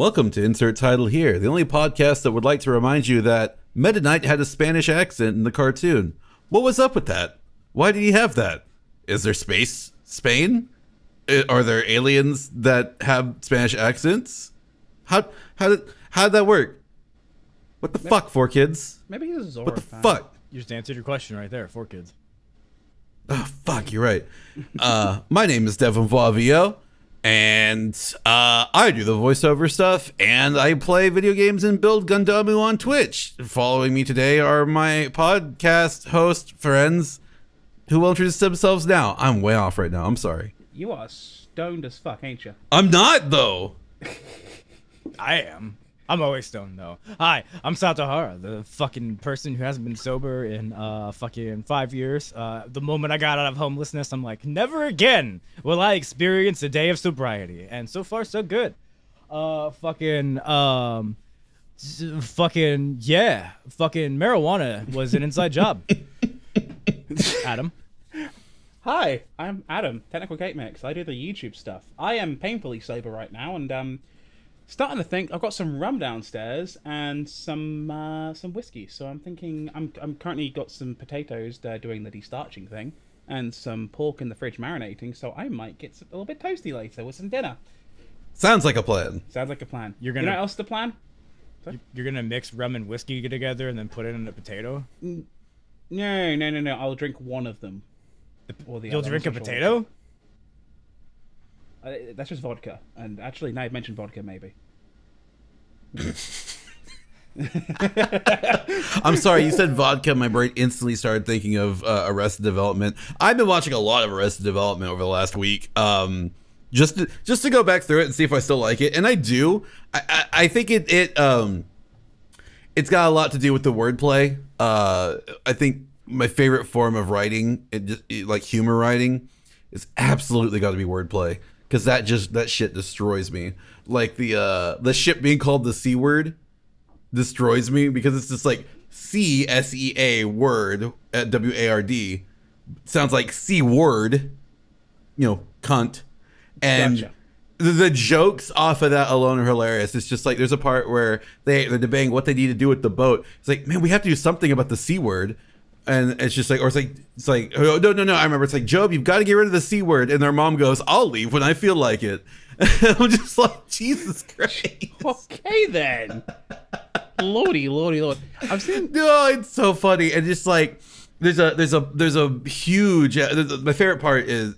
Welcome to Insert Title Here, the only podcast that would like to remind you that Meta Knight had a Spanish accent in the cartoon. What was up with that? Why did he have that? Is there space? Spain? Are there aliens that have Spanish accents? How how did how did that work? What the fuck, 4Kids? Maybe he's a Zora What the fan. fuck? You just answered your question right there. Four kids. Oh, fuck, you're right. Uh, my name is Devin Flavio, and uh, I do the voiceover stuff, and I play video games and build Gundamu on Twitch. Following me today are my podcast host friends who will introduce themselves now. I'm way off right now. I'm sorry. You are stoned as fuck, ain't you? I'm not, though. I am. I'm always stoned though. Hi, I'm Satahara, the fucking person who hasn't been sober in uh fucking five years. Uh, the moment I got out of homelessness, I'm like, never again will I experience a day of sobriety. And so far, so good. Uh, fucking um, fucking yeah, fucking marijuana was an inside job. Adam. Hi, I'm Adam, Technical Gate Mix. I do the YouTube stuff. I am painfully sober right now, and um, starting to think I've got some rum downstairs and some uh, some whiskey. So I'm thinking I'm I'm currently got some potatoes uh, doing the destarching thing, and some pork in the fridge marinating. So I might get a little bit toasty later with some dinner. Sounds like a plan. Sounds like a plan. You're gonna- know what else the plan? You're gonna mix rum and whiskey together and then put it in a potato. No, no, no, no. I'll drink one of them. Or the You'll other, I'm drink a not sure potato. Uh, that's just vodka. And actually, now you've mentioned vodka, maybe. I'm sorry, you said vodka. My brain instantly started thinking of uh, Arrested Development. I've been watching a lot of Arrested Development over the last week. Um, just to, just to go back through it and see if I still like it, and I do. I, I, I think it it um, it's got a lot to do with the wordplay. Uh, I think my favorite form of writing, it just it, like humor writing, is absolutely got to be wordplay because that just that shit destroys me. Like the uh, the ship being called the c word destroys me because it's just like C S E A word at W A R D sounds like C word, you know, cunt. And Gotcha. the, the jokes off of that alone are hilarious. It's just like there's a part where they they're debating what they need to do with the boat. It's like, man, we have to do something about the C word. And it's just like, or it's like, it's like, oh, no, no, no. I remember it's like, GOB, you've got to get rid of the C word. And their mom goes, I'll leave when I feel like it. I'm just like, Jesus Christ. Okay then. lordy, lordy, lord. I've seen. No, it's so funny, and just like there's a there's a there's a huge. Uh, my favorite part is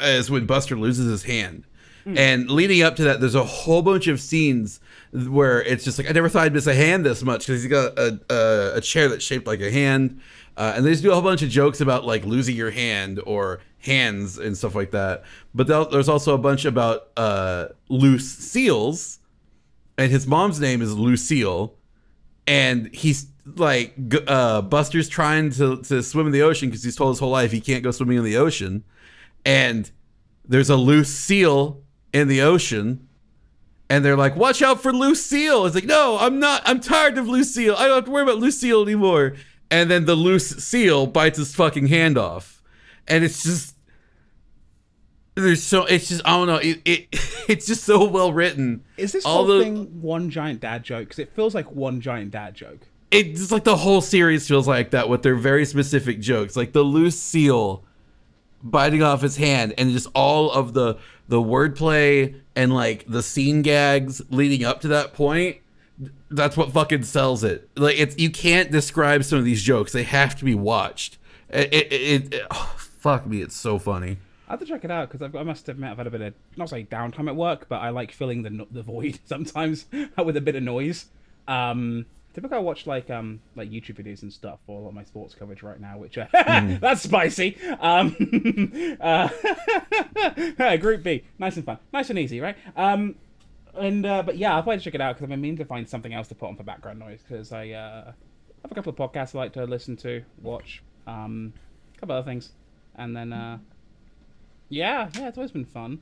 uh, is when Buster loses his hand, and leading up to that, there's a whole bunch of scenes where it's just like I never thought I'd miss a hand this much because he's got a, a a chair that's shaped like a hand, uh, and they just do a whole bunch of jokes about like losing your hand or hands and stuff like that. But there's also a bunch about uh, loose seals, and his mom's name is Lucille. And he's like uh buster's trying to, to swim in the ocean because he's told his whole life he can't go swimming in the ocean. And there's a loose seal in the ocean. And they're like watch out for lucille. It's like no i'm not. I'm tired of lucille. I don't have to worry about lucille anymore and then the loose seal bites his fucking hand off and it's just there's so it's just i don't know it, it it's just so well written Is this All whole the- thing one giant dad joke? Because it feels like one giant dad joke. it's like the whole series feels like that with their very specific jokes like the loose seal biting off his hand and just all of the the wordplay and like the scene gags leading up to that point that's what fucking sells it like it's you can't describe some of these jokes they have to be watched it, it, it, it- oh, fuck me it's so funny I have to check it out because I must admit I've had a bit of not say downtime at work, but I like filling the the void sometimes with a bit of noise. Um, typically, I watch like um like YouTube videos and stuff for a lot of my sports coverage right now, which uh, that's spicy. Um, uh, Group B, nice and fun, nice and easy, right? Um, and uh, but yeah, I'll probably check it out because I've been meaning to find something else to put on for background noise because I uh, have a couple of podcasts I like to listen to, watch, um, a couple other things, and then uh, yeah, yeah, it's always been fun.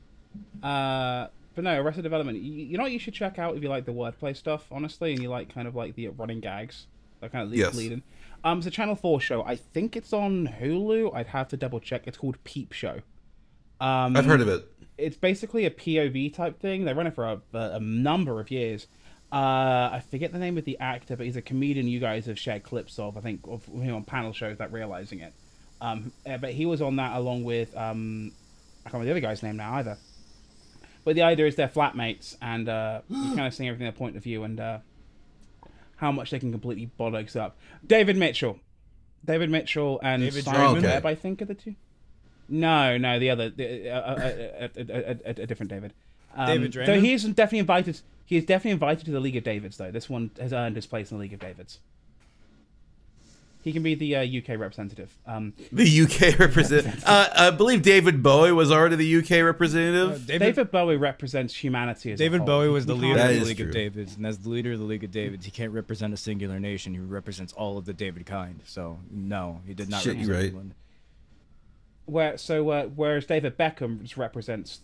Uh, but no, Arrested Development. You, you know what you should check out if you like the wordplay stuff, honestly, and you like kind of like the running gags, that kind of lead, Yes. leading. Um, it's a Channel Four show. I think it's on Hulu. I'd have to double check. It's called Peep Show. Um, I've heard of it. It's basically a POV type thing. They run it for a, a, a number of years. Uh, I forget the name of the actor, but he's a comedian you guys have shared clips of. I think of him on panel shows that realizing it. Um, uh, but he was on that along with um, I can't remember the other guy's name now either. But the idea is they're flatmates, and uh, you kind of seeing everything their point of view and uh, how much they can completely bollocks up. David Mitchell, David Mitchell, and David Simon Draymond? Webb, I think, are the two. No, no, the other, the, uh, uh, uh, uh, uh, uh, a different David. Um, David So Draymond? he is definitely invited. He is definitely invited to the League of Davids, though. This one has earned his place in the League of Davids. He can be the uh, UK representative. Um, The UK representative. uh, I believe David Bowie was already the UK representative. David, David, Bowie represents humanity. As a David whole. Bowie was the leader That of the is League of. Davids, and as the leader of the League of Davids, he can't represent a singular nation. He represents all of the David kind. So no, he did not Shit, represent right. England. Where so uh, whereas David Beckham just represents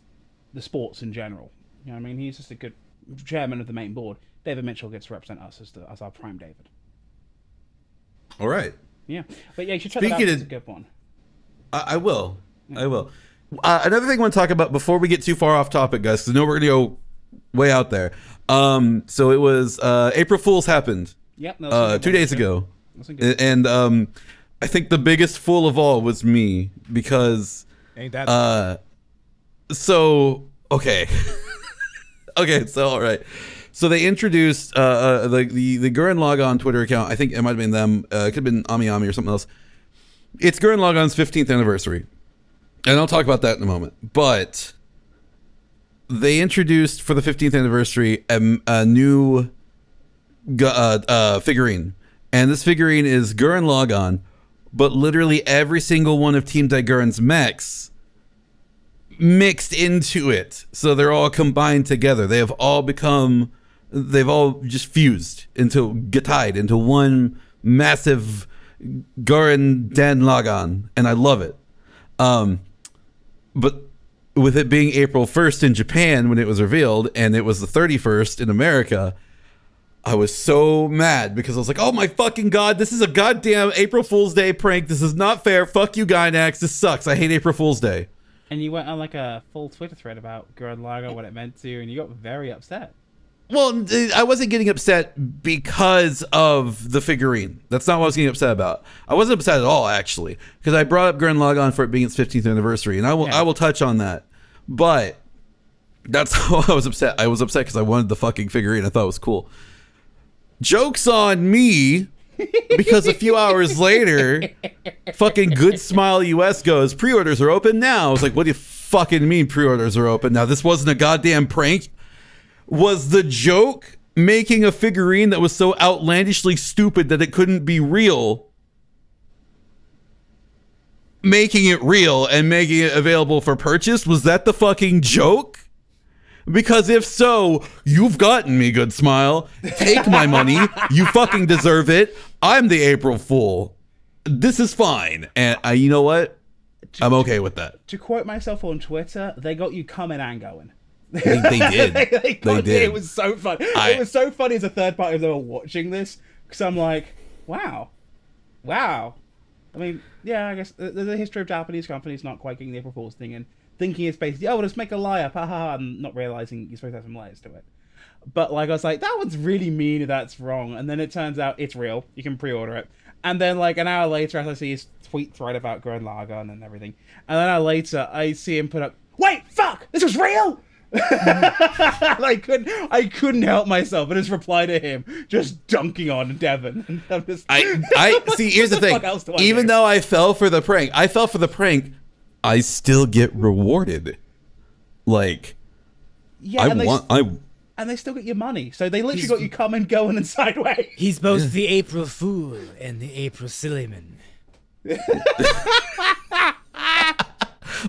the sports in general. You know, what I mean, he's just a good chairman of the main board. David Mitchell gets to represent us as the as our prime David. All right. Yeah, but yeah, you should check that out. Speaking It's a good one. I, I will. I will. Uh, another thing I want to talk about before we get too far off topic, guys, because I know we're going to go way out there. Um, so it was uh, April Fool's happened Yep, uh, two days ago. That's a good- A- And um, I think the biggest fool of all was me because Ain't that uh, so okay, okay, so all right. So they introduced uh, uh the the the Gurren Lagann Twitter account. I think it might have been them. Uh, it could have been Ami Ami or something else. It's Gurren Lagann's 15th anniversary, and I'll talk about that in a moment. But they introduced for the 15th anniversary a, a new uh, uh, figurine, and this figurine is Gurren Lagann, but literally every single one of Team Daigurren's mechs mixed into it. So they're all combined together. They have all become, they've all just fused into, getied into one massive Gurren Den Lagann, and I love it. Um, but with it being April 1st in Japan when it was revealed, and it was the 31st in America, I was so mad because I was like, "Oh my fucking god, this is a goddamn April Fool's Day prank. This is not fair. Fuck you, Gainax. This sucks. I hate April Fool's Day." And you went on like a full Twitter thread about Gurren Lagann, what it meant to you, and you got very upset. Well, I wasn't getting upset because of the figurine. That's not what I was getting upset about. I wasn't upset at all, actually, because I brought up Gurren Lagann for it being its 15th anniversary, and I will Yeah. I will touch on that. But that's how I was upset. I was upset because I wanted the fucking figurine. I thought it was cool. Jokes on me, because a few hours later, fucking Good Smile US goes pre-orders are open now. I was like, what do you fucking mean pre-orders are open now? This wasn't a goddamn prank was the joke making a figurine that was so outlandishly stupid that it couldn't be real making it real and making it available for purchase was that the fucking joke because if so you've gotten me good smile. Take my money. You fucking deserve it. I'm the april fool. This is fine. And I, you know what? I'm okay with that. To quote myself on Twitter, they got you coming and going. they, they did. They, they they did. It was so fun. I- it was so funny as a third party observer watching this because I'm like, wow, wow. I mean, yeah, I guess the, there's a history of Japanese companies not quite getting the April Fool's thing and thinking it's basically, oh, let's make a lie up, ha ha ha, and not realizing you're supposed to have some layers to it. But like I was like, that one's really mean. That's wrong. And then it turns out it's real. You can pre-order it. And then like an hour later, as I see his tweet thread about Gurren Lagann and everything, and then an hour later, I see him put up, "Wait, fuck, this was real." I couldn't, I couldn't help myself, and just reply to him, just dunking on Devin. And I'm just, I, I see. Here's the thing. I Even do? though I fell for the prank, I fell for the prank. I still get rewarded. Like yeah, I and they, want. I and they still get your money. So they literally got you coming, going, and sideways. He's both the April Fool and the April Sillyman.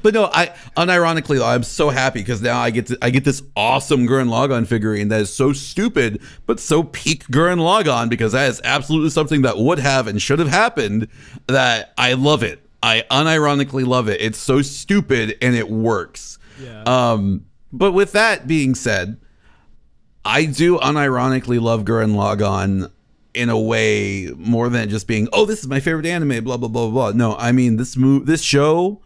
But no, I unironically, I'm so happy because now I get to, I get this awesome Gurren Lagann figurine that is so stupid but so peak Gurren Lagann because that is absolutely something that would have and should have happened. That I love it. I unironically love it. It's so stupid and it works. Yeah. Um, but with that being said, I do unironically love Gurren Lagann in a way more than just being, oh, this is my favorite anime, blah blah blah blah. blah. No, I mean this move, this show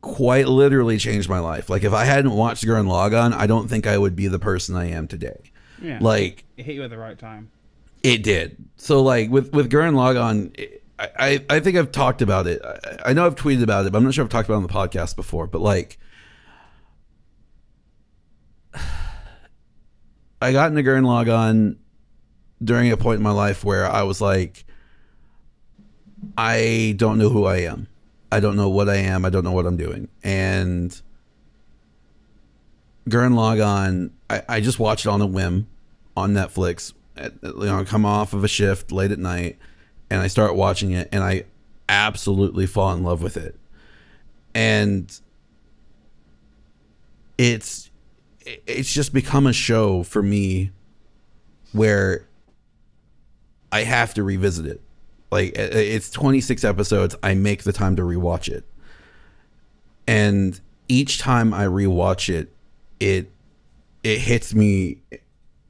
quite literally changed my life. Like if I hadn't watched Gurren Lagann, I don't think I would be the person I am today. Yeah. Like it hit you at the right time. it did. So like with with Gurren Lagann, it- I, I think I've talked about it. I, I know I've tweeted about it, but I'm not sure I've talked about it on the podcast before. But like, I got into Gurren Lagann during a point in my life where I was like, I don't know who I am. I don't know what I am. I don't know what I'm doing. And Gurren Lagann, I, I just watched it on a whim on Netflix. At, you know, come off of a shift late at night, and I start watching it, and I absolutely fall in love with it. And it's it's just become a show for me where I have to revisit it. Like it's 26 episodes. I make the time to rewatch it. And each time I rewatch it, it it hits me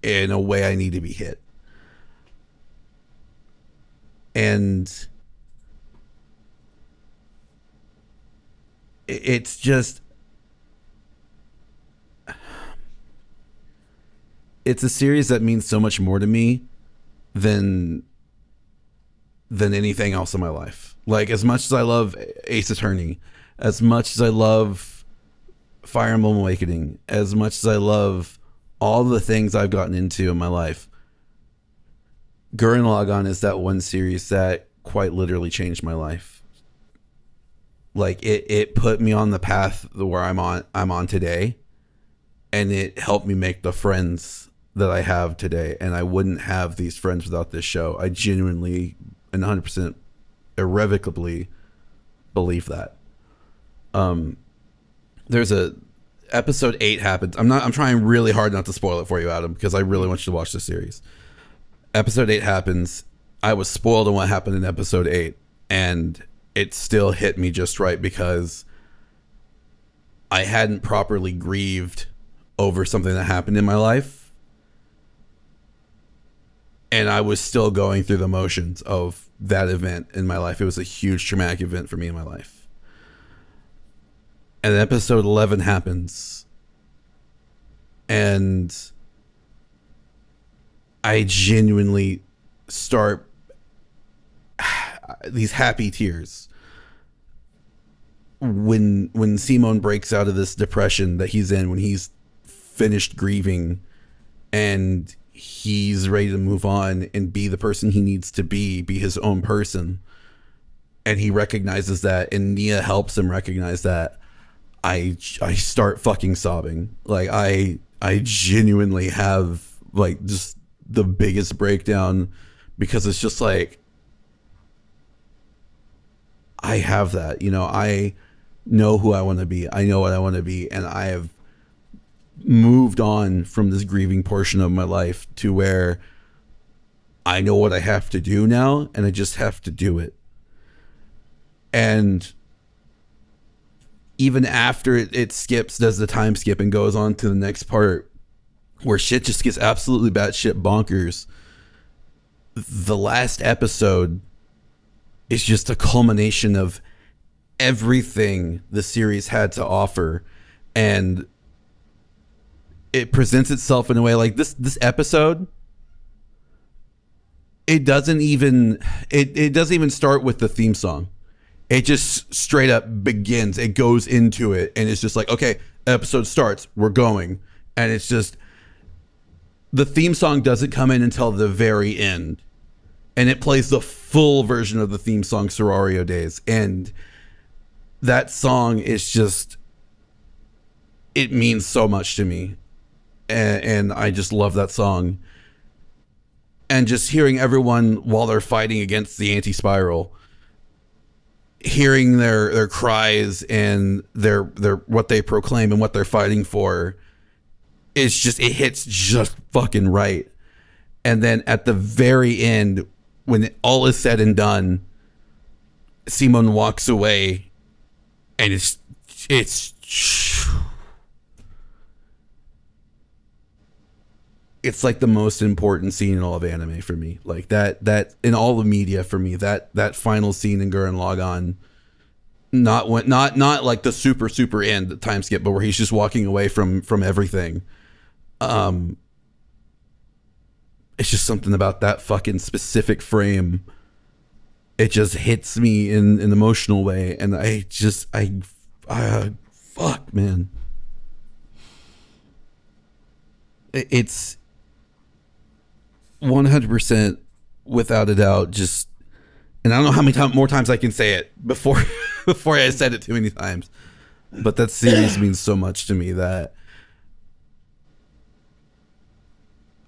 in a way I need to be hit. And it's just it's a series that means so much more to me than than anything else in my life. Like as much as I love Ace Attorney, as much as I love Fire Emblem Awakening, as much as I love all the things I've gotten into in my life, Gurren Lagann is that one series that quite literally changed my life. Like it, it put me on the path where I'm on I'm on today, and it helped me make the friends that I have today. And I wouldn't have these friends without this show. I genuinely and 100 percent irrevocably believe that. Um, there's a episode eight happens. I'm not. I'm trying really hard not to spoil it for you, Adam, because I really want you to watch the series. Episode eight happens. I was spoiled on what happened in episode eight, and it still hit me just right because I hadn't properly grieved over something that happened in my life. And I was still going through the motions of that event in my life. It was a huge traumatic event for me in my life. And episode 11 happens. And I genuinely start these happy tears when when Simon breaks out of this depression that he's in when he's finished grieving and he's ready to move on and be the person he needs to be be his own person. And he recognizes that and Nia helps him recognize that I I start fucking sobbing. Like I I genuinely have like just the biggest breakdown because it's just like I have that. You know, I know who I want to be. I know what I want to be. And I have moved on from this grieving portion of my life to where I know what I have to do now and I just have to do it. And even after it, it skips, does the time skip and goes on to the next part where shit just gets absolutely batshit bonkers. The last episode is just a culmination of everything the series had to offer. And it presents itself in a way like this this episode it doesn't even it, it doesn't even start with the theme song. It just straight up begins. It goes into it and it's just like okay episode starts. We're going. And it's just the theme song doesn't come in until the very end. And it plays the full version of the theme song Sorairo Days. And that song is just it means so much to me. And, and I just love that song. And just hearing everyone while they're fighting against the anti-spiral hearing their their cries and their their what they proclaim and what they're fighting for it's just it hits just fucking right and then at the very end when all is said and done simon walks away and it's it's it's like the most important scene in all of anime for me like that that in all the media for me that that final scene in Gurren Lagann not when not not like the super super end time skip, but where he's just walking away from from everything. Um, it's just something about that fucking specific frame. It just hits me in an emotional way, and I just I, uh, fuck man. It's one hundred percent without a doubt just and I don't know how many time, more times I can say it before before I said it too many times. But that series means so much to me that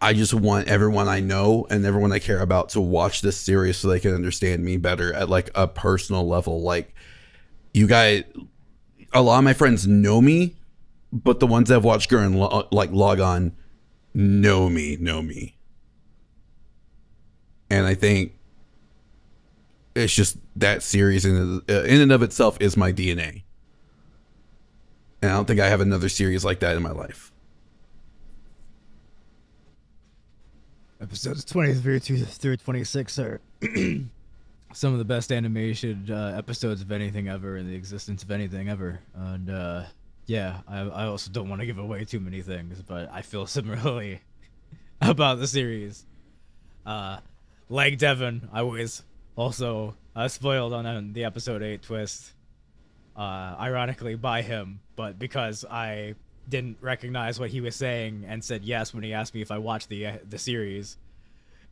I just want everyone I know and everyone I care about to watch this series so they can understand me better at like a personal level. Like you guys, a lot of my friends know me, but the ones that have watched Gurren like log on know me, know me. And I think it's just that series in in and of itself is my DNA. And I don't think I have another series like that in my life. Episodes 23 to- through 26 are some of the best animation uh, episodes of anything ever in the existence of anything ever. And uh, yeah, I, I also don't want to give away too many things, but I feel similarly about the series. Uh, like Devin, I was also uh, spoiled on uh, the episode 8 twist, uh, ironically by him, but because I didn't recognize what he was saying and said yes when he asked me if I watched the uh, the series.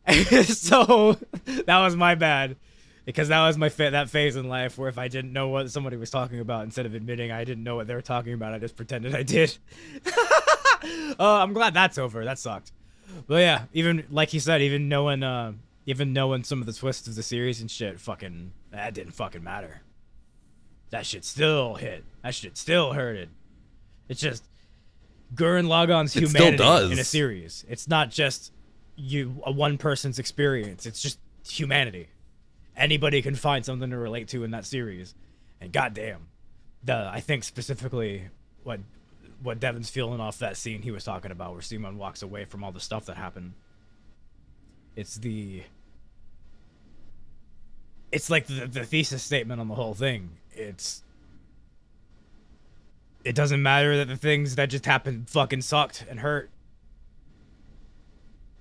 so that was my bad because that was my fa- that phase in life where if I didn't know what somebody was talking about, instead of admitting I didn't know what they were talking about, I just pretended I did. uh, I'm glad that's over. That sucked. But yeah, even like he said, even knowing uh, even knowing some of the twists of the series and shit, fucking that didn't fucking matter. That shit still hit. That shit still hurted. It's just Gurren Lagann's It humanity in a series. It's not just you a one person's experience. It's just humanity. Anybody can find something to relate to in that series. And goddamn, the I think specifically what what Devin's feeling off that scene he was talking about, where Simon walks away from all the stuff that happened. It's the it's like the, the thesis statement on the whole thing. It's it doesn't matter that the things that just happened fucking sucked and hurt.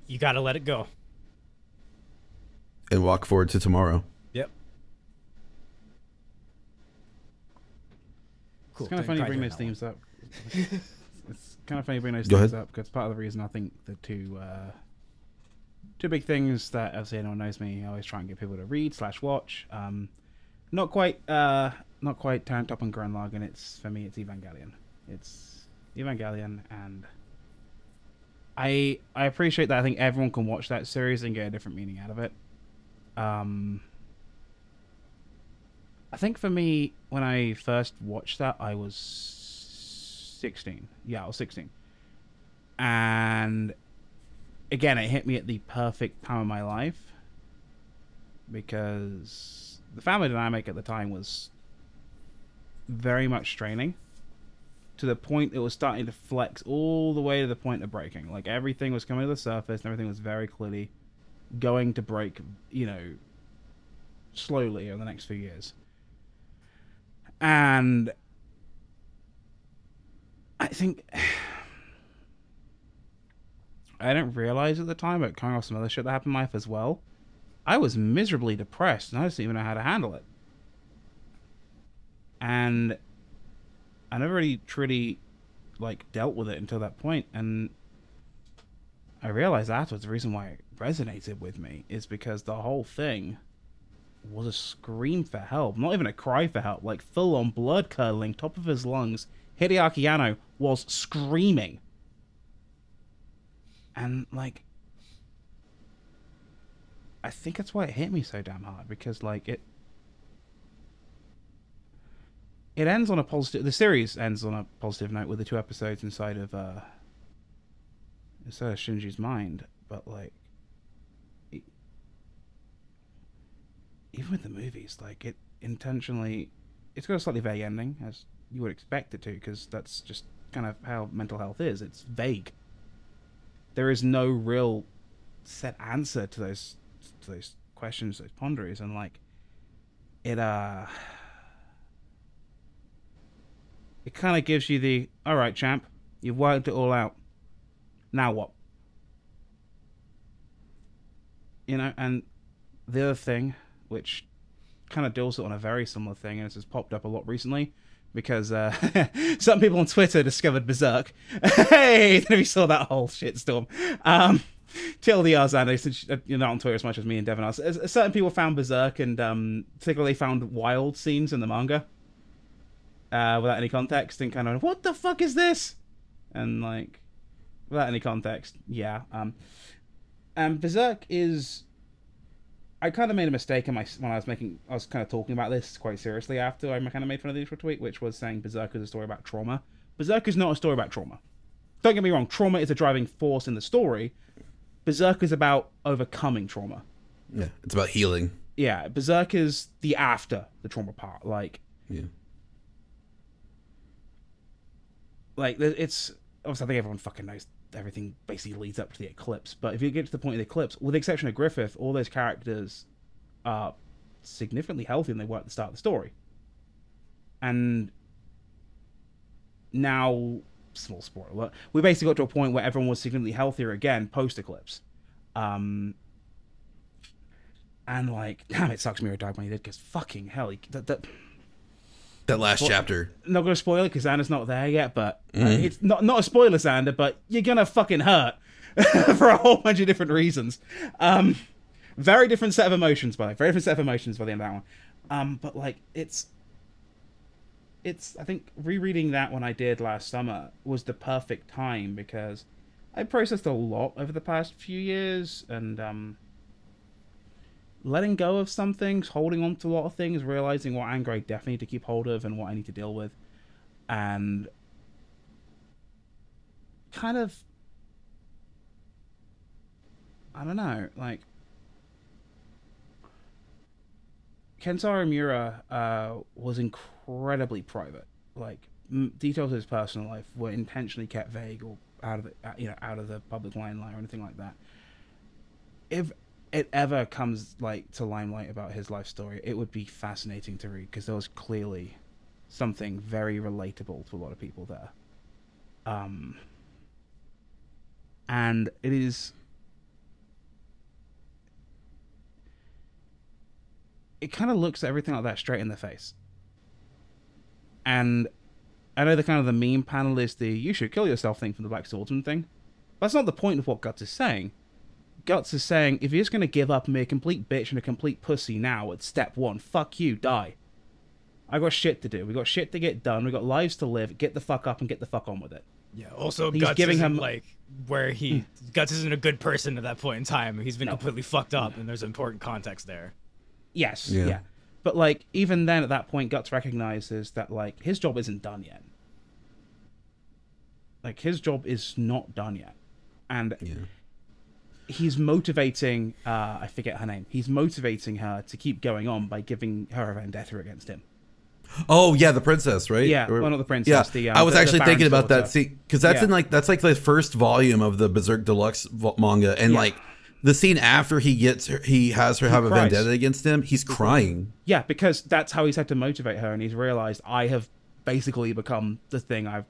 You gotta let it go. And walk forward to tomorrow. Yep. Cool. It's kind of funny you bring those themes up. it's kind of funny you bring those Go themes ahead. up because part of the reason I think the two uh, two big things that obviously anyone knows me, I always try and get people to read slash watch. Um, not quite, uh, not quite up on Gurren Lagann. It's for me, it's Evangelion. It's Evangelion, and I I appreciate that. I think everyone can watch that series and get a different meaning out of it. Um, I think for me, when I first watched that, I was 16. Yeah, I was 16. And again, it hit me at the perfect time of my life because the family dynamic at the time was very much straining to the point it was starting to flex all the way to the point of breaking. Like everything was coming to the surface and everything was very clearly going to break, you know, slowly over the next few years. And I think I didn't realize at the time, but coming off some other shit that happened in life as well, I was miserably depressed and I just didn't even know how to handle it. And I never really truly like dealt with it until that point, and I realized afterwards the reason why it resonated with me is because the whole thing was a scream for help, not even a cry for help, like full on blood curdling, top of his lungs. Hideaki Anno was screaming. And like I think that's why it hit me so damn hard because like it it ends on a positive the series ends on a positive note with the two episodes inside of uh inside of Shinji's mind, but like e- even with the movies, like it intentionally, it's got a slightly vague ending, as you would expect it to, because that's just kind of how mental health is. It's vague. There is no real set answer to those to those questions, those ponderings, and like it. uh it kind of gives you the all right, champ, you've worked it all out. Now what? You know, and the other thing, which kind of deals on a very similar thing, and this has popped up a lot recently, because uh, some people on Twitter discovered Berserk. hey, if you saw that whole shitstorm. Um, TLDR, Xander, since you're not on Twitter as much as me and Devin are, certain people found Berserk and um, particularly found wild scenes in the manga uh, without any context and kind of, what the fuck is this? And like, without any context, yeah. Um, and Berserk is. I kind of made a mistake in my when I was making. I was kind of talking about this quite seriously after I kind of made fun of the initial tweet, which was saying Berserk is a story about trauma. Berserk is not a story about trauma. Don't get me wrong. Trauma is a driving force in the story. Berserk is about overcoming trauma. Yeah, it's about healing. Yeah, Berserk is the after the trauma part. Like, Yeah. Like it's obviously I think everyone fucking knows everything basically leads up to the eclipse. But if you get to the point of the eclipse, with the exception of Griffith, all those characters are significantly healthier than they were at the start of the story. And now, small spoiler, we basically got to a point where everyone was significantly healthier again post eclipse. Um, and like, damn, it sucks Miura died when he did because fucking hell, he, that, that That last chapter. not gonna spoil it because Anna's not there yet, but uh, it's not not a spoiler, Xander. But you're gonna fucking hurt for a whole bunch of different reasons. Um, very different set of emotions, by the way. very different set of emotions by the end of that one. Um, but like it's it's I think rereading that one I did last summer was the perfect time because I processed a lot over the past few years and um letting go of some things, holding on to a lot of things, realizing what anger I definitely need to keep hold of and what I need to deal with, and kind of, I don't know, like Kentaro Miura uh, was incredibly private. Like details of his personal life were intentionally kept vague or out of the you know out of the public limelight or anything like that. If it ever comes like to limelight about his life story, it would be fascinating to read because there was clearly something very relatable to a lot of people there. Um, and it is. It kind of looks at everything like that straight in the face. And I know the kind of the meme panel is the "you should kill yourself" thing from the Black Swordsman thing. That's not the point of what Guts is saying. Guts is saying if you're just going to give up and be a complete bitch and a complete pussy now at step one, fuck you, die. I got shit to do. We got shit to get done. We got lives to live. Get the fuck up and get the fuck on with it. Yeah. Also, He's Guts giving isn't him- like where he hmm. Guts isn't a good person at that point in time. He's been No. completely fucked up, and there's important context there. Yes, Yeah. yeah. But like even then at that point Guts recognizes that like his job isn't done yet. Like his job is not done yet. And Yeah. He's motivating uh I forget her name. He's motivating her to keep going on by giving her a vendetta against him. Oh yeah, the princess, right? Yeah, Or- well, not the princess, Yeah, the, um, I was the- the actually Baron's thinking about that daughter. scene because that's Yeah. in like that's like the first volume of the Berserk Deluxe manga, and Yeah. like the scene after he gets her, he has her have a vendetta against him. He's crying. Yeah, because that's how he's had to motivate her and he's realized I have basically become the thing I've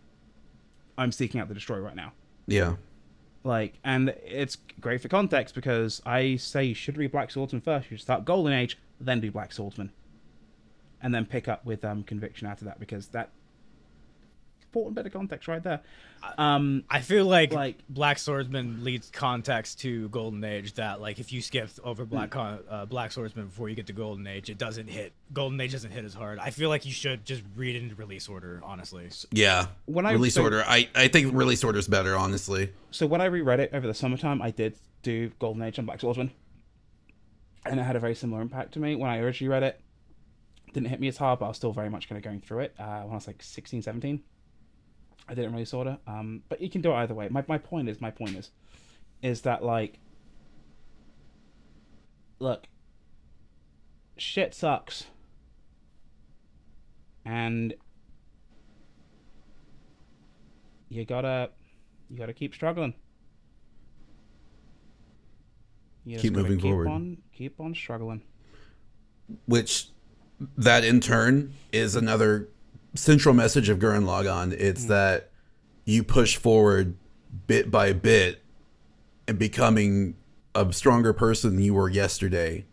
I'm seeking out to destroy right now. Yeah, Like, and it's great for context because I say you should read Black Swordsman first. You should start Golden Age, then do Black Swordsman, and then pick up with um, Conviction after that because that important bit of context right there. Um, I feel like, Like- Black Swordsman leads context to Golden Age. That like if you skip over. Black Con- uh, Black Swordsman before you get to Golden Age, it doesn't hit. Golden Age doesn't hit as hard. I feel like you should just read it in release order. Honestly, yeah. When I- release so- order, I I think release order is better, honestly. so when I reread it over the summertime, I did do Golden Age and Black Swordsman, and it had a very similar impact to me. When I originally read it, it didn't hit me as hard, but I was still very much kind of going through it uh, when I was like 16, 17. I didn't really sort of, um, but you can do it either way. My my point is, my point is, is that like, look, shit sucks, and you gotta you gotta keep struggling. You Keep moving keep forward. On, keep on struggling. Which that in turn is another central message of Gurren Lagann. It's mm. that you push forward bit by bit and becoming a stronger person than you were yesterday.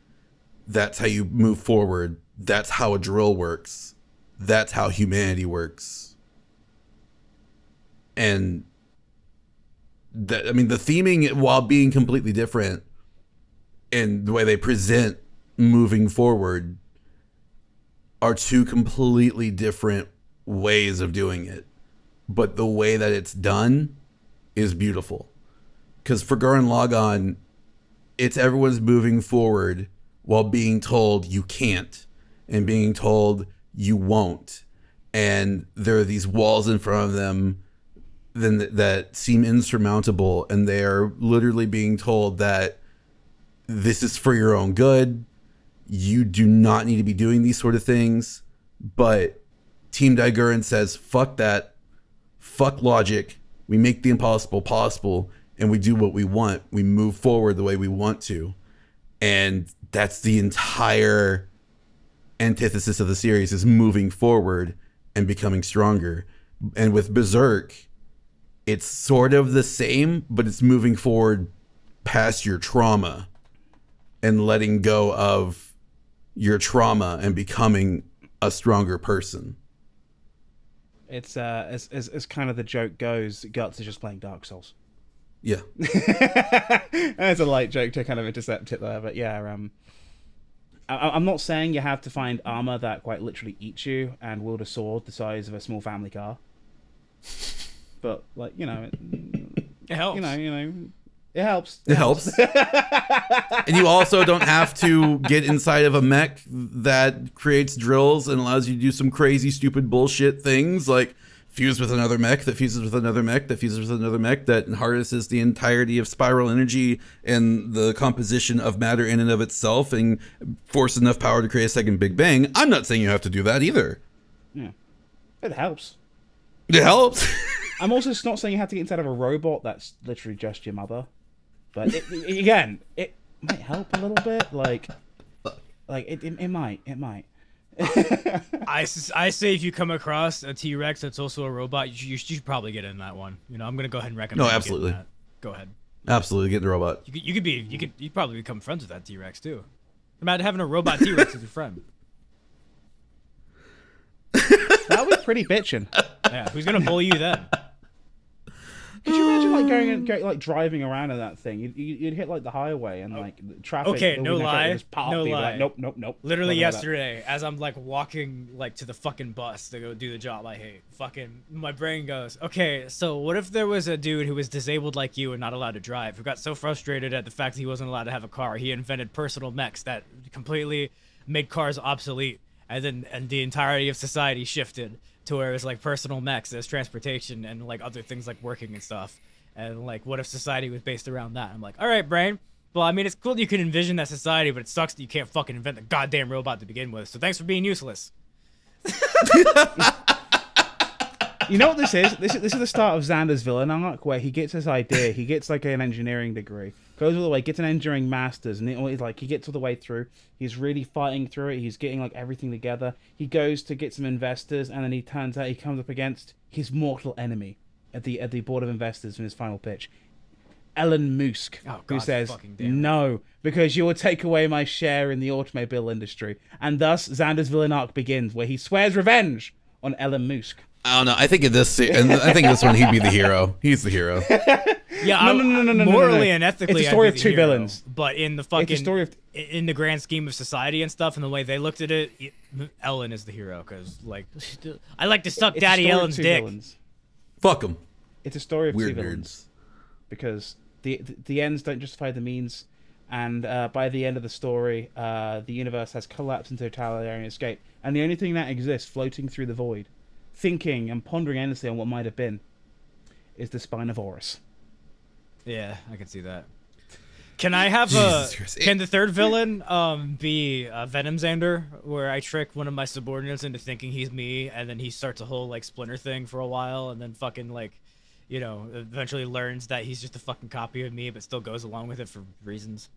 That's how you move forward. That's how a drill works. That's how humanity works. And that I mean the theming while being completely different and the way they present moving forward are two completely different ways of doing it. But the way that it's done is beautiful. Because for Gurren Lagann, it's everyone's moving forward while being told you can't and being told you won't. And there are these walls in front of them then that seem insurmountable and they are literally being told that this is for your own good you do not need to be doing these sort of things but team Daigurren says fuck that. Fuck logic. We make the impossible possible and we do what we want. We move forward the way we want to. And that's the entire antithesis of the series is moving forward and becoming stronger. And with berserk it's sort of the same, but it's moving forward past your trauma and letting go of your trauma and becoming a stronger person. It's uh, as, as as kind of the joke goes, Guts is just playing Dark Souls. Yeah. It's a light joke to kind of intercept it there, but yeah, um, I, I'm not saying you have to find armor that quite literally eats you and wield a sword the size of a small family car. But like you know, it, It helps. you know, you know, it helps. It helps. and you also don't have to get inside of a mech that creates drills and allows you to do some crazy, stupid bullshit things like fuse with another mech that fuses with another mech that fuses with another mech that harnesses the entirety of spiral energy and the composition of matter in and of itself and force enough power to create a second Big Bang. I'm not saying you have to do that either. Yeah, it helps. It helps. I'm also not saying you have to get inside of a robot that's literally just your mother, but it, it- again, it might help a little bit. Like, like it, it, it might, it might. I, I say if you come across a T Rex that's also a robot, you should, you should probably get in that one. You know, I'm gonna go ahead and recommend. No, absolutely. that. Go ahead. Absolutely, get the robot. You could, you could be you could you probably become friends with that T Rex too. Imagine having a robot T Rex as your friend. That would be pretty bitchin'. Yeah, who's gonna bully you then? Could you imagine like going and mm. go, like driving around in that thing? You'd, you'd hit like the highway and oh. like traffic. Okay, no lie, Just pop no lie. Like, nope, nope, nope. Literally yesterday, as I'm like walking like to the fucking bus to go do the job I hate, fucking my brain goes, okay, so what if there was a dude who was disabled like you and not allowed to drive, who got so frustrated at the fact that he wasn't allowed to have a car, he invented personal mechs that completely made cars obsolete, and then and the entirety of society shifted to where it was like personal mechs as transportation and like other things like working and stuff. And like, what if society was based around that? I'm like, all right, brain. Well, I mean, it's cool that you can envision that society, but it sucks that you can't fucking invent the goddamn robot to begin with. So thanks for being useless. You know what this is? This is this is the start of Xander's villain arc, where he gets his idea. He gets like an engineering degree, goes all the way, gets an engineering masters, and it, like he gets all the way through. He's really fighting through it. He's getting like everything together. He goes to get some investors, and then he turns out he comes up against his mortal enemy at the at the board of investors in his final pitch. Elon Musk, Oh, who says fucking damn it. no because you will take away my share in the automobile industry, and thus Xander's villain arc begins, where he swears revenge on Elon Musk. I don't know. I think in this, and I think this one, he'd be the hero. He's the hero. Yeah, No, I- no, no, no, no, no, no, morally no. and ethically, It's a story of two hero. villains. But in the fucking story of- in the grand scheme of society and stuff, and the way they looked at it, it- Elon is the hero because like I like to suck It's Daddy Elon's dick. villains. Fuck him. It's a story of Weird two villains nerds. because the, the the ends don't justify the means, and uh, by the end of the story, uh, the universe has collapsed into totalitarian escape, and the only thing that exists floating through the void, thinking and pondering endlessly on what might have been, is the spine of Horus. Yeah, I can see that. Can I have Jesus a? Christ. Can the third villain um be uh, Venom Xander, where I trick one of my subordinates into thinking he's me, and then he starts a whole like splinter thing for a while, and then fucking like, you know, eventually learns that he's just a fucking copy of me, but still goes along with it for reasons.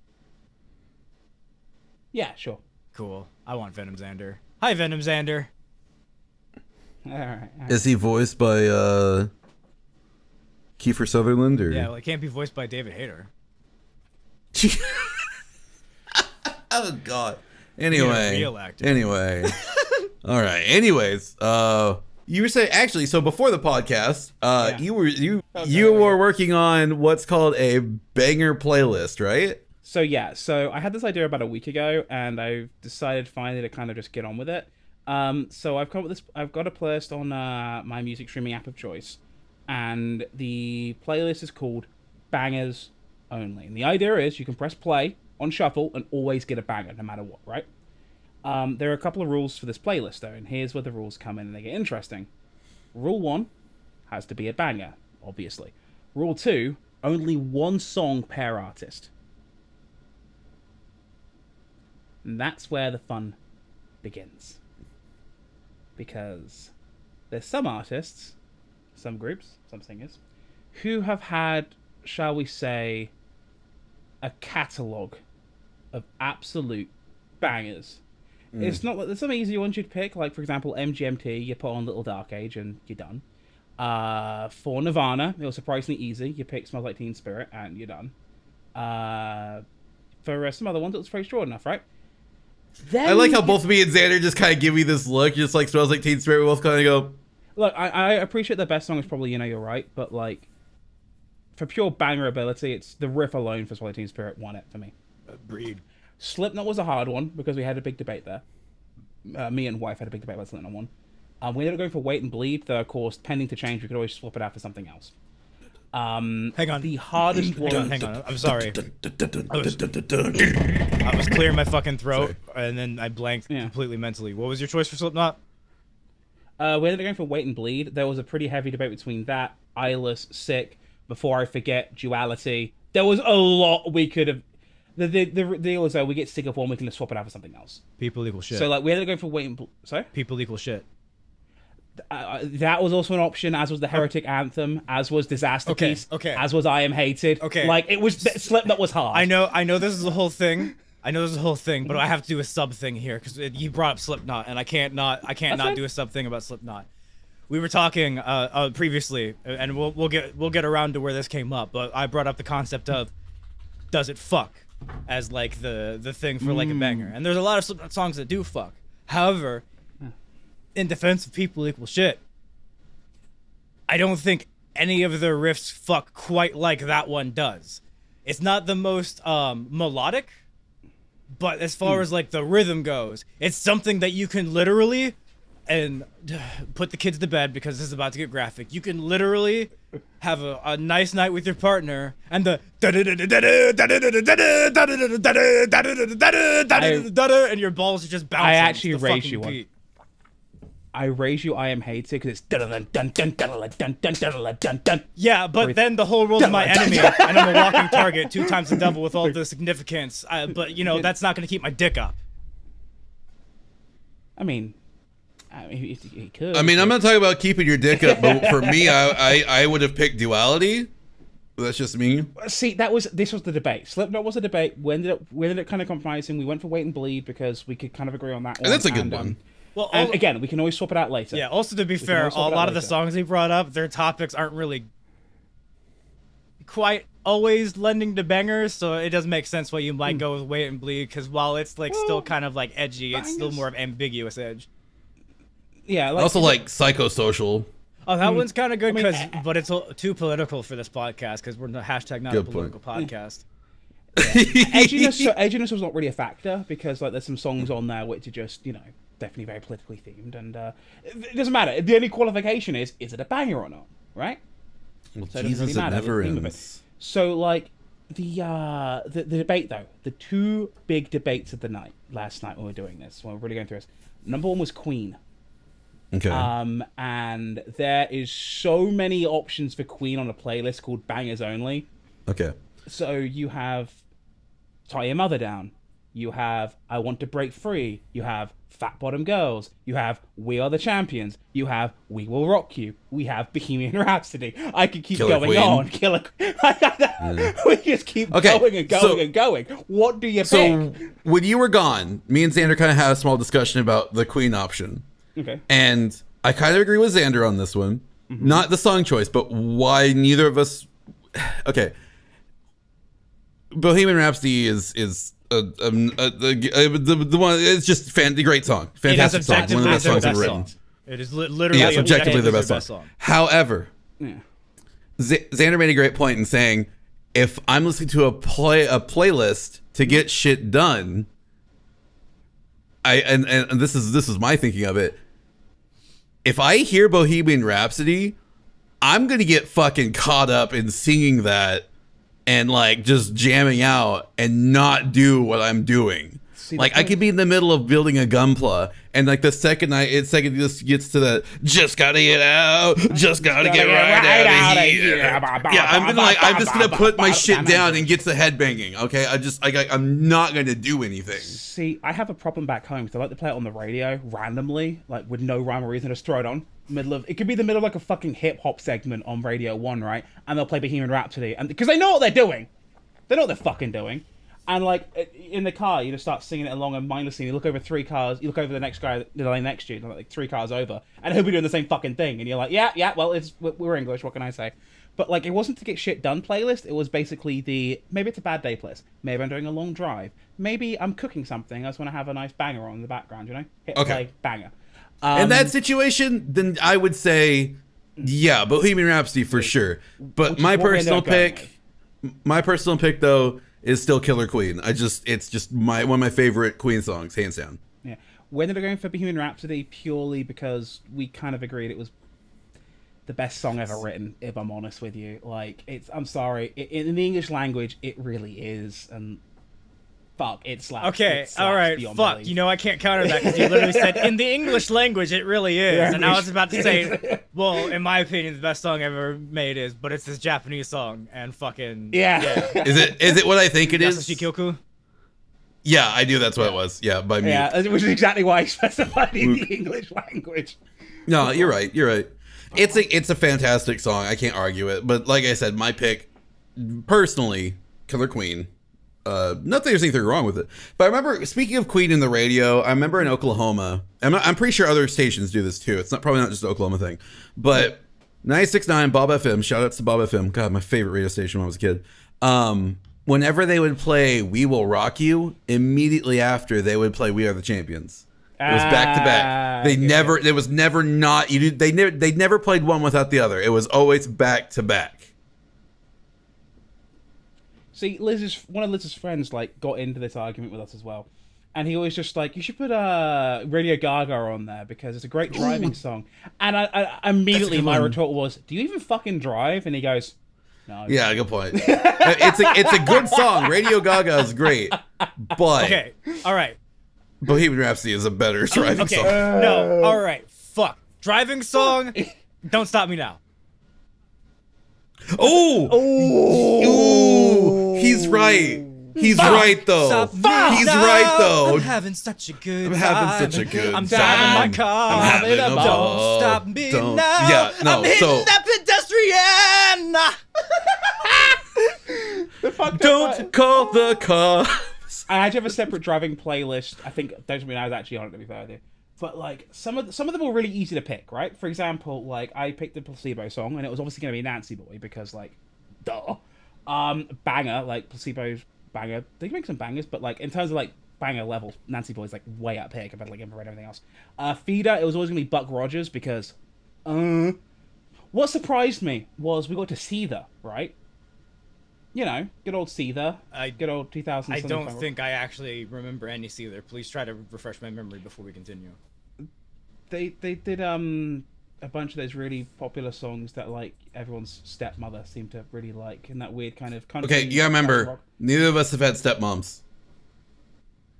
Yeah, sure. Cool. I want Venom Xander. Hi, Venom Xander. All right. all right. Is he voiced by uh Kiefer Sutherland or Yeah, well, it can't be voiced by David Hayter. oh god. Anyway. real actor. Anyway. All right. Anyways, uh you were saying actually so before the podcast, uh Yeah. you were you Okay, you okay. were working on what's called a banger playlist, right? So yeah, so I had this idea about a week ago, and I decided finally to kind of just get on with it. Um, so I've come up with this. I've got a playlist on uh, my music streaming app of choice, and the playlist is called Bangers Only. And the idea is you can press play on shuffle and always get a banger, no matter what. Right? Um, there are a couple of rules for this playlist though, and here's where the rules come in and they get interesting. Rule one has to be a banger, obviously. Rule two: only one song per artist. And that's where the fun begins. Because there's some artists, some groups, some singers, who have had, shall we say, a catalogue of absolute bangers. It's not like there's some easy ones you'd pick, like for example MGMT, you put on Little Dark Age and you're done. Uh, for Nirvana, it was surprisingly easy. You pick Smells Like Teen Spirit and you're done. Uh, for uh, some other ones, it was pretty short enough, right? Then I like how both me and Xander just kind of give me this look, just like smells like Teen Spirit. We both kind of go, Look, I, I appreciate the best song is probably You Know You're Right, but like, for pure banger ability, it's the riff alone for Swallow Teen Spirit won it for me. Breed. Slipknot was a hard one because we had a big debate there. Uh, me and wife had a big debate about Slipknot one. Um, we ended up going for Wait and Bleed, though, of course, pending to change, we could always swap it out for something else. Um, Hang on. The hardest one. Hang on, hang on. I'm sorry. I was clearing my fucking throat, and then I blanked Yeah. completely mentally. What was your choice for Slipknot? Uh, we ended up going for Wait and Bleed. There was a pretty heavy debate between that, Eyeless, Sick, Before I Forget, Duality. There was a lot we could have. The, the, the deal is, though, we get sick of one, we can just swap it out for something else. People equal shit. So, like, we ended up going for Wait and Bleed. Sorry? People equal shit. Uh, that was also an option, as was the Heretic Anthem, as was Disaster Okay, Piece, okay. as was I Am Hated. Okay. Like, it was. Slipknot was hard. I know, I know. This is the whole thing. I know this is the whole thing, but I have to do a sub thing here because you brought up Slipknot, and I can't not, I can't That's not fine. do a sub thing about Slipknot. We were talking uh, uh, previously, and we'll we'll get we'll get around to where this came up. But I brought up the concept of does it fuck as like the the thing for like a banger, and there's a lot of Slipknot songs that do fuck. However, in defense of people equal shit, I don't think any of their riffs fuck quite like that one does. It's not the most um, melodic, but as far as like the rhythm goes, it's something that you can literally and put the kids to bed because this is about to get graphic. You can literally have a, a nice night with your partner and the and your balls are just bouncing. I actually fucking you one. Beat. I raise you, I Am Hated, because it's dun dun dun dun dun dun dun dun dun dun dun. Yeah, but then the whole world's my enemy, and I'm a walking target, two times the devil with all the significance. Uh, but you know that's not going to keep my dick up. I mean, I mean, he, he could. I mean, I'm not talking about keeping your dick up, but for me, I, I, I would have picked duality. That's just me. see that was this was the debate. Slipknot was a debate. We ended up we ended up kind of compromising. We went for Wait and Bleed because we could kind of agree on that. one. that's a good and, one. um, Well, and all- again, we can always swap it out later. yeah. Also, to be fair, a swap it out lot of the songs he brought up, their topics aren't really quite always lending to bangers, so it doesn't make sense why you might hmm. go with Wait and Bleed, because while it's like still kind of like edgy, it's still more of ambiguous edge. yeah. Like, also like psychosocial. Oh, that hmm. one's kind of good mean, because, eh, eh, but it's a- too political for this podcast because we're the hashtag not Good a point. political hmm. podcast. edginess. So edginess was not really a factor because like there's some songs on there which are just you know definitely very politically themed, and uh, it it doesn't matter. The only qualification is is it a banger or not, right? Well, So it Jesus, really it never theme it. So like the uh the, the debate though, the two big debates of the night last night when we were doing this, when we we're really going through this. Number one was Queen. Okay. Um and there is so many options for Queen on a playlist called Bangers Only. okay. So you have Tie Your Mother Down. You have I Want to Break Free. You have Fat Bottom Girls. You have We Are the Champions. You have We Will Rock You. We have Bohemian Rhapsody. I could keep Killer going Queen. on. Killer We just keep Okay, going and going so- and going. What do you So pick? when you were gone, me and Xander kind of had a small discussion about the Queen option, Okay. and I kind of agree with Xander on this one. Mm-hmm. Not the song choice, but why neither of us. Okay, Bohemian Rhapsody is is a, um, a, the, a, the the one. It's just fan, the great song, fantastic song, one of the best songs ever written. song. It is li- literally Yeah, objectively their best their song. However, Yeah. Z- Xander made a great point in saying, if I'm listening to a play a playlist to get shit done, I and, and this is this is my thinking of it. If I hear Bohemian Rhapsody, I'm gonna get fucking caught up in singing that and like just jamming out and not do what I'm doing. See, like I could be in the middle of building a gunpla, and like the second I, it second this gets to the just gotta get out, just gotta, get, right, out, of here. Yeah, I'm gonna like I'm just gonna put my shit down and get to headbanging. Okay, I just like I, I'm not gonna do anything. See, I have a problem back home because I like to play it on the radio randomly, like with no rhyme or reason. Just throw it on middle of. It could be the middle of like a fucking hip hop segment on Radio One, right? And they'll play Bohemian Rhapsody, and because they know what they're doing, they know what they're fucking doing. And like in the car, you just start singing it along and mindlessly. You look over three cars, you look over the next guy, the lane next to you, like three cars over, and he'll be doing the same fucking thing. And you're like, yeah, yeah, well, it's we're English. What can I say? But like, it wasn't to get shit done playlist. It was basically the maybe it's a bad day playlist. Maybe I'm doing a long drive. Maybe I'm cooking something. I just want to have a nice banger on in the background. You know, hit Okay. play banger. Um, In that situation, then I would say, yeah, Bohemian Rhapsody for sure. But my what we ended personal pick, my personal pick though, is still Killer Queen. I just, it's just my one of my favorite Queen songs, hands down. Yeah. We ended up going for Bohemian Rhapsody purely because we kind of agreed it was the best song ever written, if I'm honest with you. Like, it's, I'm sorry, i in the English language, it really is. And fuck, it slaps. Okay, It slaps all right, fuck. belief. You know I can't counter that because you literally said in the English language it really is, Yeah, and I was about to say, well, in my opinion, the best song I've ever made is, but it's this Japanese song and fucking Yeah. Is it, is it what I think it is? Yasushi Kyoku. Yeah, I do. That's what it was. Yeah, by me. yeah, which is exactly why I specified in the English language. No, you're right. You're right. It's a it's a fantastic song. I can't argue it. But like I said, my pick, personally, Killer Queen. Uh, not that there's anything wrong with it, but I remember speaking of Queen in the radio. I remember in Oklahoma. I'm, I'm pretty sure other stations do this too. It's not probably not just an Oklahoma thing, but 96.9 Bob FM. Shout outs to Bob FM. God, my favorite radio station when I was a kid. Um, whenever they would play "We Will Rock You," immediately after they would play "We Are the Champions." It was back to Ah, back. They okay. never. It was never not. You. did- They never. They never played one without the other. It was always back to back. See, Liz's one of Liz's friends like got into this argument with us as well, and he was just like, "You should put uh, Radio Gaga on there because it's a great driving song." And I, I immediately my retort was, "Do you even fucking drive?" And he goes, "No." Yeah, good point. it's a it's a good song. Radio Gaga is great, but Okay, all right. Bohemian Rhapsody is a better driving Okay, song. no, all right. Fuck. Driving song. Don't stop me now. Oh, ooh, he's right. He's right though. Stop He's now. right though. I'm having such a good I'm having time. such a good I'm time. driving my car. I'm having a Don't stop me Don't- now. Yeah, no, I'm hitting so- that pedestrian. The fuck Don't call the cops. I had to have a separate driving playlist. I think don't mean I was actually on it to be fair with you. But like some of the, some of them were really easy to pick, right? For example, like I picked the placebo song, and it was obviously going to be Nancy Boy because like, duh. Um, banger like placebo's banger. They can make some bangers, but like in terms of like banger level, Nancy Boy's like way up here compared to like Infrared and everything else. Uh, Feeder, it was always to be Buck Rogers because, uh, what surprised me was we got to Seether, right? You know, good old Seether. I- good old 2000. I don't think I actually remember any Seether. Please try to refresh my memory before we continue. they they did um a bunch of those really popular songs that like everyone's stepmother seemed to really like and that weird kind of country. Okay, you gotta remember, rock. neither of us have had stepmoms.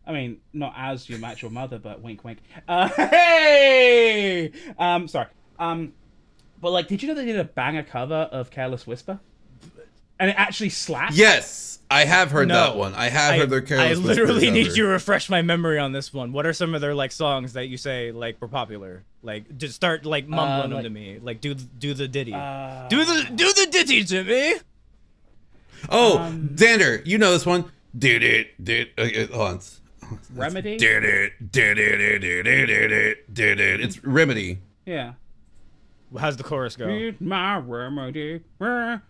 I mean, not as your actual mother, but wink, wink. Uh, hey, um, sorry. Um, but like, did you know they did a banger cover of "Careless Whisper"? And it actually slapped. Yes, I have heard No. that one. I have I, heard their characters. I literally need ever. you to refresh my memory on this one. What are some of their like songs that you say like were popular? Like just start like mumbling them like- to me. Like do do the ditty. Uh, do the do the ditty to me. Oh, Um, Xander, you know this one. Did it? Did okay, hold on. Remedy. Did it? Did it? Did it? Did it? Did it? It's Remedy. Yeah. How's the chorus go? Need my remedy. Brr,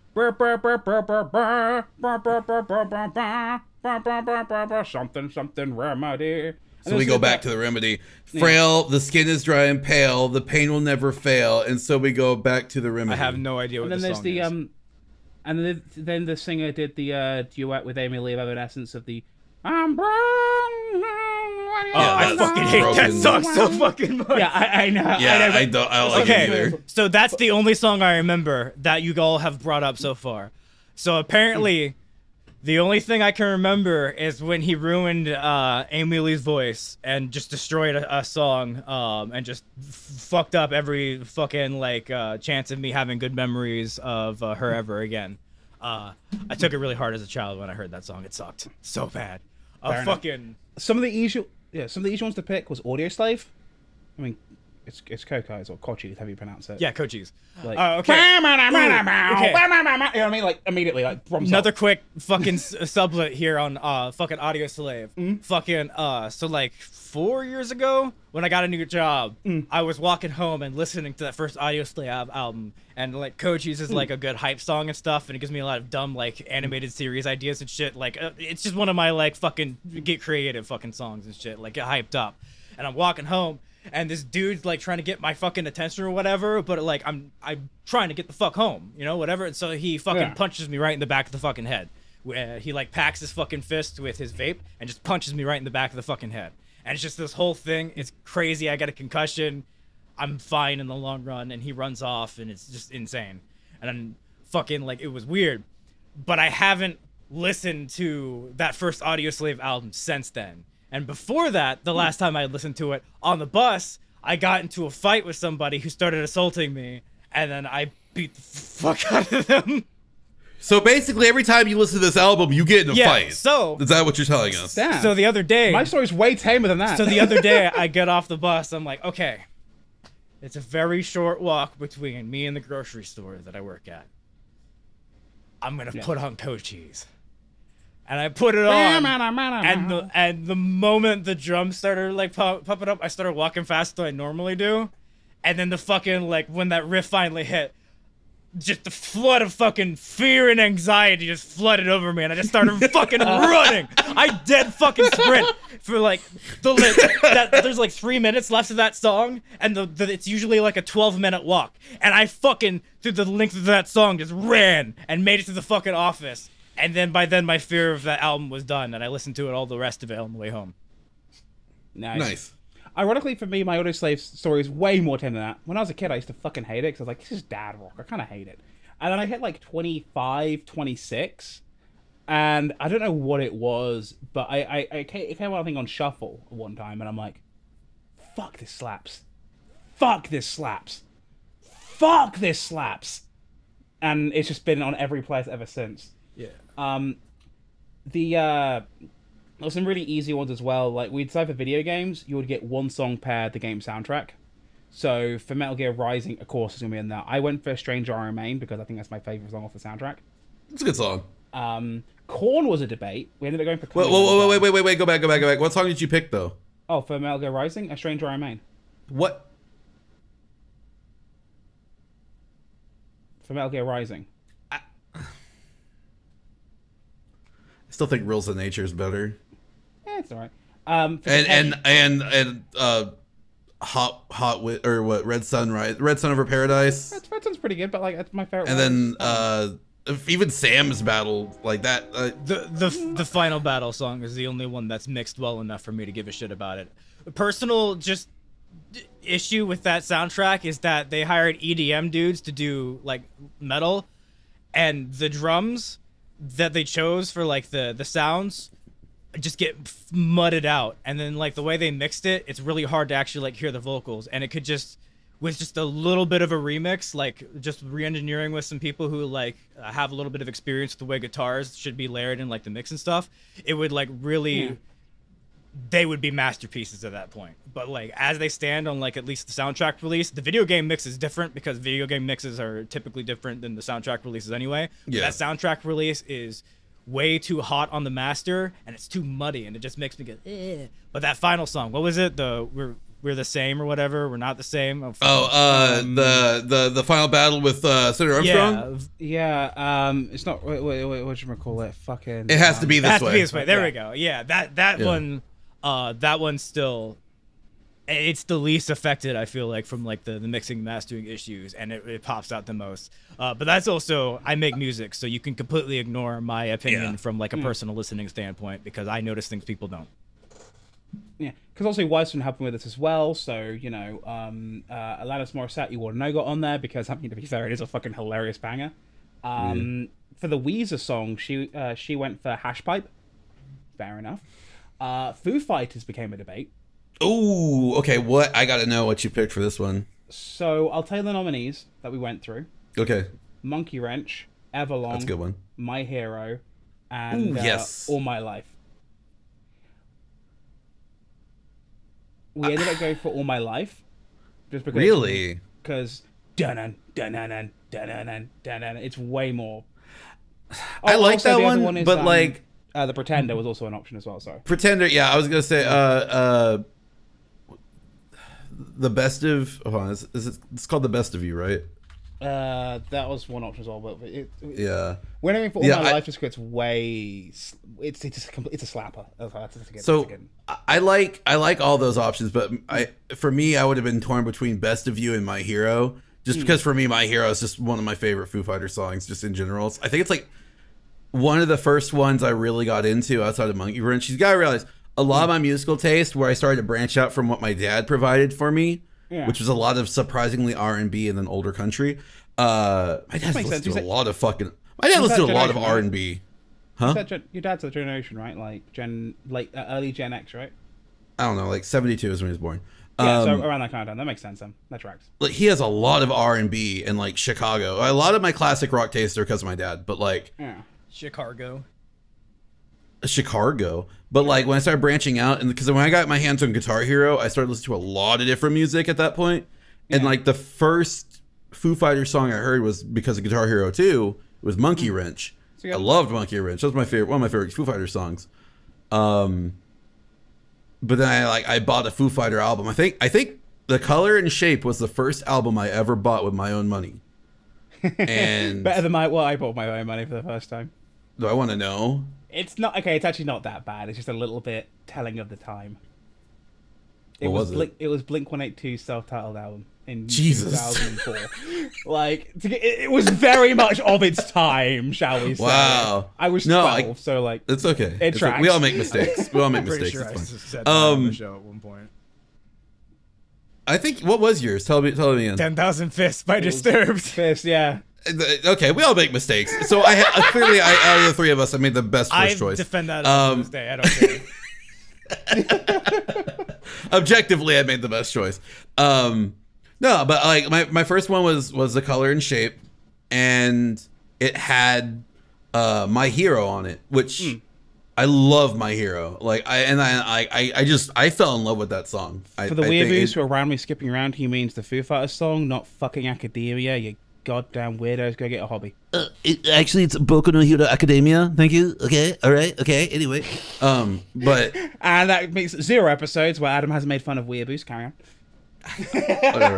something, something remedy. So we go back to the remedy. Frail, the skin is dry and pale, the pain will never fail, and so we go back to the remedy. I have no idea what and then there's the, is. Um, and then, then the singer did the uh, duet with Amy Lee of Evanescence of the I'm brown Oh, Yeah, I fucking hate that song so fucking much. Yeah, I, I know. Yeah, I, know, I but- don't. I don't like okay, it either. so that's the only song I remember that you all have brought up so far. So apparently, the only thing I can remember is when he ruined uh, Amy Lee's voice and just destroyed a, a song um, and just f- fucked up every fucking like uh, chance of me having good memories of uh, her ever again. Uh, I took it really hard as a child when I heard that song. It sucked so bad. A Fair enough. fucking some of the easy, yeah, some of the easy ones to pick was Audioslave. I mean, it's it's Koko's or Kochi's, however you pronounce it. yeah, Cochise. Like, Uh, okay. okay. You know what I mean? Like immediately, like. Another quick fucking sublet here on uh fucking Audioslave. Fucking uh so like 4 years ago when I got a new job, I was walking home and listening to that first Audioslave album and like Cochise is like a good hype song and stuff and it gives me a lot of dumb like animated series ideas and shit. Like uh, it's just one of my like fucking get creative fucking songs and shit. Like get hyped up. And I'm walking home and this dude's like trying to get my fucking attention or whatever, but like I'm I'm trying to get the fuck home, you know, whatever. And so he fucking Yeah. punches me right in the back of the fucking head. Where uh, he like packs his fucking fist with his vape and just punches me right in the back of the fucking head. And it's just this whole thing. It's crazy. I got a concussion. I'm fine in the long run, and he runs off, and it's just insane. And I'm fucking like it was weird, but I haven't listened to that first Audioslave album since then. And before that, the last time I listened to it on the bus, I got into a fight with somebody who started assaulting me, and then I beat the fuck out of them. So basically, every time you listen to this album, you get in a Yeah, fight. so- is that what you're telling us? Damn. So the other day, my story's way tamer than that. so the other day I get off the bus. I'm like, okay, it's a very short walk between me and the grocery store that I work at. I'm gonna put on Cochise, and I put it on. and the and the moment the drums started like pop, popping up, I started walking faster than I normally do, and then the fucking like when that riff finally hit, just the flood of fucking fear and anxiety just flooded over me, and I just started fucking running. I dead fucking sprint for like the that there's like three minutes left of that song, and the, the it's usually like a 12 minute walk, and I fucking through the length of that song just ran and made it to the fucking office. And then by then my fear of that album was done, and I listened to it all the rest of it on the way home. nice. Nice. Ironically, for me, my Audioslave story is way more tame than that. When I was a kid, I used to fucking hate it because I was like, this is dad rock. I kind of hate it. And then I hit like 25, 26, and I don't know what it was, but I, I, I came, it came out, I think, on Shuffle one time, and I'm like, fuck, this slaps. Fuck, this slaps. Fuck, this slaps. And it's just been on every place ever since. Yeah. Um, the uh, there's some really easy ones as well. Like we'd say for video games, you would get one song per the game soundtrack. So for Metal Gear Rising, of course, is gonna be in there. I went for Stranger I Remain because I think that's my favorite song off the soundtrack. It's a good song. Um, Korn was a debate. We ended up going for. Wait, wait, wait, wait, wait, wait, go back, go back, go back. What song did you pick though? Oh, for Metal Gear Rising, A Stranger I Remain. What? For Metal Gear Rising. I still think Rules of Nature is better. Yeah, it's alright. Um, for And and and and uh, hot hot with or what? Red Sunrise, Red Sun over Paradise, Red, Red Sun's pretty good, but like it's my favorite. and one. then uh, if even Sam's battle like that. Uh, The the the final battle song is the only one that's mixed well enough for me to give a shit about it. Personal just issue with that soundtrack is that they hired EDM dudes to do like metal and the drums that they chose for like the the sounds just get mudded out and then like the way they mixed it it's really hard to actually like hear the vocals and it could just with just a little bit of a remix like just re-engineering with some people who like have a little bit of experience with the way guitars should be layered in like the mix and stuff it would like really Yeah. They would be masterpieces at that point. But like as they stand on like at least the soundtrack release, the video game mix is different because video game mixes are typically different than the soundtrack releases anyway. But Yeah. That soundtrack release is way too hot on the master and it's too muddy and it just makes me go eh. But that final song, what was it? The we're we're the same or whatever. We're not the same. Oh, Oh, uh, the the the final battle with uh, Senator Armstrong. yeah. Yeah, um, it's not. Wait, wait, wait, what you call it? Fucking. It has to um, be It this has way. to be this way. There Yeah. we go. Yeah, that that Yeah. one, uh, that one's still. It's the least affected, I feel like, from like the, the mixing mastering issues, and it, it pops out the most. Uh, but that's also I make music, so you can completely ignore my opinion Yeah. from like a personal listening standpoint because I notice things people don't. Yeah, because also Wise been helping with this as well. So you know, um, uh, Alanis Morissette, you want to know, got on there because I mean, to be fair, it is a fucking hilarious banger. Um, For the Weezer song, she uh, she went for Hash Pipe. Fair enough. Uh, Foo Fighters became a debate. Ooh, okay. What I got to know what you picked for this one. So I'll tell you the nominees that we went through: Okay, Monkey Wrench, Everlong, that's a good one. My Hero, and Ooh, uh, yes. All My Life. We ended up going for All My Life, just because Really? because dun dun dun dun dun dun dun It's way more. I Oh, like that other one, is, but um, like uh, the Pretender was also an option as well. Sorry. Pretender. Yeah, I was gonna say uh uh the best of. Hold on, is, is it, it's called the best of you, right? Uh, that was one option as well, but it, it, Yeah. when I mean for All Yeah, My I- Life, just 'cause it's way. It's it's a, compl- it's a slapper. So that's a I- I like I like all those options, but I for me I would have been torn between Best of You and My Hero, just Hmm. because for me My Hero is just one of my favorite Foo Fighters songs, just in general. I think it's like one of the first ones I really got into outside of Monkey Wrench. You gotta realize a lot of my musical taste, where I started to branch out from what my dad provided for me, Yeah. which was a lot of surprisingly R and B and then older country. Uh, my dad makes listened sense. to a lot of fucking. My dad listened to a lot of R and B. Huh? that your dad's a generation, right? Like Gen, like uh, early Gen X, right? I don't know, like seventy two is when he was born. Yeah, Um, so around that kind of time. That makes sense. Then that tracks. like he has a lot of R and B and like Chicago. A lot of my classic rock tastes are because of my dad, but like Yeah. Chicago. Chicago. But like when I started branching out, and because when I got my hands on Guitar Hero, I started listening to a lot of different music at that point. And like the first Foo Fighters song I heard was because of Guitar Hero 2. It was Monkey Wrench. So you I loved Monkey Wrench. That was my favorite, one of my favorite Foo Fighters songs. Um, but then I like I bought a Foo Fighter album. I think I think the Color and Shape was the first album I ever bought with my own money. And Better than my well, I bought my own money for the first time. Do I want to know? It's not okay. It's actually not that bad. It's just a little bit telling of the time. It What was, was it? Blink. It was Blink One Eight Two self-titled album in Jesus. 2004. like to get, it, it was very much of its time, shall we say? Wow. I was No, 12, I- so like It's okay. It It's okay. We all make mistakes. We all make mistakes. sure It's fine. said that on Um, the show at one point. I think what was yours? Tell me. Tell me again. Ten thousand fists by Disturbed. fist. Yeah. Okay, we all make mistakes. So I clearly, I, out of the three of us, I made the best first I choice. defend that Um, this day. I don't care. Objectively, I made the best choice. Um, no, but like my, my first one was was the color and shape, and it had uh, my hero on it, which Hmm. I love my hero. Like I and I I I just I fell in love with that song. I, For the weirdos who are around me skipping around, he means the Foo Fighters song, not fucking Academia. You goddamn weirdos, go get a hobby. Uh, it, actually, it's Boku no Hero Academia. Thank you. Okay. All right. Okay. Anyway, um, but And that makes zero episodes where Adam hasn't made fun of weeaboos. Carry on. whatever.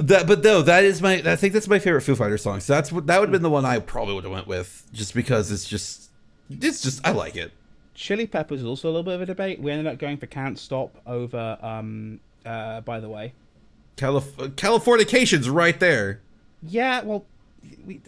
that, but no, that is my. I think that's my favorite Foo Fighters song. So that's what that would have been the one I probably would have went with, just because it's just, it's just I like it. Chili Peppers is also a little bit of a debate. We ended up going for Can't Stop over, um, uh, by the way. Calif- Californication's right there. Yeah, well, we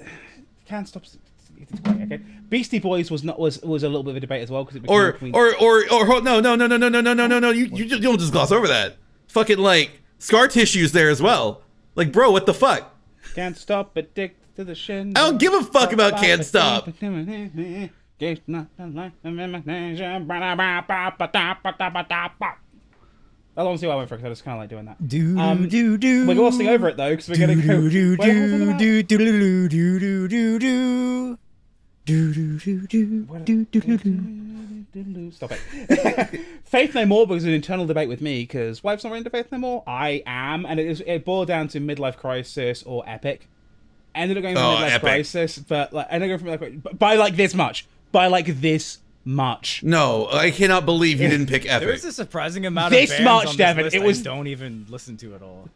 Can't Stop. It's great, okay. Beastie Boys was not was was a little bit of a debate as well because it became Or between- or or or hold- no no no no no no no no no no you you you don't just gloss over that. Fucking like scar tissues there as well. Like bro, what the fuck? Can't stop addicted to the shin. I don't give a fuck about Can't Stop. I'll honestly I went for it because I just kind of like doing that. Do Um, do do. We're glossing over it though because we're gonna go. Do do Wait, what was I do do do do do do do do. Do do do do do do do. Stop it. Faith No More was an internal debate with me because wife's not really into Faith No More. I am, and it, is, it boiled down to midlife crisis or epic. ended up going for Oh, midlife Epic. crisis, but like ended up going for midlife crisis by like this much, by like this March. No, I cannot believe you didn't pick There Epic. is a surprising amount This of bands much, on this Devin, list it was- I don't even listen to at all.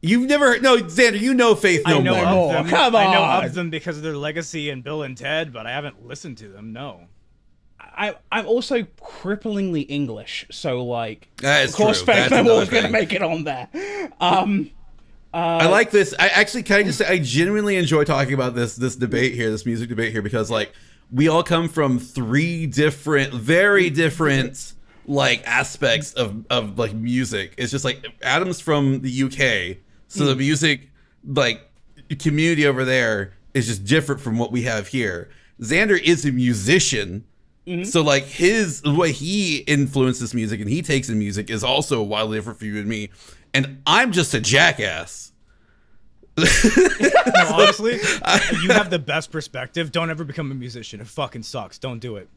You've never no Xander. You know Faith No I know More. of more. them. Come I know on. of them because of their legacy and Bill and Ted, but I haven't listened to them. No. I, I'm also cripplingly English, so like, of course, true. Faith That's No More is going to make it on there. Um, I like this. I actually can I just say I genuinely enjoy talking about this this debate here, this music debate here, because like we all come from three different, very different like aspects of of like music. It's just like Adam's from the UK, so the mm. music like community over there is just different from what we have here. Xander is a musician. Mm-hmm. So like his the way he influences music and he takes in music is also wildly different for you and me. And I'm just a jackass. No, honestly, you have the best perspective. Don't ever become a musician. It fucking sucks. Don't do it.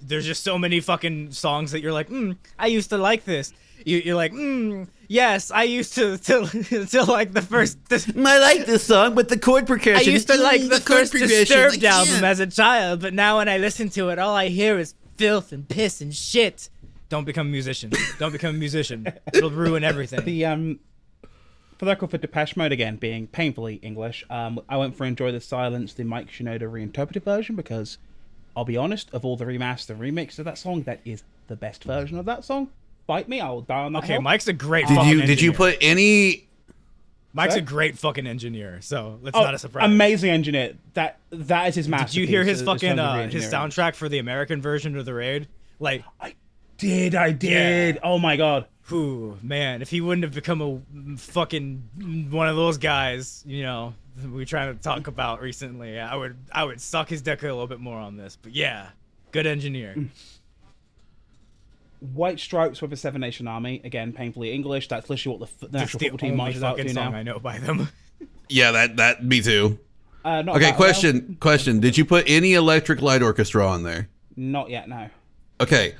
There's just so many fucking songs that you're like, mm, I used to like this. You, you're like, mm, yes, I used to to, to like the first. The, I like this song, but the chord progression. I used to like mm, the, first Disturbed like, album yeah. as a child, but now when I listen to it, all I hear is filth and piss and shit. Don't become a musician. Don't become a musician. It'll ruin everything. the um, for the record, for Depeche Mode again being painfully English, um, I went for Enjoy the Silence, the Mike Shinoda reinterpreted version, because I'll be honest, of all the remaster remix of that song, that is the best version of that song. Bite me, I'll die on that Okay, hill. Mike's a great. Did fucking you did you put any? Mike's a great fucking engineer, so it's Oh, not a surprise. Amazing engineer. That that is his masterpiece. Did you hear his in fucking uh, his soundtrack for the American version of the raid? Like, I did, I did. Oh my god. Whew, man, if he wouldn't have become a fucking one of those guys, you know, we trying to talk about recently, I would I would suck his dick a little bit more on this. But yeah, good engineer. White Stripes with a Seven Nation Army. Again, painfully English. That's literally what the, f- the national the football team marches out to song now. I know by them. Yeah, that that me too. Uh, not Okay, that question question. Did you put any Electric Light Orchestra on there? Not yet, no. Okay.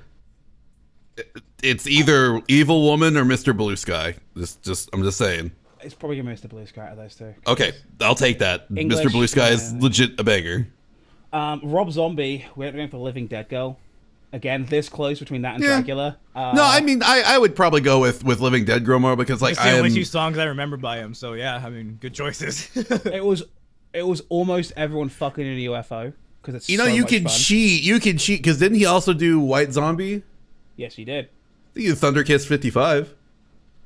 It's either Evil Woman or Mr. Blue Sky. Just just I'm just saying. It's probably gonna be Mr. Blue Sky out of those two. Okay, I'll take that. English, Mr. Blue Sky is yeah. legit a beggar. Um, Rob Zombie. We're going for Living Dead Girl. Again, this close between that and Yeah. Dracula. Uh, No, I mean I, I would probably go with with Living Dead Gromar because like It's the I only am two songs I remember by him. So yeah, I mean, good choices. it was it was almost everyone fucking in a UFO because it's you know so you much can fun. cheat you can cheat because didn't he also do White Zombie? Yes, he did. I think he did Thunder Kiss 55. You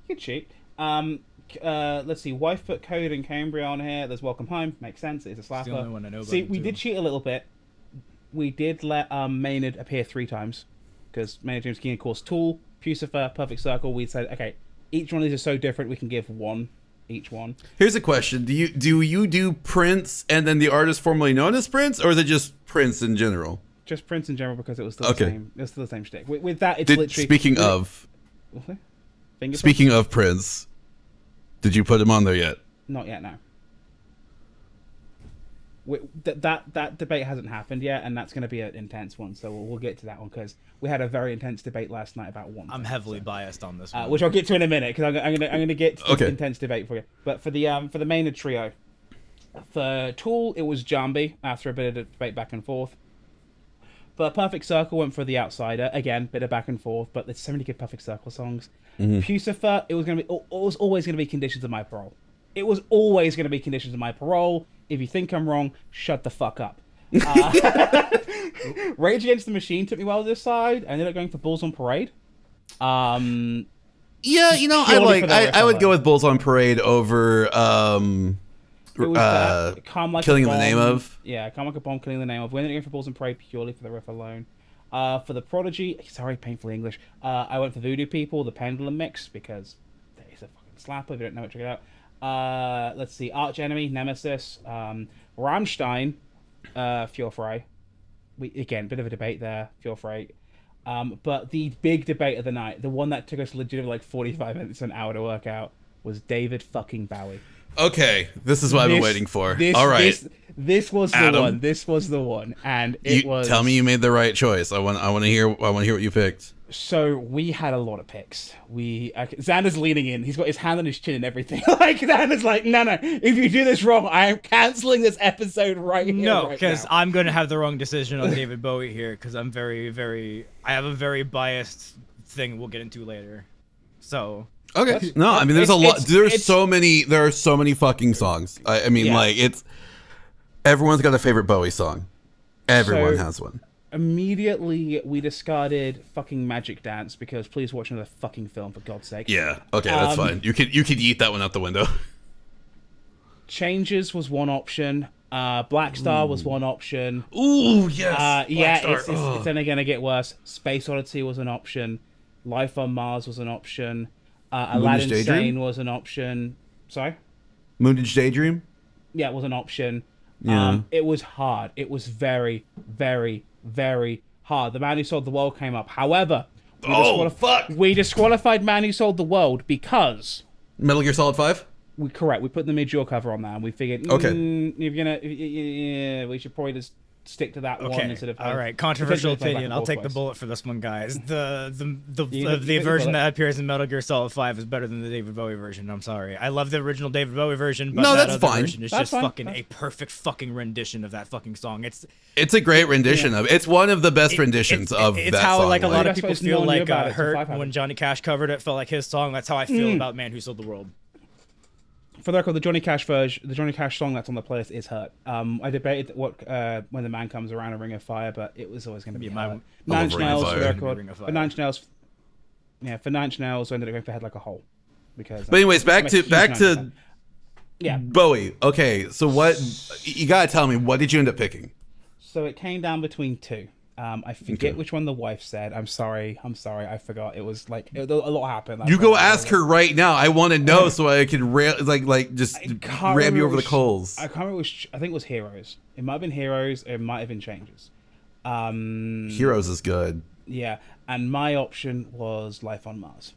can cheat. Um, uh, let's see. Wife put Coheed and Cambria on here. There's Welcome Home. Makes sense. It's a slapper. the only one I know about See, we too. did cheat a little bit. We did let um, Maynard appear three times because Maynard James Keenan, of course, Tool, Puscifer, Perfect Circle. We said, okay, each one of these is so different. We can give one each one. Here's a question: Do you do you do Prince and then the artist formerly known as Prince, or is it just Prince in general? Just Prince in general because it was still Okay. the same. It was still the same shtick. With, with that, it's Did, literally. speaking of Finger speaking of Prince, did you put him on there yet? Not yet, no. We, th- that that debate hasn't happened yet, and that's going to be an intense one. So we'll, we'll get to that one because we had a very intense debate last night about one. I'm thing, heavily so- biased on this uh, one. which I'll get to in a minute because I'm, I'm gonna I'm gonna get to the Okay. intense debate for you. But for the um for the Maynard trio, for Tool it was Jambi after a bit of debate back and forth. But Perfect Circle went for the Outsider again, bit of back and forth. But there's so many good Perfect Circle songs. Puscifer it was gonna be it was always gonna be Conditions of My Parole. It was always gonna be Conditions of My Parole. If you think I'm wrong, shut the fuck up. Uh, Rage Against the Machine took me well to this side. I ended up going for Bulls on Parade. Um, Yeah, you know, I like I, I would go with Bulls on Parade over um It was uh, that, Calm Like a Killing in the Name of. Yeah, a Bomb, Killing the Name of. We're going for Bulls and Parade purely for the riff alone. Uh, for the Prodigy, sorry, painfully English. Uh, I went for Voodoo People, the Pendulum mix, because that is a fucking slapper. If you don't know it, check it out. Uh, let's see, Arch Enemy, Nemesis, um, Rammstein, uh, Feuer Frei. We again, bit of a debate there, Feuer Frei. Um, but the big debate of the night, the one that took us legitimately like forty-five minutes, an hour to work out, was David fucking Bowie. Okay, this is what I've been waiting for. This, All right, This, this was the one. This was the one, and it you was. tell me you made the right choice. I want I want to hear I want to hear what you picked. So we had a lot of picks. We uh, Xander's leaning in. He's got his hand on his chin and everything. like Xander's like, no, no. If you do this wrong, I am canceling this episode right here. No, because now." I'm gonna have the wrong decision on David Bowie here because I'm very, very. I have a very biased thing we'll get into later. So Okay. No, I mean, there's a lot. There's so many. There are so many fucking songs. I, I mean, Yeah. like it's everyone's got a favorite Bowie song. Everyone So- has one. immediately we discarded fucking Magic Dance because please watch another fucking film for God's sake. Yeah. Okay, that's Um, fine. You could you could eat that one out the window. Changes was one option. Uh, Black Star was one option. Ooh, yes. Uh, yeah, it's, it's, it's only going to get worse. Space Oddity was an option. Life on Mars was an option. Uh, Aladdin Daydream? Sane was an option. Sorry? Moonage Daydream. Yeah, it was an option. Yeah. Um, it was hard. It was very, very, very hard. The Man Who Sold the World came up. However, we, Oh, fuck. we disqualified Man Who Sold the World because Metal Gear Solid Five. we correct. We put the mid cover on that, and we figured, Okay. mm, you're gonna, yeah, we should probably just stick to that one instead of. all right. Controversial potentially play back opinion. I'll forth take the bullet for this one, guys. The the the You uh, take- the take the version bullet. that appears in Metal Gear Solid Five is better than the David Bowie version. I'm sorry. I love the original David Bowie version, but No, that that's other fine. version is That's just fine. fucking That's- a perfect fucking rendition of that fucking song. It's It's a great rendition of. It's one of the best it- renditions it's, of it's that how song. like a lot of people feel no like uh, it hurt when. Johnny Cash covered it. Felt like his song. That's how I feel about Man Who Sold the World. For the record, the Johnny Cash version, the Johnny Cash song that's on the playlist is "Hurt." Um, I debated what uh, when the man comes around a Ring of Fire, but it was always going to be Yeah, my- "Hurt." Nine Inch Nails for the record, for. Nine Inch Nails, yeah, for Nine Inch Nails, I ended up going for Head Like a Hole because. But anyways, back to back to yeah. Bowie. Okay, so what? You gotta tell me what did you end up picking? So it came down between two. Um, I forget Okay. which one the wife said. I'm sorry. I'm sorry. I forgot. It was like it, a lot happened. You go ask her right now. I want to know so I could ra- like like just ram you over the coals. I can't remember which. I think it was Heroes. It might have been Heroes. It might have been Changes. Um, Heroes is good. yeah, and my option was Life on Mars.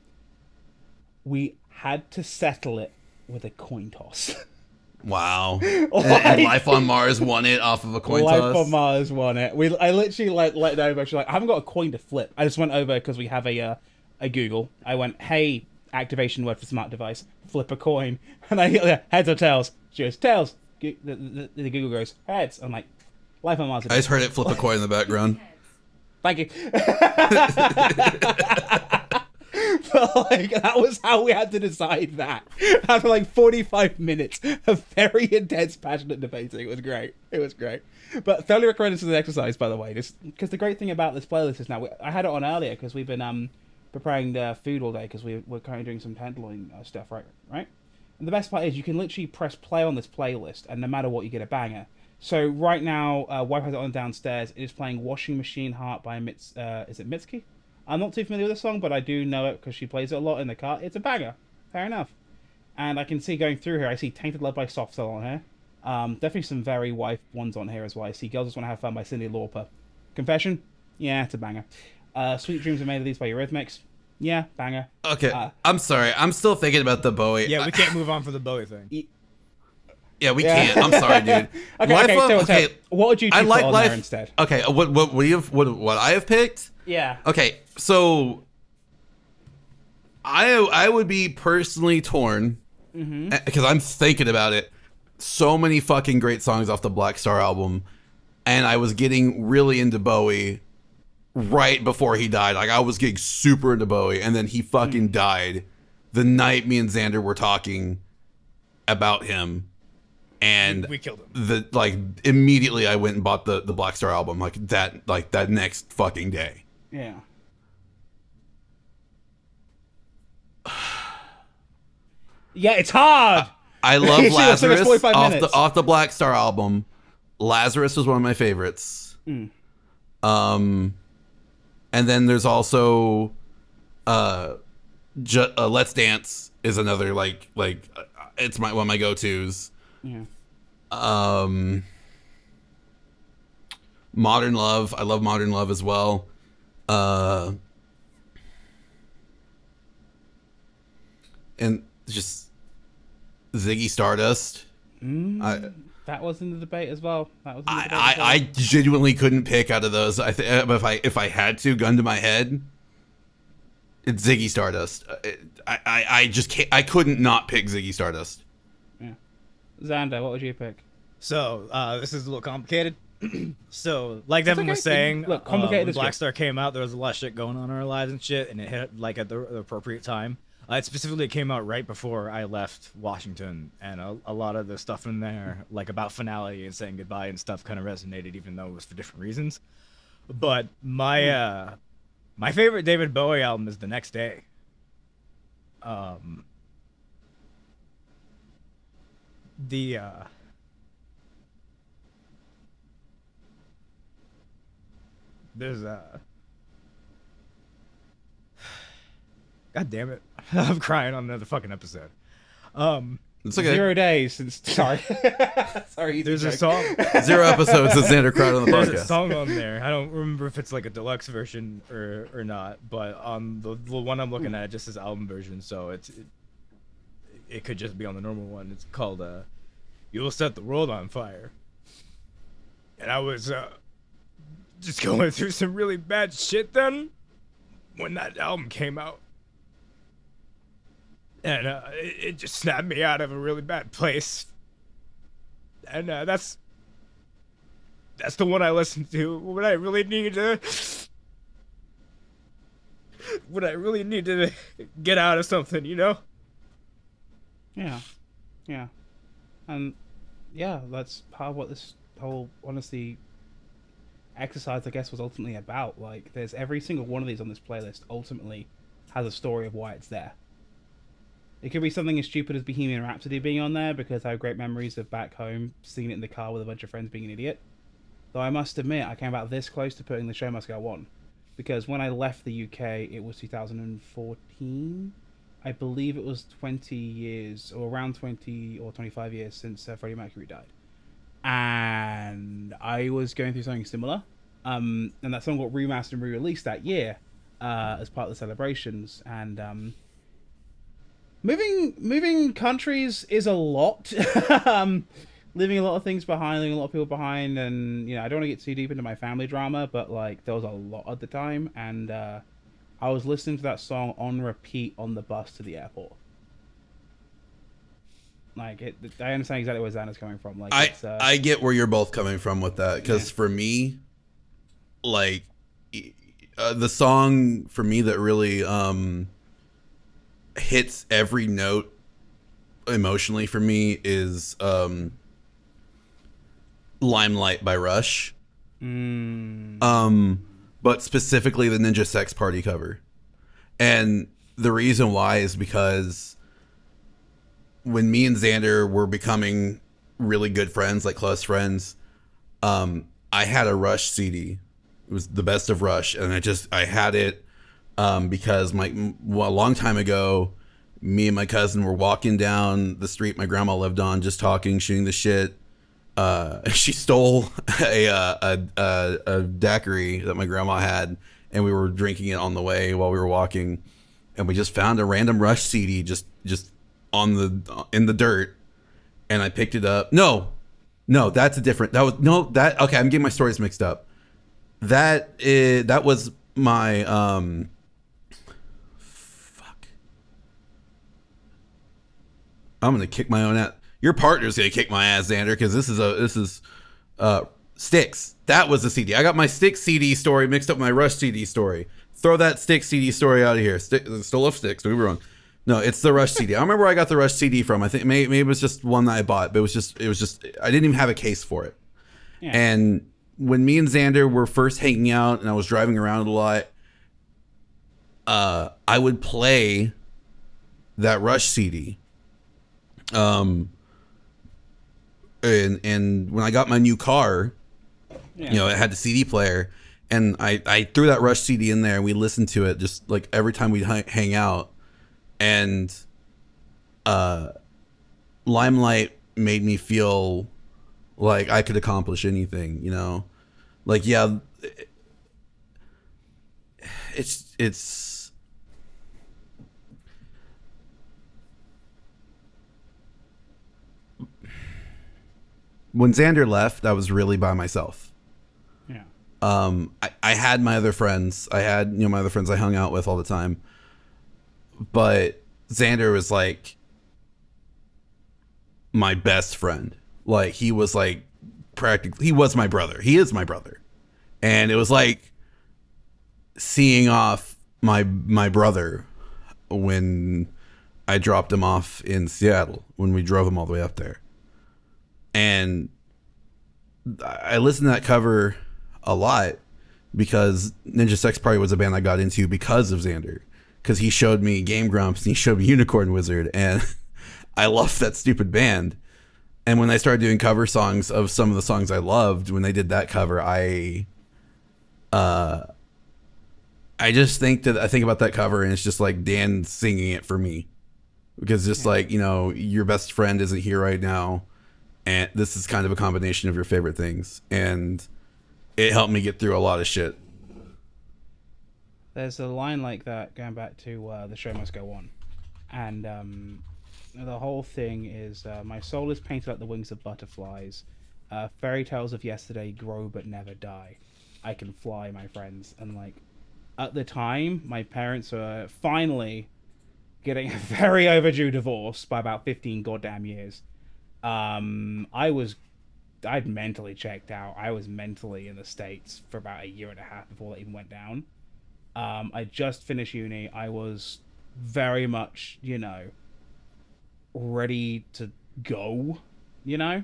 We had to settle it with a coin toss. Wow. and, and Life on Mars won it off of a coin Life toss. Life on Mars won it. We, I literally like let it over. She's like, I haven't got a coin to flip. I just went over because we have a uh, a Google. I went, hey, activation word for smart device, flip a coin, and I heads or tails. She goes tails. Go- The, the, the Google goes heads. I'm like, Life on Mars. I just heard it flip a coin in the background. Thank you. but like that was how we had to decide that. After like 45 minutes of very intense, passionate debating, it was great. It was great. But thoroughly recommend this as an exercise, by the way. Just because the great thing about this playlist is now we, I had it on earlier because we've been um preparing the food all day because we, we're currently doing some tenderloin uh, stuff, right? Right. And the best part is you can literally press play on this playlist, and no matter what, you get a banger. So right now, uh, it on downstairs. It is playing "Washing Machine Heart" by Mits. Uh, is it Mitski? I'm not too familiar with the song, but I do know it because she plays it a lot in the car. It's a banger. Fair enough. And I can see going through here, I see "Tainted Love" by Soft Cell on here. Um, definitely some very wife ones on here as well. I see "Girls Just Want to Have Fun" by Cyndi Lauper. Confession? Yeah, it's a banger. Uh, "Sweet Dreams Are Made of These" by Eurythmics. Yeah, banger. Okay, Uh, I'm sorry. I'm still thinking about the Bowie. Yeah, we can't move on for the Bowie thing. Yeah, we Yeah. can't. I'm sorry, dude. Okay, Life okay, on- so, so what would you I like on life there instead? Okay, uh, what what what you have, what what I have picked? Yeah. Okay, so I I would be personally torn Mm-hmm. because I'm thinking about it. So many fucking great songs off the Black Star album, and I was getting really into Bowie right before he died. Like I was getting super into Bowie, and then he fucking Mm. died the night me and Xander were talking about him, and We killed him. the like immediately I went and bought the the Black Star album like that like that next fucking day. Yeah. Yeah, it's hard. I love See, it took us Lazarus off minutes. the off the Black Star album. Lazarus was one of my favorites. Hmm. Um, and then there's also, uh, Ju- uh, Let's Dance is another like like uh, it's my one of my go tos. Yeah. Um, Modern Love, I love Modern Love as well. Uh, and just Ziggy Stardust. I, That was in the debate as well. That was in the debate I, well. I, I genuinely couldn't pick out of those. I think if I if I had to, gun to my head, It's Ziggy Stardust. Uh, it- I, I, I just can't. I couldn't not pick Ziggy Stardust. Yeah, Xander, what would you pick? So uh, this is a little complicated. so, like Devin was saying, Look, uh, complicated when is good. Black Star came out, there was a lot of shit going on in our lives and shit, and it hit like at the, the appropriate time. Uh, it specifically came out right before I left Washington, and a, a lot of the stuff in there, like about finality and saying goodbye and stuff, kind of resonated, even though it was for different reasons. But my uh, my favorite David Bowie album is The Next Day. Um, the uh, there's a God damn it. I'm crying on another fucking episode. Um It's okay. Zero days since. Sorry. Sorry. there's a song Zero episodes of Xander cried on the there's a song on there. I don't remember if it's like a deluxe version or or not, but on the, the one I'm looking at it just says album version, so it's it, it could just be on the normal one. It's called uh You Will Set the World on Fire. And I was uh just going through some really bad shit then when that album came out. And uh, it, it just snapped me out of a really bad place. And uh, that's that's the one I listen to when I really need to when I really need to get out of something, you know? Yeah, yeah, and yeah, that's part of what this whole honestly exercise, I guess, was ultimately about. Like, there's every single one of these on this playlist ultimately has a story of why it's there. It could be something as stupid as Bohemian Rhapsody being on there because I have great memories of back home seeing it in the car with a bunch of friends being an idiot. Though I must admit, I came about this close to putting the show must go on because when I left the UK, it was 2014. I believe it was 20 years or around 20 or 25 years since uh, Freddie Mercury died. And I was going through something similar. Um, and that song got remastered and re released that year uh, as part of the celebrations. And um, moving moving countries is a lot. um, leaving a lot of things behind, leaving a lot of people behind. And, you know, I don't want to get too deep into my family drama, but, like, there was a lot at the time. And, uh, I was listening to that song on repeat on the bus to the airport. Like it, I understand exactly where Xander's coming from. Like I uh, I get where you're both coming from with that because Yeah. for me, like uh, the song for me that really um hits every note emotionally for me is um Limelight by Rush. mm, Um but specifically the Ninja Sex Party cover. And the reason why is because when me and Xander were becoming really good friends, like close friends, um, I had a Rush CD. It was the best of Rush, and I just I had it um, because my well, a long time ago, me and my cousin were walking down the street my grandma lived on, just talking, shooting the shit. Uh, she stole a, uh, a a a daiquiri that my grandma had, and we were drinking it on the way while we were walking, and we just found a random Rush CD just just on the in the dirt, and I picked it up. No, no, that's a different. That was no that. Okay, I'm getting my stories mixed up. That is that was my um. Fuck. I'm gonna kick my own ass. Your partner's gonna kick my ass, Xander, because this is a this is uh Styx. That was the CD. I got my Styx CD story mixed up with my Rush CD story. Throw that Styx CD story out of here. Stick, still love Styx. Don't wrong. No, it's the Rush CD. I remember where I got the Rush CD from. I think maybe, maybe it was just one that I bought, but it was just it was just I didn't even have a case for it. Yeah. And when me and Xander were first hanging out and I was driving around a lot, uh, I would play that Rush CD. Um, and and when I got my new car, yeah. you know, it had the CD player, and I I threw that Rush CD in there and we listened to it just like every time we'd hang out, and uh, Limelight made me feel like I could accomplish anything, you know, like yeah, it's it's. When Xander left, I was really by myself yeah. um I, I had my other friends i had you know my other friends i hung out with all the time but Xander was like my best friend. Like he was like practically he was my brother. He is my brother. And it was like seeing off my my brother when I dropped him off in Seattle when we drove him all the way up there. And I listened to that cover a lot because Ninja Sex Party was a band I got into because of Xander. Because he showed me Game Grumps and he showed me Unicorn Wizard, and I loved that stupid band. And when I started doing cover songs of some of the songs I loved, when they did that cover, I, uh, I just think that I think about that cover and it's just like Dan singing it for me, because just like you know your best friend isn't here right now, and this is kind of a combination of your favorite things, and it helped me get through a lot of shit. There's a line like that going back to uh, the show must go on, and um, the whole thing is uh, my soul is painted like the wings of butterflies. Uh, fairy tales of yesterday grow but never die. I can fly, my friends, and like at the time, my parents were finally getting a very overdue divorce by about 15 goddamn years. Um, I was, I'd mentally checked out. I was mentally in the States for about a year and a half before that even went down. Um, I just finished uni. I was very much, you know, ready to go, you know?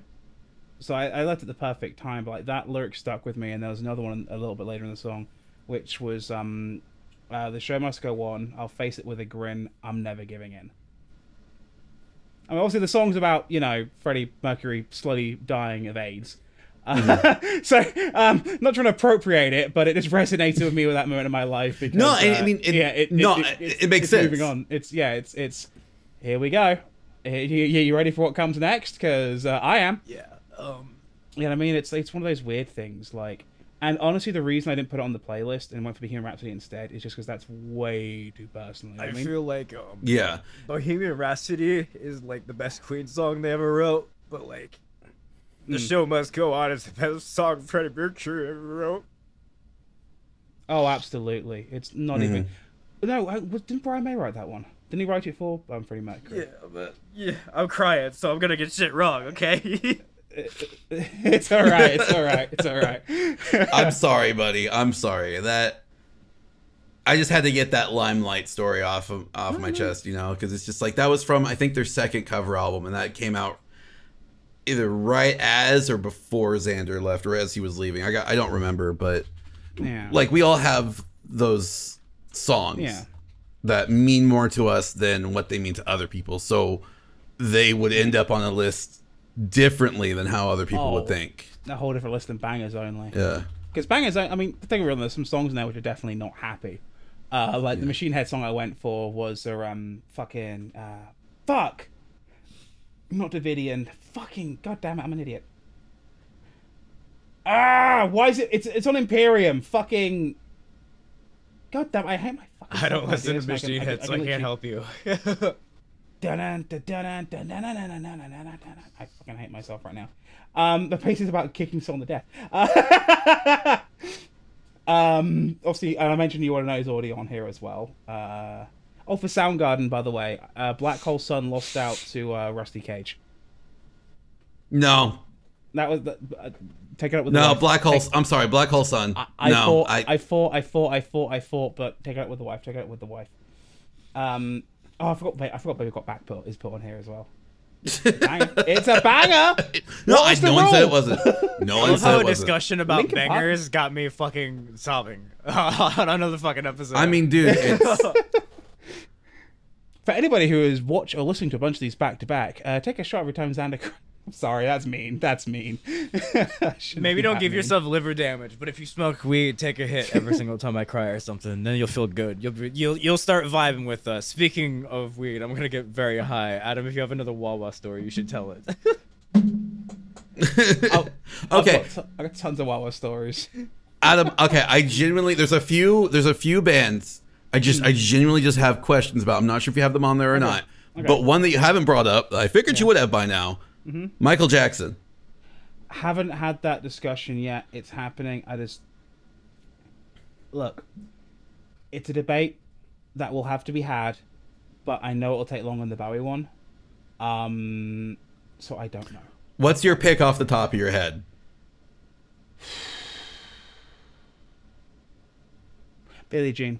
So I, I left at the perfect time, but like that lyric stuck with me, and there was another one a little bit later in the song which was um, uh, the show must go on. I'll face it with a grin. I'm never giving in. I mean, obviously the song's about you know Freddie Mercury slowly dying of AIDS. Mm-hmm. so um, not trying to appropriate it, but it just resonated with me with that moment in my life. Because, no, I, uh, I mean, it, yeah, it, no, it, it, it makes sense. Moving on, it's yeah, it's it's here we go. You, you ready for what comes next? Because uh, I am. Yeah. Um. You know what I mean? It's it's one of those weird things. Like and honestly, the reason I didn't put it on the playlist and went for Bohemian Rhapsody instead is just because that's way too personal. You know I, what I mean? feel like um, Yeah, Bohemian Rhapsody is like the best Queen song they ever wrote, but like the Mm. show must go on is the best song Freddie Mercury ever wrote. Oh, absolutely. It's not Mm-hmm. even. No, I- was- didn't Brian May write that one? Didn't he write it for um, Freddie Mercury? Yeah, but yeah, I'm crying, so I'm gonna get shit wrong, okay? it's all right. It's all right. It's all right. I'm sorry, buddy. I'm sorry that I just had to get that limelight story off of off my chest, you know, because it's just like that was from I think their second cover album, and that came out either right as or before Xander left, or as he was leaving. I got I don't remember, but yeah. like we all have those songs Yeah. that mean more to us than what they mean to other people. So they would end up on a list differently than how other people Oh. would think. a whole different list than bangers only. Yeah. Because bangers, I mean, the thing real, there's some songs now which are definitely not happy. Uh, like the Machine Head song I went for was a um fucking uh fuck, not Davidian. Fucking goddamn it, I'm an idiot. Ah, why is it? It's it's on Imperium. Fucking. God damn, I hate my fucking. I don't listen to Machine can- Head, so I can can't help you. I fucking hate myself right now. Um, the piece is about kicking someone to death. Uh, um, obviously, and I mentioned you want to know is already on here as well. Uh, oh, for Soundgarden, by the way, uh, Black Hole Sun lost out to uh, Rusty Cage. No. That was the, uh, take it up with the No, wife. Black Hole. Take- I'm sorry, Black Hole Sun. I, I no, fought, I, I, fought, I fought, I fought, I fought, but take it up with the wife. Take it up with the wife. Um, oh, I forgot. I forgot. Baby got back put is put on here as well. Banger. it's a banger. no, I, What's the no one said it wasn't. No I one love said how it a wasn't. discussion about Linkin Park- bangers got me fucking sobbing on another fucking episode. I mean, dude, it's, For anybody who is watch or listening to a bunch of these back to back, uh, take a shot every time Xander. I'm sorry, that's mean. That's mean. Maybe don't give mean. yourself liver damage, but if you smoke weed, take a hit every single time I cry or something, then you'll feel good. You'll be, you'll you'll start vibing with us. Speaking of weed, I'm gonna get very high. Adam, if you have another Wawa story, you should tell it. Oh, I've okay. got t- I got tons of Wawa stories. Adam. Okay, I genuinely there's a few there's a few bands I just I genuinely just have questions about. I'm not sure if you have them on there or not. Okay. But one that you haven't brought up, I figured you would have by now. Mm-hmm. Michael Jackson. Haven't had that discussion yet. It's happening. I just look. It's a debate that will have to be had but I know it'll take longer than the Bowie one. Um, so I don't know. What's your pick off the top of your head? Billie Jean,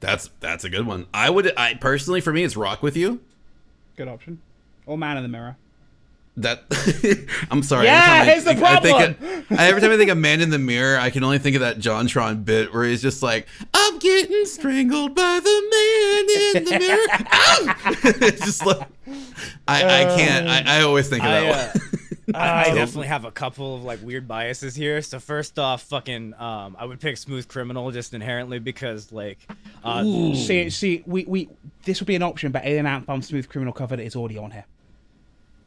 That's that's a good one. I would I personally for me it's Rock with You. good option. Or Man in the Mirror. That I'm sorry. Yeah, time I here's the think- I think problem. of- every time I think of Man in the Mirror, I can only think of that JonTron bit where he's just like, "I'm getting strangled by the man in the mirror." It's just like I, I can't. I, I always think of that I, uh, one. I, I definitely have a couple of like weird biases here. So first off, fucking, um, I would pick Smooth Criminal just inherently because like, uh, See, see, we, we this would be an option, but Alien Ant Farm Smooth Criminal covered is already on here.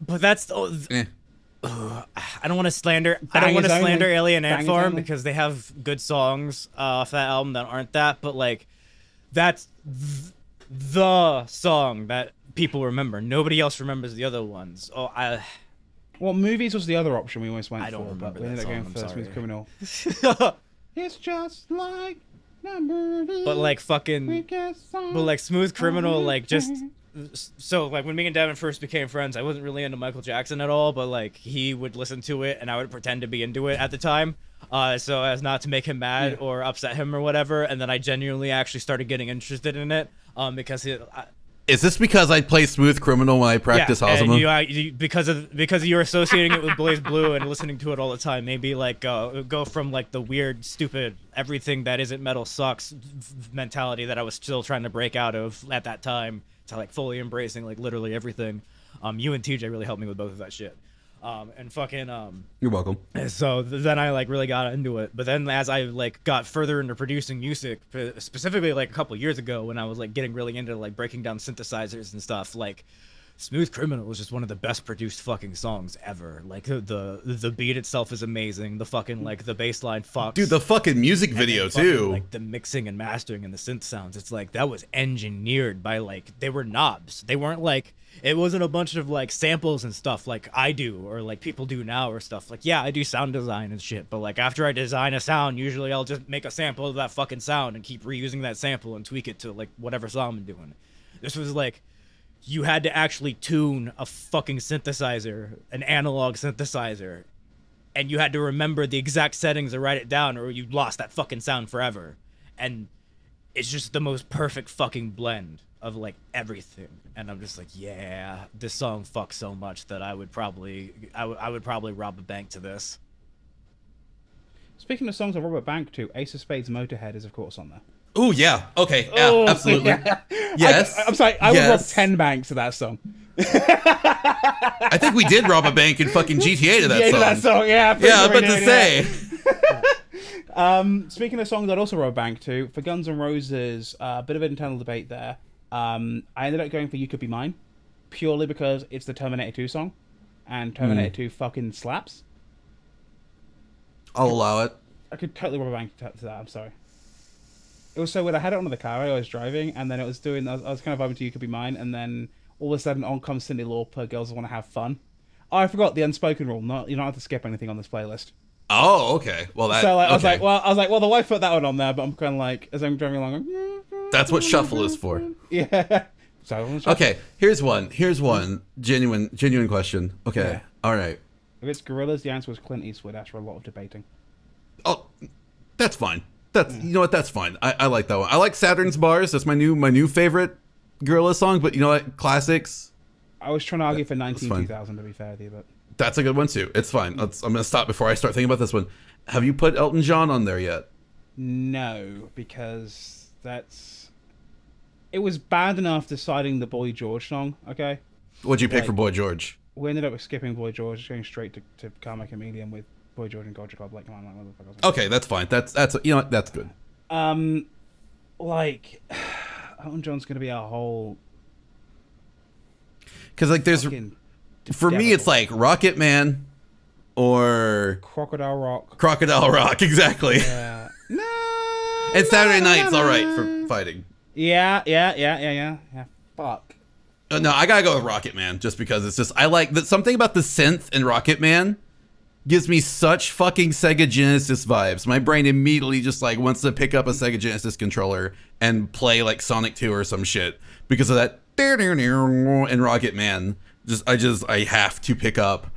but that's oh, th- Eh. I don't want to slander. I don't Bangers want to only. slander Alien Ant Bangers Farm only. because they have good songs uh, off that album that aren't that. But like, that's th- the song that people remember. Nobody else remembers the other ones. Oh, I. Well, movies was the other option we almost went I don't for, but remember we that ended up going song, for I'm Smooth sorry. Criminal. It's just like number. but like fucking. But like Smooth Criminal, like just so like when me and Devin first became friends, I wasn't really into Michael Jackson at all, but like he would listen to it and I would pretend to be into it at the time. Uh, so as not to make him mad or upset him or whatever, and then I genuinely actually started getting interested in it, um, because I, Is this because I play Smooth Criminal when I practice yeah, you, I, you, because of because you're associating it with BlazBlue and listening to it all the time, maybe like uh, go from like the weird, stupid, everything that isn't metal sucks mentality that I was still trying to break out of at that time to like fully embracing like literally everything. Um, you and TJ really helped me with both of that shit. Um, and fucking um, You're welcome. so th- then I like really got into it. But then as I like got further into producing music, specifically like a couple years ago when I was like getting really into like breaking down synthesizers and stuff, like Smooth Criminal was just one of the best produced fucking songs ever. Like the the, the beat itself is amazing. The fucking like the bass line fucks. Dude, the fucking music video fucking, too. Like the mixing and mastering and the synth sounds. It's like that was engineered by like they were knobs. They weren't like it wasn't a bunch of like samples and stuff like I do or like people do now or stuff. Like yeah, I do sound design and shit, but like after I design a sound, usually I'll just make a sample of that fucking sound and keep reusing that sample and tweak it to like whatever song I'm doing. This was like you had to actually tune a fucking synthesizer, an analog synthesizer, and you had to remember the exact settings to write it down or you lost that fucking sound forever. And it's just the most perfect fucking blend of like everything. And I'm just like, yeah, this song fucks so much that I would probably I would- I would probably rob a bank to this. Speaking of songs i rob a Bank to Ace of Spades Motorhead is of course on there. Ooh, yeah. Okay. Yeah, Oh, absolutely. yeah. Yes. I, am sorry, I would rob ten banks to that song. I think we did rob a bank in fucking GTA to that yeah, song. that song. Yeah, Yeah, I was about to pretty sure we say. Um, speaking of songs, I'd also rob a bank to for Guns N' Roses. uh, A bit of an internal debate there. Um, I ended up going for "You Could Be Mine," purely because it's the Terminator 2 song, and Terminator 2 fucking slaps. I'll allow it. I could totally rob a bank to, to that. I'm sorry. It was so weird. I had it on the car I was driving, and then it was doing. I was, I was kind of vibing to "You Could Be Mine," and then all of a sudden, on comes Cyndi Lauper. Girls want to have fun. Oh, I forgot the unspoken rule. Not you don't have to skip anything on this playlist. Oh, okay. Well, that. so like, I was okay. like, well, I was like, well, the wife put that one on there, but I'm kind of like, as I'm driving along, like, That's what shuffle is for. yeah. Okay, here's one. Here's one genuine, genuine question. Okay, Yeah. all right. If it's Gorillaz, the answer was Clint Eastwood after a lot of debating. Oh, that's fine. That's you know what? That's fine. I, I like that one. I like Saturnz Barz. That's my new my new favorite Gorillaz song. But you know what? Classics. I was trying to argue for 19 2000 to be fair with you, but That's a good one too. It's fine. Let's, I'm gonna stop before I start thinking about this one. Have you put Elton John on there yet? no, because that's it was bad enough deciding the Boy George song. Okay, What'd you pick Like- for Boy George? we ended up skipping Boy George, going straight to to Karma Chameleon with Boy George and Culture Club. Like, come on, like, motherfuckers. Okay, that's fine. That's that's you know? That's good. Um, like Elton John's gonna be a whole Because like there's for me it's like Rocket Man or Crocodile Rock. Crocodile Rock. Exactly. Yeah. no. And Saturday Night's all right for fighting. Yeah, yeah, yeah, yeah, yeah, yeah. Fuck. Uh, No, I gotta go with Rocket Man just because it's just I like that something about the synth in Rocket Man gives me such fucking Sega Genesis vibes. My brain immediately just like wants to pick up a Sega Genesis controller and play like Sonic 2 or some shit because of that and Rocket Man. Just I just I have to pick up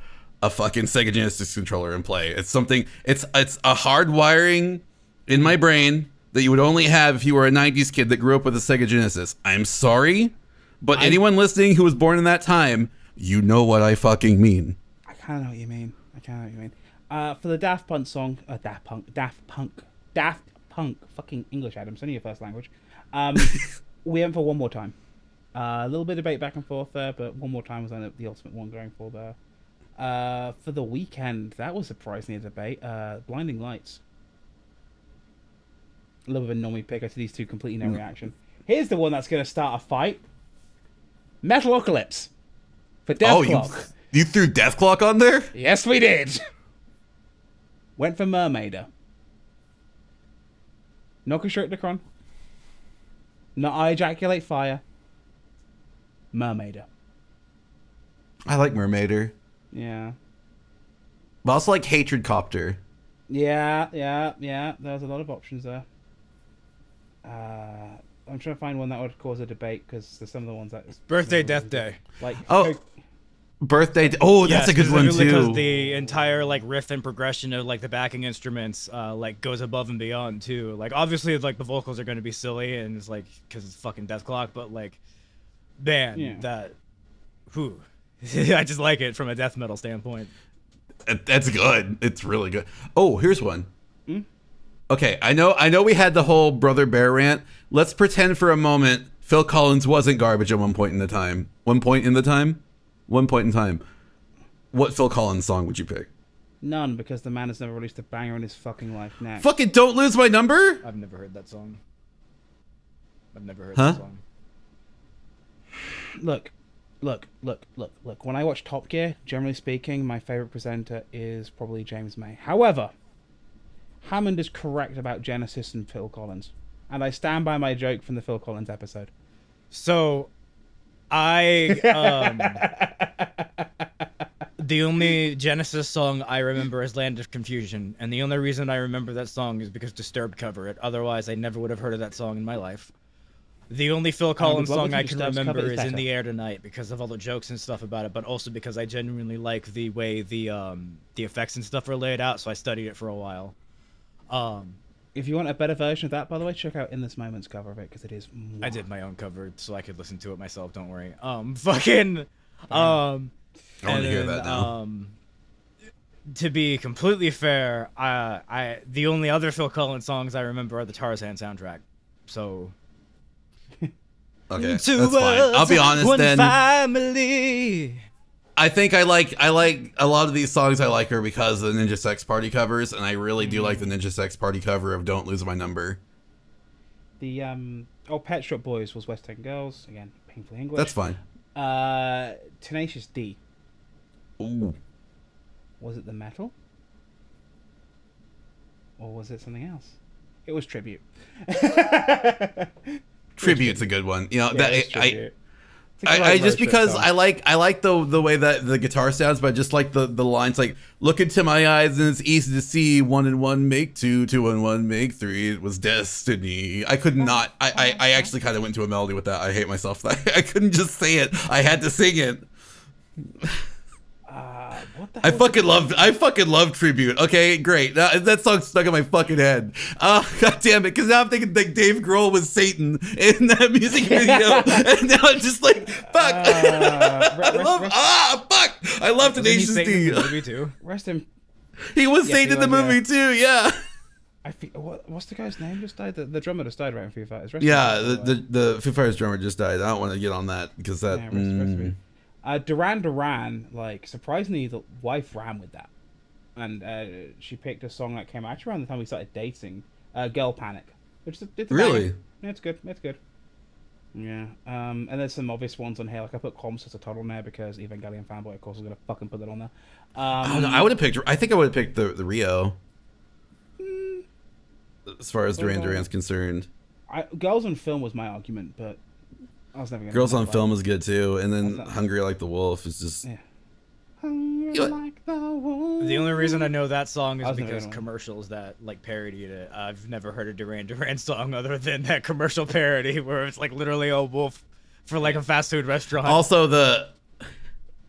a fucking Sega Genesis controller and play. It's something it's it's a hard wiring in my brain that you would only have if you were a 90s kid that grew up with a Sega Genesis. I'm sorry, but I- anyone listening who was born in that time, you know what I fucking mean. I kind of know what you mean. I kind of know what you mean. Uh, for the Daft Punk song, uh, Daft Punk, Daft Punk, Daft Punk, fucking English, Adam. It's only your first language. Um, we went for one more time. Uh, a little bit of debate back and forth there, but one more time was the ultimate one going for there. Uh, for the Weeknd, that was surprisingly a debate. Uh, Blinding Lights. A bit of a normie picker to these two completely no mm. reaction. Here's the one that's going to start a fight. Metalocalypse. For Death oh, you Clock. you threw Dethklok on there? Yes, we did. Went for Murmaider. Not Constricticron. Not I ejaculate fire. Murmaider. I like Murmaider. Yeah. But I also like Hatredcopter. Yeah, yeah, yeah. There's a lot of options there. Uh, I'm trying to find one that would cause a debate because there's some of the ones that Birthday, death day. like Oh, Birthday. Oh, that's Yes, a good one too. Because the entire like riff and progression of like the backing instruments uh, like goes above and beyond too. Like obviously like the vocals are going to be silly and it's like because it's fucking Dethklok, but like man, Yeah. that who I just like it from a death metal standpoint. That's good. It's really good. Oh, here's one. Okay, I know. I know we had the whole brother bear rant. Let's pretend for a moment Phil Collins wasn't garbage at one point in the time. One point in the time. One point in time. What Phil Collins song would you pick? none because the man has never released a banger in his fucking life. Next. Fucking don't lose my number. I've never heard that song. I've never heard Huh? that song. look, look, look, look, look. When I watch Top Gear, generally speaking, my favorite presenter is probably James May. However, Hammond is correct about Genesis and Phil Collins, and I stand by my joke from the Phil Collins episode. So, I um, the only Genesis song I remember is "Land of Confusion," and the only reason I remember that song is because Disturbed cover it. Otherwise, I never would have heard of that song in my life. The only Phil Collins song I can remember is is "In the Air Tonight" because of all the jokes and stuff about it, but also because I genuinely like the way the um, the effects and stuff are laid out. So I studied it for a while. Um, If you want a better version of that, by the way, check out In This Moment's cover of it because it is. I did my own cover so I could listen to it myself. Don't worry. Um, fucking, um, I want to hear that now. Um, to be completely fair, I, I, the only other Phil Collins songs I remember are the Tarzan soundtrack. So okay, that's fine. I'll be honest one then. family. I think I like I like a lot of these songs. I like her because of the Ninja Sex Party covers, and I really do like the Ninja Sex Party cover of "Don't Lose My Number." The um oh Pet Shop Boys was West End Girls again, painfully English. That's fine. Uh, Tenacious D Ooh. was it the metal, or was it something else? It was tribute. Tribute's a good one. You know Yeah, that it's I, tribute. It's a I, just because. I like I like the the way that the guitar sounds, but I just like the the lines like look into my eyes and it's easy to see one and one make two, two and one make three. It was destiny. I could not. I I, I actually kind of went to a melody with that. I hate myself. I couldn't just say it. I had to sing it. Uh, what the I fucking love I fucking love tribute. Okay, great. That, that song's stuck in my fucking head. Uh god damn it, because now I'm thinking like Dave Grohl was Satan in that music video. and now I'm just like, fuck. Uh, I love rest- ah fuck. I love Tenacious D. the movie too? Rest in. He was Yes, Satan in the movie too, yeah. I think what, what's the guy's name? Just died. The, the drummer just died right in Foo Fighters. Rest Yeah, the, the the Foo Fighters drummer just died. I don't want to get on that because that Yeah, rest- mm. Uh, Duran Duran, like surprisingly, the wife ran with that, and uh, she picked a song that came out around the time we started dating, uh, "Girl Panic," which is it's Really? Yeah, it's good. It's good. Yeah. Um, and there's some obvious ones on here. Like I put Komm, süsser Tod on there because Evangelion fanboy, of course, is gonna fucking put that on there. Um, I don't. I would have picked I think I would have picked the the Rio. As far as Duran Duran's concerned. I, Girls on Film was my argument, but I was never gonna. Girls on Film is good too, and then Hungry Like the Wolf is just Yeah. Hungry You- like the wolf. The only reason I know that song is I was the because commercials that like parodied it. I've never heard a Duran Duran song other than that commercial parody where it's like literally a wolf for like a fast food restaurant. Also, the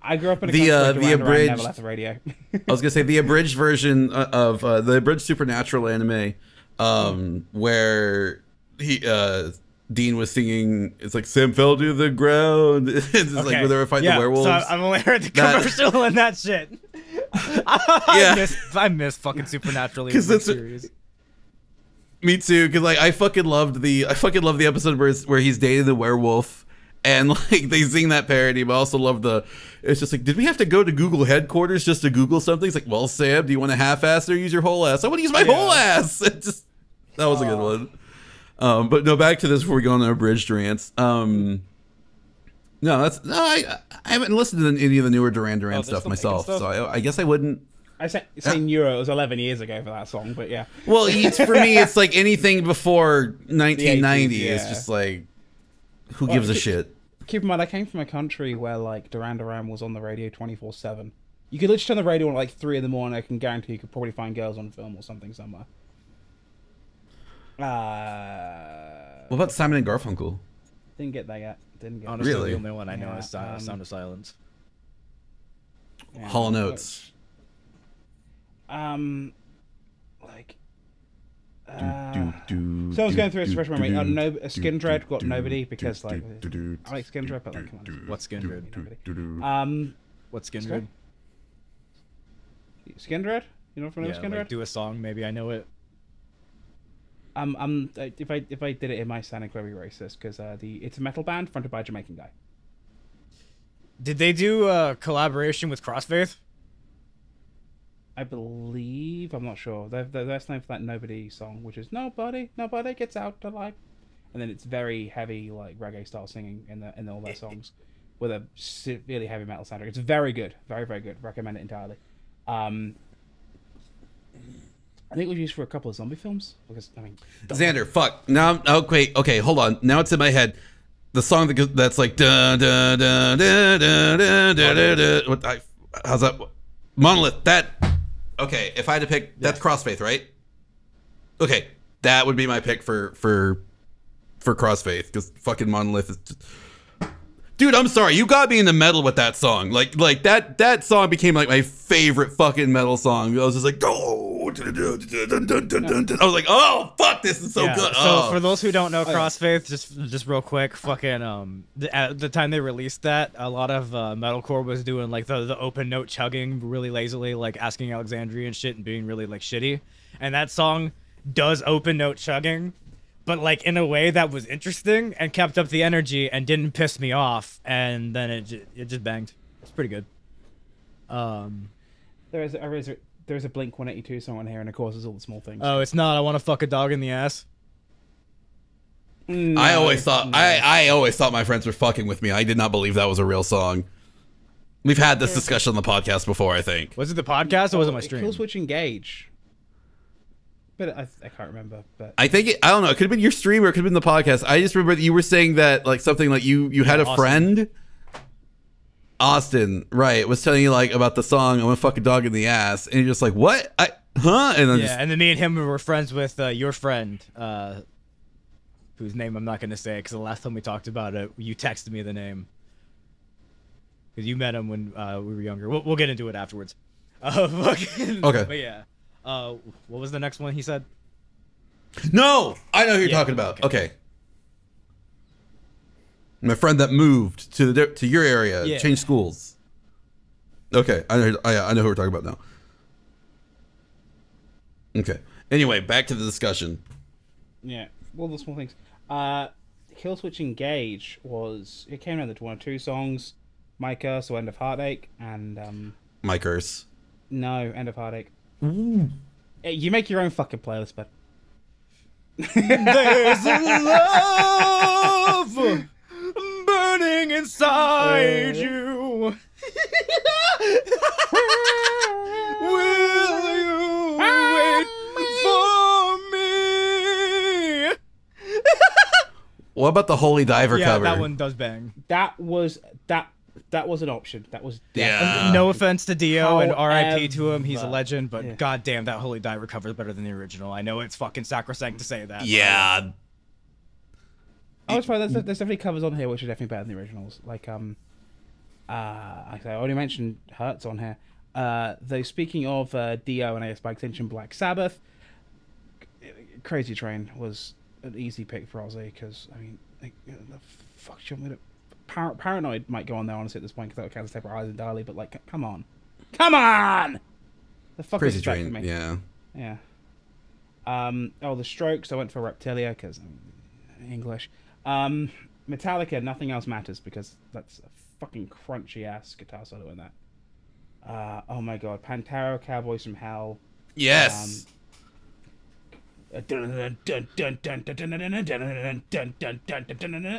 I grew up in a The, uh, where the Duran Duran never abridged- left the radio. I was gonna say the abridged version uh, of uh, the abridged supernatural anime, um, where he uh, Dean was singing. It's like Sam fell to the ground. it's just like Okay. where they were fighting yeah, the werewolves. So I've only heard the That- commercial and that shit. I Yeah. miss I miss fucking Supernatural 'Cause because that's- series. Me too, because like I fucking loved the I fucking love the episode where where he's dating the werewolf. And like they sing that parody, but I also love the. It's just like, did we have to go to Google headquarters just to Google something? It's like, well, Sam, do you want to half-ass or use your whole ass? I want to use my Yeah. whole ass. It just that was a good one. Um, but no, back to this before we go on the abridged rants. Um, no, that's no, I I haven't listened to any of the newer Duran Duran Oh, stuff myself, stuff? so I, I guess I wouldn't. I say, Euro. It was 11 years ago for that song, but yeah. Well, it's, for me, it's like anything before 1990 yeah. is just like, who gives a keep- shit? Keep in mind, I came from a country where like Duran Duran was on the radio 24 7. You could literally turn the radio on at like 3 in the morning. I can guarantee you could probably find girls on film or something somewhere. Uh, What about Simon and Garfunkel? didn't get that yet. Didn't get Honestly, Really? the only one I know Yeah, is um, Sound of Silence. Yeah, Hall & Oates. Um, like. Uh, Do, do, so I was going through a do, fresh do, memory. Uh, no, do, Skin do, Dread got do, nobody because like do, do, I like Skindred, but like do, come on. do, What's Skin do, Dread? do, do, do. Um, What's Skin Sky? Dread? Skindred. You know from Yeah, Skin like, Dread? do a song. Maybe I know it. Um, um, uh, if I if I did it, it might sound incredibly racist because uh, the it's a metal band fronted by a Jamaican guy. Did they do a collaboration with Crossfaith? I believe I'm not sure. They're, they're best known for that Nobody song, which is Nobody, Nobody gets out alive, and then it's very heavy like reggae style singing in the in all their songs, with a severely heavy metal soundtrack. It's very good, very very good. Recommend it entirely. Um, I think it was used for a couple of zombie films because I mean, Xander, fuck. Now, oh, wait, okay, hold on. Now it's in my head. The song that goes, that's like da da da da da da da da. What? I, how's that? Monolith. That. Okay, if I had to pick, that's Crossfaith, right? Okay, that would be my pick for for for Crossfaith because fucking Monolith is. Just, Dude, I'm sorry. You got me in the metal with that song. Like, like that that song became like my favorite fucking metal song. I was just like, go. I was like, oh fuck, this is so Yeah, good. So Oh. for those who don't know. Crossfaith, just just real quick, fucking um, the, at the time they released that, a lot of uh, metalcore was doing like the the open note chugging really lazily, like Asking Alexandria and shit, and being really like shitty. And that song does open note chugging, but like in a way that was interesting and kept up the energy and didn't piss me off. And then it ju- it just banged. It's pretty good. Um. there is a, there is a, there is a Blink 182 song on here, and of course, there's all the small things. Oh, it's not. I want to fuck a dog in the ass. No, I always thought no. I, I always thought my friends were fucking with me. I did not believe that was a real song. We've had this discussion on the podcast before, I think. Was it the podcast or was it my stream? Killswitch Engage. But I, I can't remember. But I think it, I don't know. It could have been your stream or it could have been the podcast. I just remember that you were saying that like something like you you had a Austin. friend, Austin, right, was telling you like about the song "I want to fuck a dog in the ass," and you're just like, "What? I huh?" And then Yeah, just and then me and him were friends with uh, your friend, uh, whose name I'm not going to say because the last time we talked about it, you texted me the name. Because you met him when uh, we were younger. We'll, we'll get into it afterwards. Uh, fucking- Okay. But yeah. Uh, what was the next one he said? no, I know who you're Yeah, talking about. Okay. My friend that moved to the to your area, Yeah. changed schools. Okay, I know I, I know who we're talking about now. Okay. Anyway, back to the discussion. yeah, all the small things. Uh, Killswitch Engage was it came out with one or two songs, Micah, so End of Heartache, and um, My curse. no End of Heartache. Eh, You make your own fucking playlist, but There's a love burning inside you. Will you wait for me? What about the Holy Diver Yeah, cover? that one does bang. that was that that was an option. That was Yeah. no offense to Dio and RIP to him, he's a legend, but Yeah. goddamn, that Holy Die recovers better than the original. I know it's fucking sacrosanct to say that. but- Yeah. Oh, it's fine. There's, there's definitely covers on here which are definitely better than the originals. Like um, uh, I already mentioned Hertz on here. Uh, though speaking of uh, Dio and I guess by extension Black Sabbath, Crazy Train was an easy pick for Ozzy because I mean, like, the fuck do you want me to? Par- Paranoid might go on there honestly at this point because that would count as separate eyes and Dali, but like, come on, come on, the fuck Crazy is Train. me? Yeah. Yeah. Um, oh, the Strokes. I went for Reptilia because English. Um, Metallica. Nothing else matters because that's a fucking crunchy ass guitar solo in that. Uh, oh my god, Pantera, Cowboys from Hell. Yes. Uh,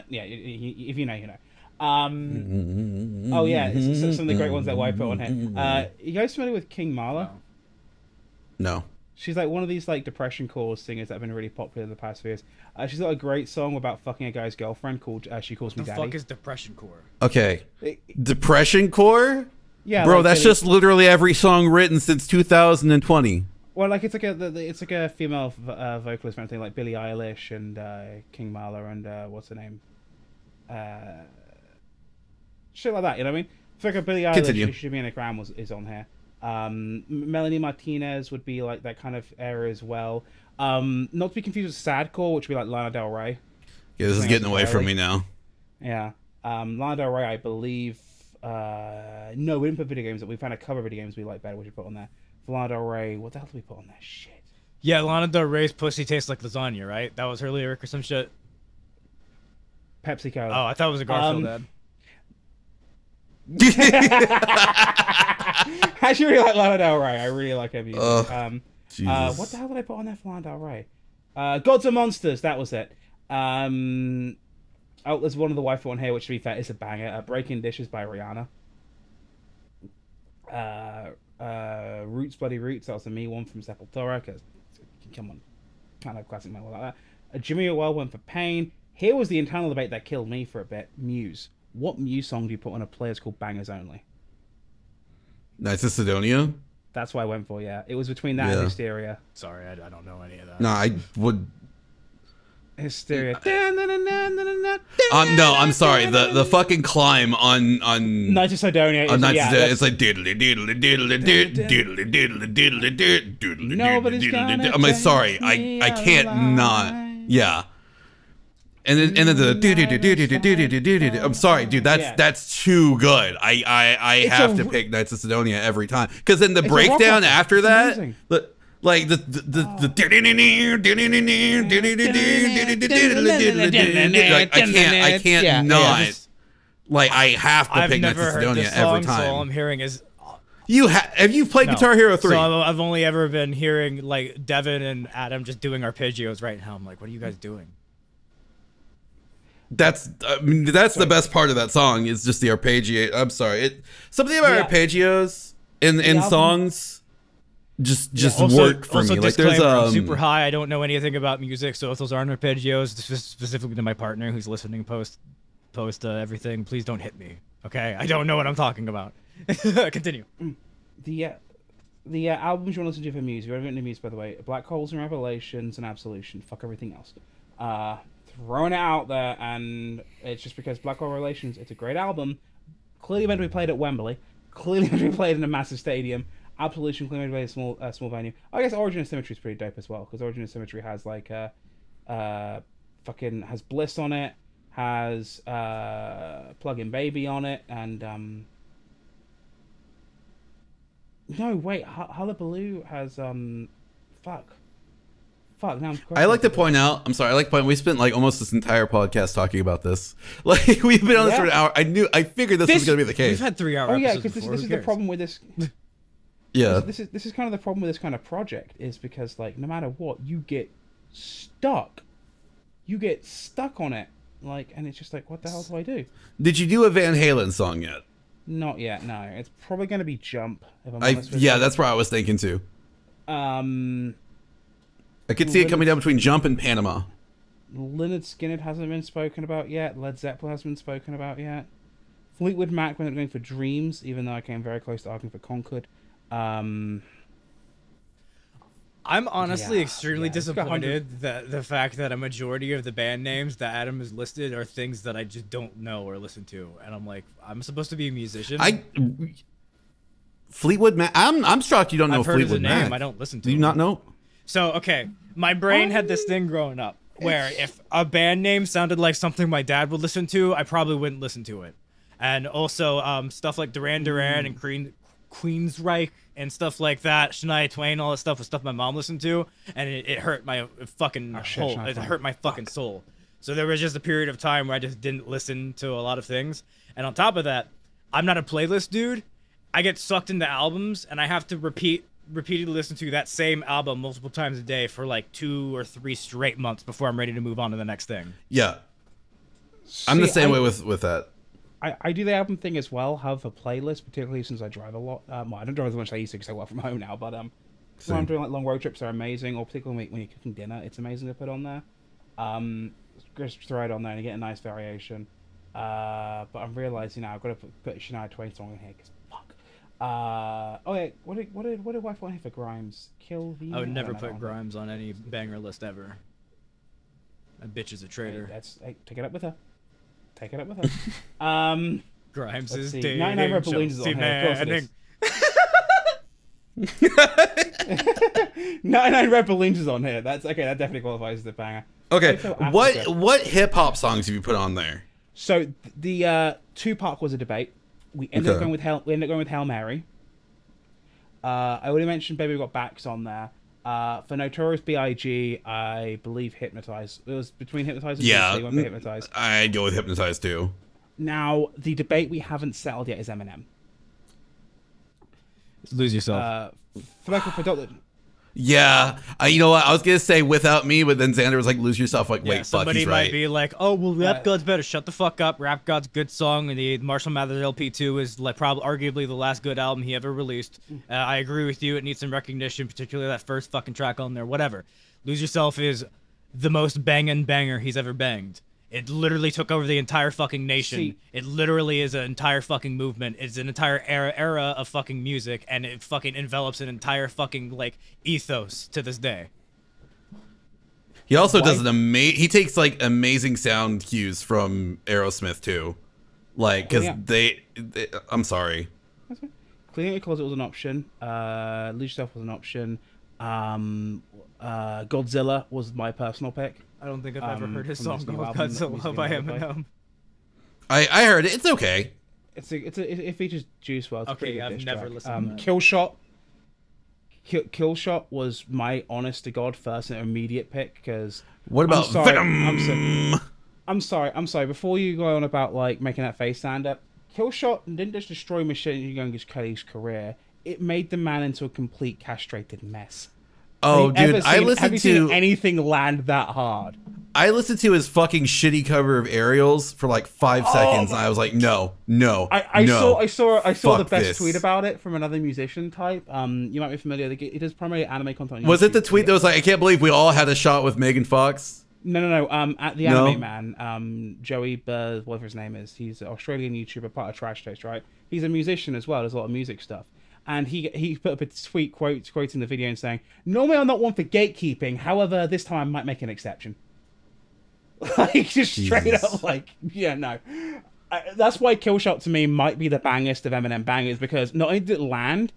Yeah, if you know, you know. Um, oh yeah, s- s- some of the great ones that I put on here. Uh, you guys familiar with King Mala? no. She's like one of these like depression core singers that have been really popular in the past few years. Uh, she's got a great song about fucking a guy's girlfriend called uh, "She Calls Me The Daddy." fuck is depression core? Okay. Depression core? yeah, Bro, like, that's Billie- just literally every song written since 2020. well, like it's like a the, the- it's like a female uh, vocalist, kind of thing, like Billie Eilish and uh, King Mala and uh, what's her name, uh, shit like that. You know what I mean? It's like a Billie Eilish. Continue. She should be in a gram was is on here. Um, Melanie Martinez would be like that kind of era as well. Um, not to be confused with sadcore, which would be like Lana Del Rey. Yeah, this is getting us away from me now. Yeah. Um, Lana Del Rey, I believe. Uh, no, we didn't put video games. That we found a cover of video games we like better. We should put on there. For Lana Del Rey, what the hell did we put on there? Shit. Yeah, Lana Del Rey's pussy tastes like lasagna, right? That was her lyric or some shit. Pepsi Cola. Oh, I thought it was a Garfield Um, ad. I actually really like Lana Del Rey. I really like her music. Ugh, um, uh, what the hell did I put on there for Lana Del Rey? Uh, Gods and Monsters. That was it. Um, oh, there's one of the wife one here, which to be fair is a banger. Uh, Breaking Dishes by Rihanna. Uh, uh, Roots, Bloody Roots. That was the me one from Sepultura. Cause come on, kind of classic metal like that. A Jimmy Well went for Pain. Here was the internal debate that killed me for a bit. Muse. What Muse song do you put on a player's called Bangers Only? Knights of Cydonia? That's what I went for. Yeah, it was between that Yeah. and Hysteria. Sorry, I, I don't know any of that. No, I would. Hysteria. Um, no, I'm sorry. The the fucking climb on on Night of Cydonia. Is, on Nights yeah, of Day, that's- it's like diddly diddly diddly diddly diddly diddly diddly diddly diddly Nobody's diddly gonna. I'm like, sorry, I I can't not. Yeah. And then and then the do do do do do do do do do. I'm sorry, dude. That's Yeah. that's too good. I I I It's have a to pick Knights of Cydonia every time because then the It's a rock breakdown after that, the like the the the the like I can't I can't Yeah, yeah, not just- like I have to I've pick Knights of Cydonia song, every so all I'm time. hearing is You ha- have you played no. Guitar Hero three? So I've, I've only ever been hearing like Devin and Adam just doing arpeggios right now. I'm like, what are you guys doing? That's I mean, that's the best part of that song is just the arpeggiate. I'm sorry, it something about Yeah. arpeggios in in album- songs just just also, work for also me. Like there's disclaimer, um super high. I don't know anything about music, so if those aren't arpeggios, specifically to my partner who's listening post post uh, everything, please don't hit me. Okay, I don't know what I'm talking about. Continue. the uh, the uh, albums you want to listen to for Muse. If you're ever into Muse, by the way, Black Holes and Revelations and Absolution. Fuck everything else. Uh, throwing it out there, and it's just because Black Hole Revelations. It's a great album. Clearly meant to be played at Wembley. Clearly meant to be played in a massive stadium. Absolution clearly meant to be in a small uh, small venue. I guess Origin of Symmetry is pretty dope as well because Origin of Symmetry has like uh, uh, fucking has Bliss on it, has uh, Plug-in Baby on it, and um. No, wait. Hu- Hullabaloo has um, fuck, fuck. Now I'm I like to point out. I'm sorry. I like to point. We spent like almost this entire podcast talking about this. Like we've been on this Yeah. for an hour. I knew. I figured this, This- was going to be the case. We've had three hours. Oh yeah, episodes because this, before. this Who is the problem with this. yeah. This is this is kind of the problem with this kind of project is because like no matter what you get stuck, you get stuck on it. Like, and it's just like, what the hell do I do? Did you do a Van Halen song yet? Not yet. No, it's probably going to be Jump. If I'm I honest with yeah, you. that's what I was thinking too. Um, I could see it coming down between Jump and Panama. Lynyrd Skynyrd hasn't been spoken about yet. Led Zeppelin hasn't been spoken about yet. Fleetwood Mac went going for Dreams, even though I came very close to arguing for Concord. Um, I'm honestly Yeah, extremely yeah, it's got 100 disappointed that the fact that a majority of the band names that Adam has listed are things that I just don't know or listen to, and I'm like, I'm supposed to be a musician. I Fleetwood Mac. I'm I'm shocked you don't know I've heard of the Fleetwood name. Mac. I don't listen to. Do you them. not know? So okay, my brain had this thing growing up where if a band name sounded like something my dad would listen to, I probably wouldn't listen to it. And also um, stuff like Duran Duran and Queen Queensryche and stuff like that, Shania Twain, all that stuff was stuff my mom listened to, and it, it hurt my fucking Oh, shit, whole, it hurt my fucking soul. So there was just a period of time where I just didn't listen to a lot of things. And on top of that, I'm not a playlist dude. I get sucked into albums and I have to repeat repeatedly listen to that same album multiple times a day for like two or three straight months before I'm ready to move on to the next thing. Yeah, I'm the same I- way with with that. I, I do the album thing as well. Have a playlist, particularly since I drive a lot. Um, well, I don't drive as much as I used to because I work from home now. But um, when I'm doing like long road trips, they're amazing. Or particularly when, when you're cooking dinner, it's amazing to put on there. Um, just throw it on there and you get a nice variation. Uh, but I'm realizing now I've got to put, put a Shania Twain song in here because fuck. Uh, oh yeah, what did what did what did wife want here for Grimes? Kill the. I would never don't know. put Grimes on any banger list ever. That bitch is a Hey, traitor. That's hey, take it up with her. Take it up with her. um. Grimes is see. dating 99 Red Balloons is on Chelsea here, of course it Manning. is. 99 Red Balloons is on here. That's okay. That definitely qualifies as a banger. Okay, what what hip hop songs have you put on there? So th- the uh, Tupac was a debate. We ended up going with Hail. We ended up going with Hail Mary. Uh, I already mentioned Baby we've Got Backs on there. Uh, for Notorious B.I.G., I believe Hypnotize. It was between Hypnotize and Yeah, Juicy, went for Hypnotize. I'd go with Hypnotize too. Now the debate we haven't settled yet is Eminem. Lose yourself. Uh, for Michael for Doctor, Yeah, I, you know what? I was gonna say without me, but then Xander was like, "Lose yourself." Like, yeah, wait, fuck, somebody he's might right. be like, "Oh, well, Rap Uh, God's better." Shut the fuck up. Rap God's good song, and the Marshall Mathers LP2 is like probably arguably the last good album he ever released. Mm. Uh, I agree with you. It needs some recognition, particularly that first fucking track on there. Whatever. Lose Yourself is the most banging banger he's ever banged. It literally took over the entire fucking nation. See- it literally is an entire fucking movement. It's an entire era era of fucking music, and it fucking envelops an entire fucking like ethos to this day. He also Why- does an amazing. He takes like amazing sound cues from Aerosmith too, like because yeah. they, they. I'm sorry. Cleaning Your Closet was an option. Uh, Lose Yourself was an option. Um, uh, Godzilla was my personal pick. I don't think I've ever Um, heard his song called album that Godzilla by Eminem. I I heard it. It's okay. It's a, it's a, it, it features Juice WRLD. It's a Okay, pretty good I've never track. listened to Um, that. Kill Shot. Kill, Kill Shot was my honest to god first and immediate pick because What about I'm sorry, Venom? I'm so- I'm sorry, I'm sorry. Before you go on about like making that face stand up, Killshot didn't just destroy Machine Gun Kelly's career. It made the man into a complete castrated mess. Oh, dude, I seen- Have listened to anything land that hard? I listened to his fucking shitty cover of Aerials for like five seconds, and I was like, no, no, Oh I, I no. saw I saw I saw the best this. tweet about it from another musician type. Um, you might be familiar. He does primarily anime content. Was it the tweet that was like, I can't believe we all had a shot with Megan Fox? No, no, no. Um, at the No? Anime Man, um, Joey, Burr, whatever his name is, he's an Australian YouTuber, part of Trash Taste, right? He's a musician as well. There's a lot of music stuff, and he he put up a tweet quote quoting the video and saying, "Normally I'm not one for gatekeeping. However, this time I might make an exception." like just straight up, like yeah, no. I, that's why Killshot to me might be the bangest of Eminem bangers because not only did it land,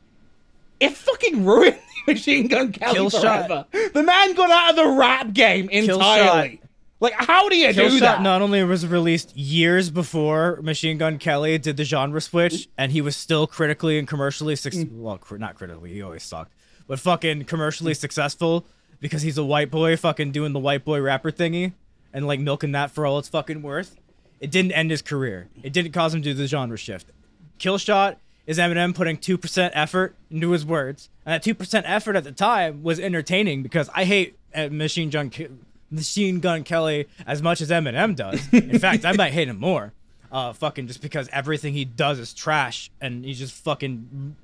it fucking ruined Machine Gun Kelly Killshot- forever. The man got out of the rap game entirely. Like, how do you do that? not only was released years before Machine Gun Kelly did the genre switch, and he was still critically and commercially successful. Well, cr- not critically, he always sucked, but fucking commercially successful because he's a white boy fucking doing the white boy rapper thingy and like milking that for all it's fucking worth. It didn't end his career. It didn't cause him to do the genre shift. Killshot is Eminem putting 2% effort into his words. And that 2% effort at the time was entertaining because I hate uh, Machine Gun Ke- Machine Gun Kelly as much as Eminem does. In fact, I might hate him more. Uh, fucking just because everything he does is trash and he's just fucking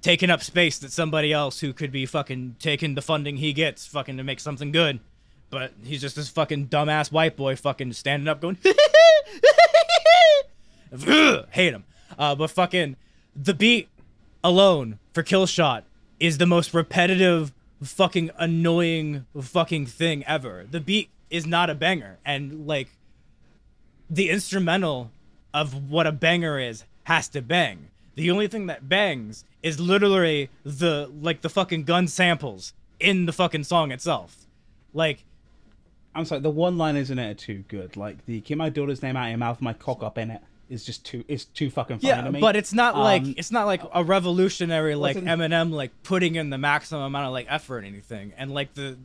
taking up space that somebody else who could be fucking taking the funding he gets fucking to make something good. But he's just this fucking dumbass white boy fucking standing up going hate him. Uh, but fucking the beat alone for Killshot is the most repetitive, fucking annoying fucking thing ever. The beat is not a banger, and like the instrumental of what a banger is has to bang. The only thing that bangs is literally the like the fucking gun samples in the fucking song itself. Like I'm sorry, the one liners in it too good. Like the keep my daughter's name out of your mouth, my cock up in it is just too it's too fucking funny yeah, to me. but it's not like Um, it's not like a revolutionary like wasn't- Eminem like putting in the maximum amount of like effort or anything. And like the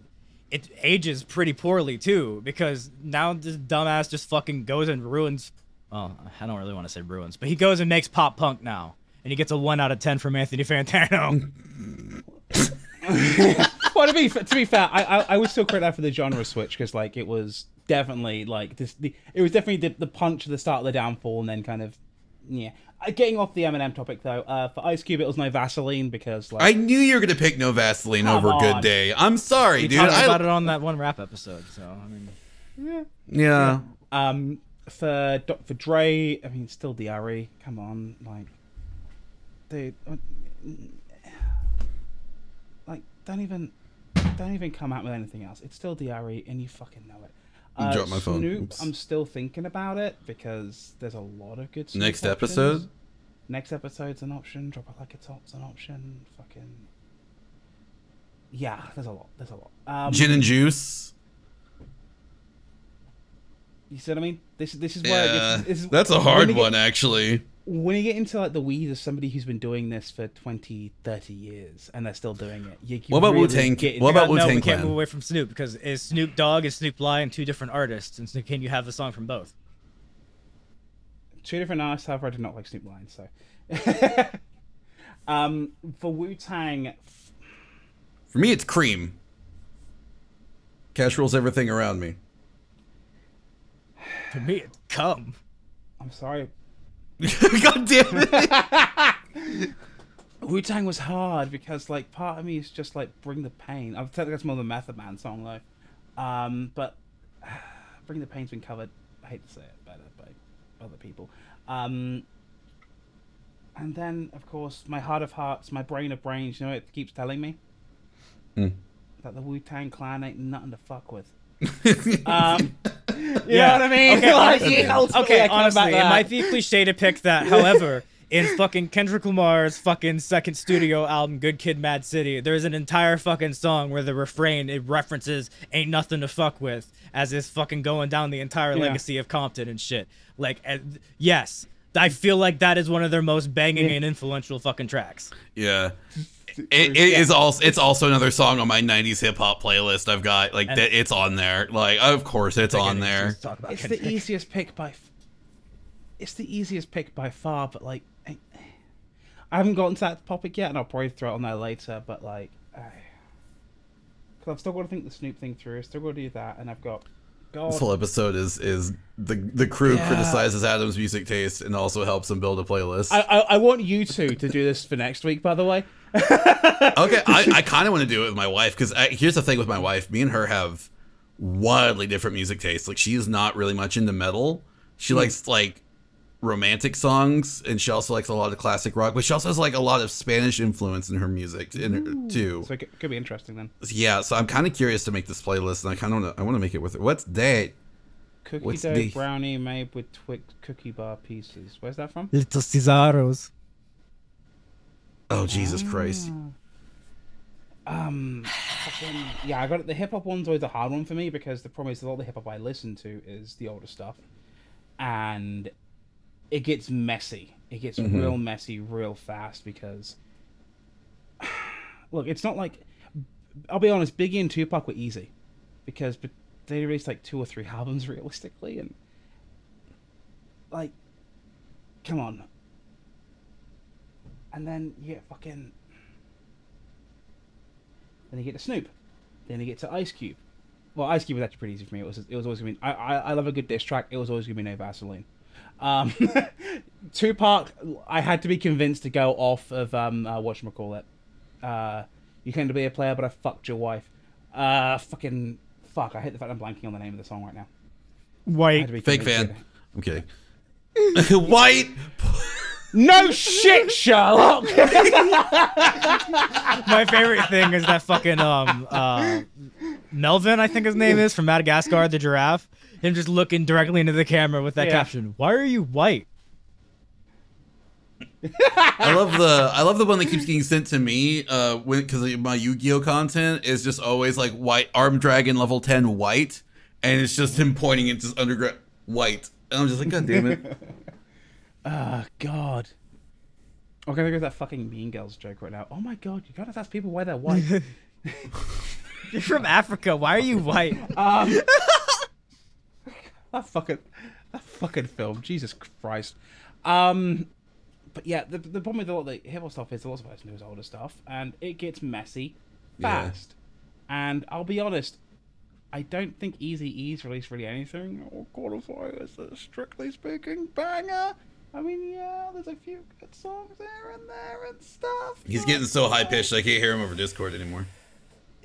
it ages pretty poorly too because now this dumbass just fucking goes and ruins well, I don't really want to say ruins, but he goes and makes pop punk now. And he gets a 1 out of 10 from Anthony Fantano. well, to be to be fair, I, I I would still credit that for the genre switch because like it was definitely like this. The, it was definitely the, the punch at the start of the downfall, and then kind of yeah. Uh, getting off the Eminem topic though, uh, for Ice Cube it was no Vaseline because like I knew you were gonna pick No Vaseline over Good. Day. I'm sorry, we dude. talked I- about it on that one rap episode, so I mean yeah. yeah um for for Dre, I mean still Diary. Come on, like dude, uh, like don't even don't even come out with anything else. It's still Diary, and you fucking know it. Uh, dropped my phone. Snoop, Oops. I'm still thinking about it because there's a lot of good. Snoop Next options. episode. Next episode's an option. Drop it like a top's an option. Fucking. Yeah, there's a lot. There's a lot. Um, Gin and juice. You see what I mean? This this is where it Yeah, gets, this is, that's a hard you get- one, actually. When you get into like the weeds of somebody who's been doing this for 20 30 years and they're still doing it you, you What about really Wu-Tang- get what about Wu-Tang we can't move away from Snoop because is Snoop Dogg and Snoop Lion two different artists, and so can you have the song from both? two different artists however i do not like snoop lion so um for wu-tang For me, it's cream. Cash rules everything around me. To me, it's cum. i'm sorry God damn it! wu-tang was hard because like part of me is just like bring the pain. I've said that's more the method man song though. Um but bring the pain's been covered. I hate to say it better by other people. Um and then of course my heart of hearts my brain of brains you know it keeps telling me? Hmm. that the wu-tang clan ain't nothing to fuck with. Um you know Yeah. what i mean Okay, Like, honestly, okay, I honestly, it might be cliche to pick that. However, in fucking Kendrick Lamar's fucking second studio album, Good Kid, Mad City, there's an entire fucking song where the refrain it references "Ain't nothing to fuck with" as it's fucking going down the entire Yeah. legacy of Compton and shit. Like, and- yes, I feel like that is one of their most banging Yeah. and influential fucking tracks. yeah. It, it is also it's also another song on my 90s hip hop playlist I've got like And- that it's on there. Like of course it's on there. Let's talk about it's the easiest pick by f- it's the easiest pick by far but like I, I haven't gotten to that topic yet and i'll probably throw it on there later but like I, cause i've still got to think the snoop thing through i've still got to do that and i've got god this whole episode is is the the crew Yeah. criticizes Adam's music taste and also helps him build a playlist. I, I, I want you two to do this for next week by the way. Okay I, I kind of want to do it with my wife because here's the thing with my wife. Me and her have wildly different music tastes. Like she's not really much into metal. She hmm. likes like romantic songs and she also likes a lot of classic rock but she also has like a lot of spanish influence in her music in her, too. So it could, could be interesting then. Yeah so i'm kind of curious to make this playlist and i kind of want to i want to make it with it what's that? Cookie What's dough the- brownie made with twix cookie bar pieces. Where's that from? Little Cesaros. oh jesus Ah. christ Um, yeah, I got it. The hip hop one's always a hard one for me because the problem is a lot of the hip hop I listen to is the older stuff, and it gets messy. It gets mm-hmm. real messy real fast because, look, it's not like I'll be honest. Biggie and Tupac were easy because but they released like two or three albums realistically, and like, come on. And then you get fucking then you get to Snoop. Then you get to Ice Cube. Well, Ice Cube was actually pretty easy for me. It was it was always gonna be. I I, I love a good diss track. It was always gonna be no Vaseline. Um, Tupac, I had to be convinced to go off of um uh, what call it. Uh, you came to be a player, but I fucked your wife. Uh, fucking fuck. I hate the fact I'm blanking on the name of the song right now. White. fake fan to- i'm kidding White. No shit, Sherlock. My favorite thing is that fucking um uh Melvin, I think his name is from Madagascar, the giraffe. Him just looking directly into the camera with that Yeah. caption. Why are you white? I love the I love the one that keeps getting sent to me uh because my Yu-Gi-Oh content is just always like white arm dragon level 10 white and it's just him pointing at this underground white and I'm just like god damn it Oh God. I'm gonna go with that fucking Mean Girls joke right now. Oh my God, you gotta ask people why they're white. You're from Africa. Why are you white? um, that fucking, that fucking film. Jesus Christ. Um, but yeah, the, the problem with a lot of the hip hop stuff is a lot of us knows older stuff, and it gets messy Yeah. fast. And I'll be honest, I don't think Easy E's released really anything or qualify as a strictly speaking banger. I mean, yeah, there's a few good songs there and there and stuff. he's getting so high pitched I can't hear him over Discord anymore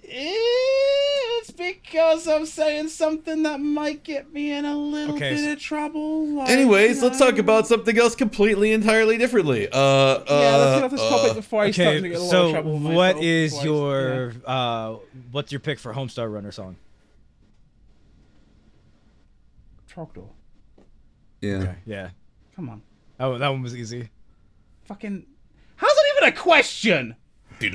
It's because I'm saying something that might get me in a little Okay, bit so- of trouble. like, anyways you let's talk about something else completely entirely differently uh uh Yeah, let's get off this topic uh, before I start to get a lot of so trouble. with what myself is before I- your yeah. uh what's your pick for Homestar Runner song? Trogdor? yeah Yeah. Come on, Oh, that one was easy. fucking. How's that even a question? I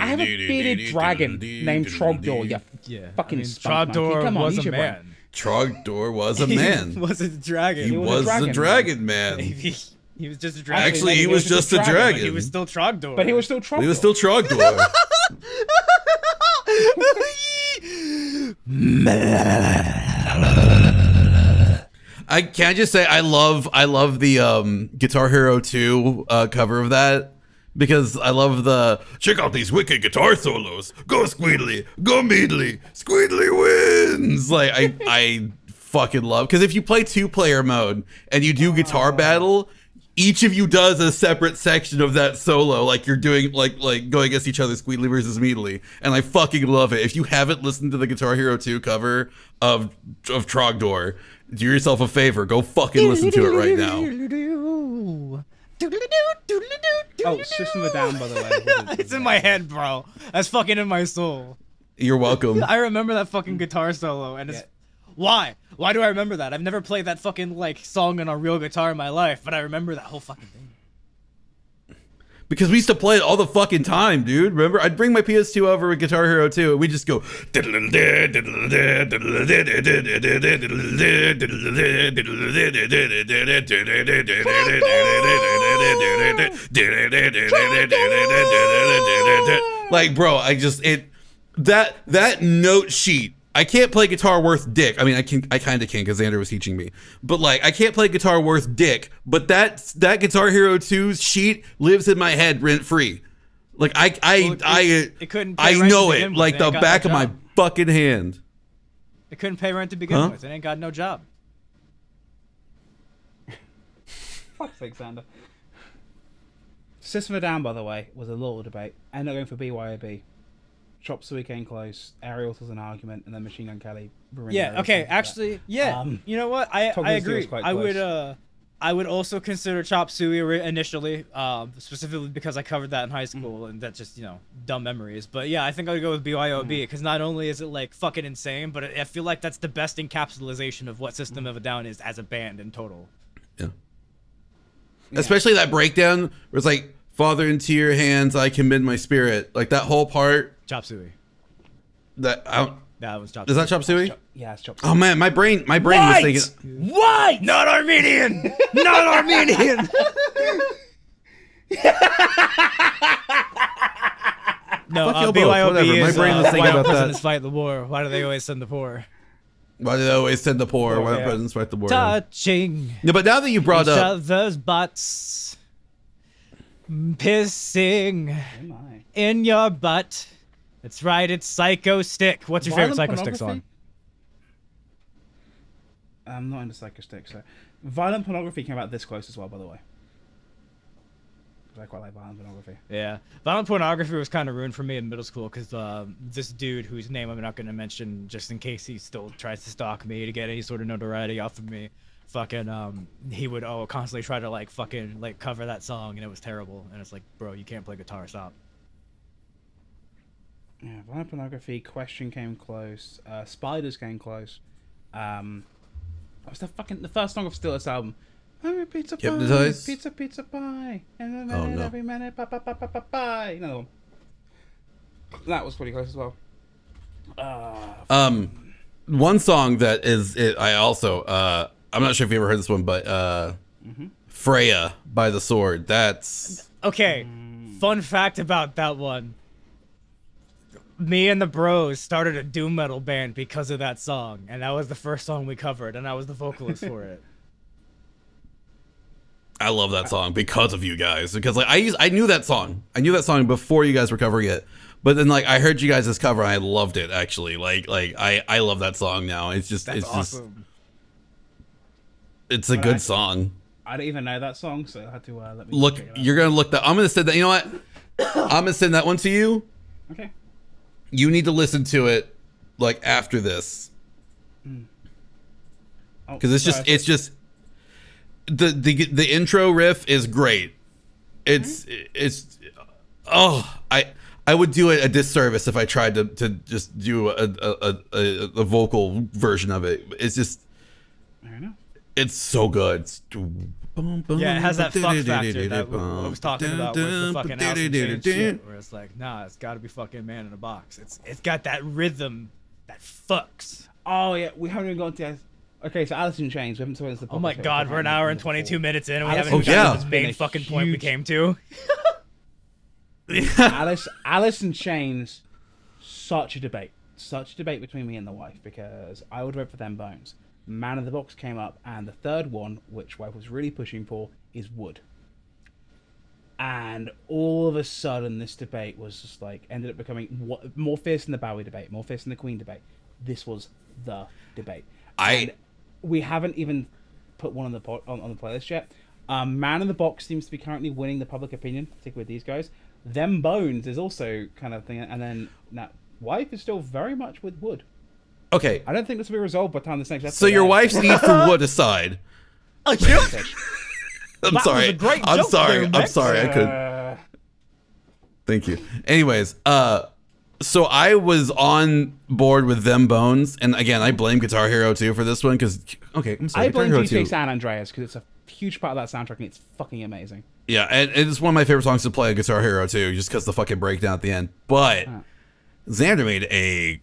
I have a bearded dragon named Trogdor. You Yeah. Fucking I mean, spunk monkey. Trogdor Come on, was use a your brain. man. Trogdor was a He man wasn't a dragon. he was a was dragon the man. dragon man He, he was just a dragon. actually maybe he was just a dragon, dragon he was still Trogdor. But he was still Trogdor. he was still Trogdor I can not just say I love I love the um Guitar Hero 2 uh cover of that because I love the check out these wicked guitar solos. Go Squeedly, go Meadly, Squeedly wins. Like I I fucking love because if you play two player mode and you do guitar battle, each of you does a separate section of that solo, like you're doing like like going against each other, Squeedly versus Meadly, and I fucking love it. If you haven't listened to the Guitar Hero 2 cover of of Trogdor, do yourself a favor, go fucking listen to it right now. Oh, System of a Down, by the way. it's in my head, bro. That's fucking in my soul. You're welcome. I remember that fucking guitar solo, and it's Yeah. why? Why do I remember that? I've never played that fucking like song on a real guitar in my life, but I remember that whole fucking thing. Because we used to play it all the fucking time, dude. Remember? I'd bring my PS2 over with Guitar Hero 2, and we just go. Like, bro, I just it that that note sheet. I can't play guitar worth dick. I mean, I can, I kind of can because Xander was teaching me. But like, I can't play guitar worth dick. But that that Guitar Hero 2 sheet lives in my head rent free. Like I I Well, it- I it couldn't pay I rent know it like the back no of my fucking hand. It couldn't pay rent to begin Huh? with. It ain't got no job. Fuck's sake, Xander. System of Down, by the way, was a little debate. Ended up going for BYOB. Chop Suey came close. Ariel was an argument, and then Machine Gun Kelly. Yeah. Okay. for that. Actually, yeah. Um, you know what? I Tom I agree. quite I would uh, I would also consider Chop Suey initially, um, specifically because I covered that in high Mm. school, and that's just you know dumb memories. But yeah, I think I would go with BYOB Mm. because not only is it like fucking insane, but I feel like that's the best encapsulation of what Mm. System of a Down is as a band in total. Yeah. Especially that breakdown where it's like, Father, into your hands I commend my spirit. Like that whole part. Chop Suey. That I don't, That was Chop. is that Suey. Chop Suey? Yeah, it's Chop Oh man, my brain, my brain was thinking. White, not Armenian, not Armenian. no, Fuck uh, y'all both, BYOB whatever. My is, brain uh, was thinking why about don't that. presidents fight the war? Why do they always send the poor? Why do they always send the poor? Why yeah. don't presidents fight the war? Touching Yeah, but now that you brought each up, other's butts, pissing Am in your butt. That's right, it's Psychostick. What's your favorite Psychostick song? I'm not into Psychostick, so. Violent pornography came out this close as well, by the way. I quite like violent pornography. Yeah, violent pornography was kind of ruined for me in middle school because um, this dude, whose name I'm not going to mention, just in case he still tries to stalk me to get any sort of notoriety off of me, fucking um he would oh constantly try to like fucking like cover that song and it was terrible and it's like bro you can't play guitar stop Yeah, violent pornography. Question came close. Uh, Spiders came close. Um, what was the fucking the first song of Steal This album? Oh, pizza pie, Hypnotize? pizza pizza pie, and then Oh, minute, no. every minute, pie, pie, pie, pie, pie, pie. Another one. That was pretty close as well. Uh, Um, one song that is it, I also uh I'm not sure if you ever heard this one, but uh, Freya by the Sword. That's okay fun fact about that one me and the bros started a doom metal band because of that song and that was the first song we covered and i was the vocalist for it I love that song because of you guys. Because like I used, I knew that song. I knew that song before you guys were covering it. But then like I heard you guys' cover and I loved it actually. Like like I I love that song now. It's just that's it's just it's a But good I- song. I don't even know that song, so I had to uh, let me Look, check it out. you're gonna look that. I'm gonna send that. You know what? I'm gonna send that one to you. okay. You need to listen to it like after this Oh, because it's just it's just the the the intro riff is great. It's Mm-hmm. it's oh I I would do it a disservice if I tried to to just do a a, a, a, vocal version of it. It's just Fair enough. it's so good. It's yeah it has that fuck factor that we- I was talking about with the fucking Alice in Chains shit, where it's like nah it's gotta be fucking man in a box it's it's got that rhythm that fucks Oh yeah, we haven't even gone to. Okay, so Alice in Chains. We haven't spoken to the oh my podcast, god we we're an haven't hour done and it 22 before. minutes in and we Alice haven't in even gotten Chains to has the main been a fucking point we huge- came to Alice, Alice in Chains, such a debate, such a debate between me and the wife because I would vote for them bones. Man of the Box came up, and the third one, which wife was really pushing for, is Wood. And all of a sudden, this debate was just like ended up becoming what, more fierce than the Bowie debate, more fierce than the Queen debate. This was the debate. I- And we haven't even put one on the po- on, on the playlist yet. Um, Man in the Box seems to be currently winning the public opinion, particularly with these guys. Them Bones is also kind of thing, and then now Wife is still very much with Wood. Okay, I don't think this will be resolved by the time this next episode. so your airs. wife's need for wood aside. a joke I'm That was sorry. a great I'm sorry. there, I'm sorry. I could. Uh, Thank you. Anyways, uh, so I was on board with them bones, and again, I blame Guitar Hero 2 for this one because okay, I'm sorry. I Guitar blame Hero GTA 2. San Andreas because it's a huge part of that soundtrack and it's fucking amazing. Yeah, and it's one of my favorite songs to play on Guitar Hero 2, just because the fucking breakdown at the end. But Huh. Xander made a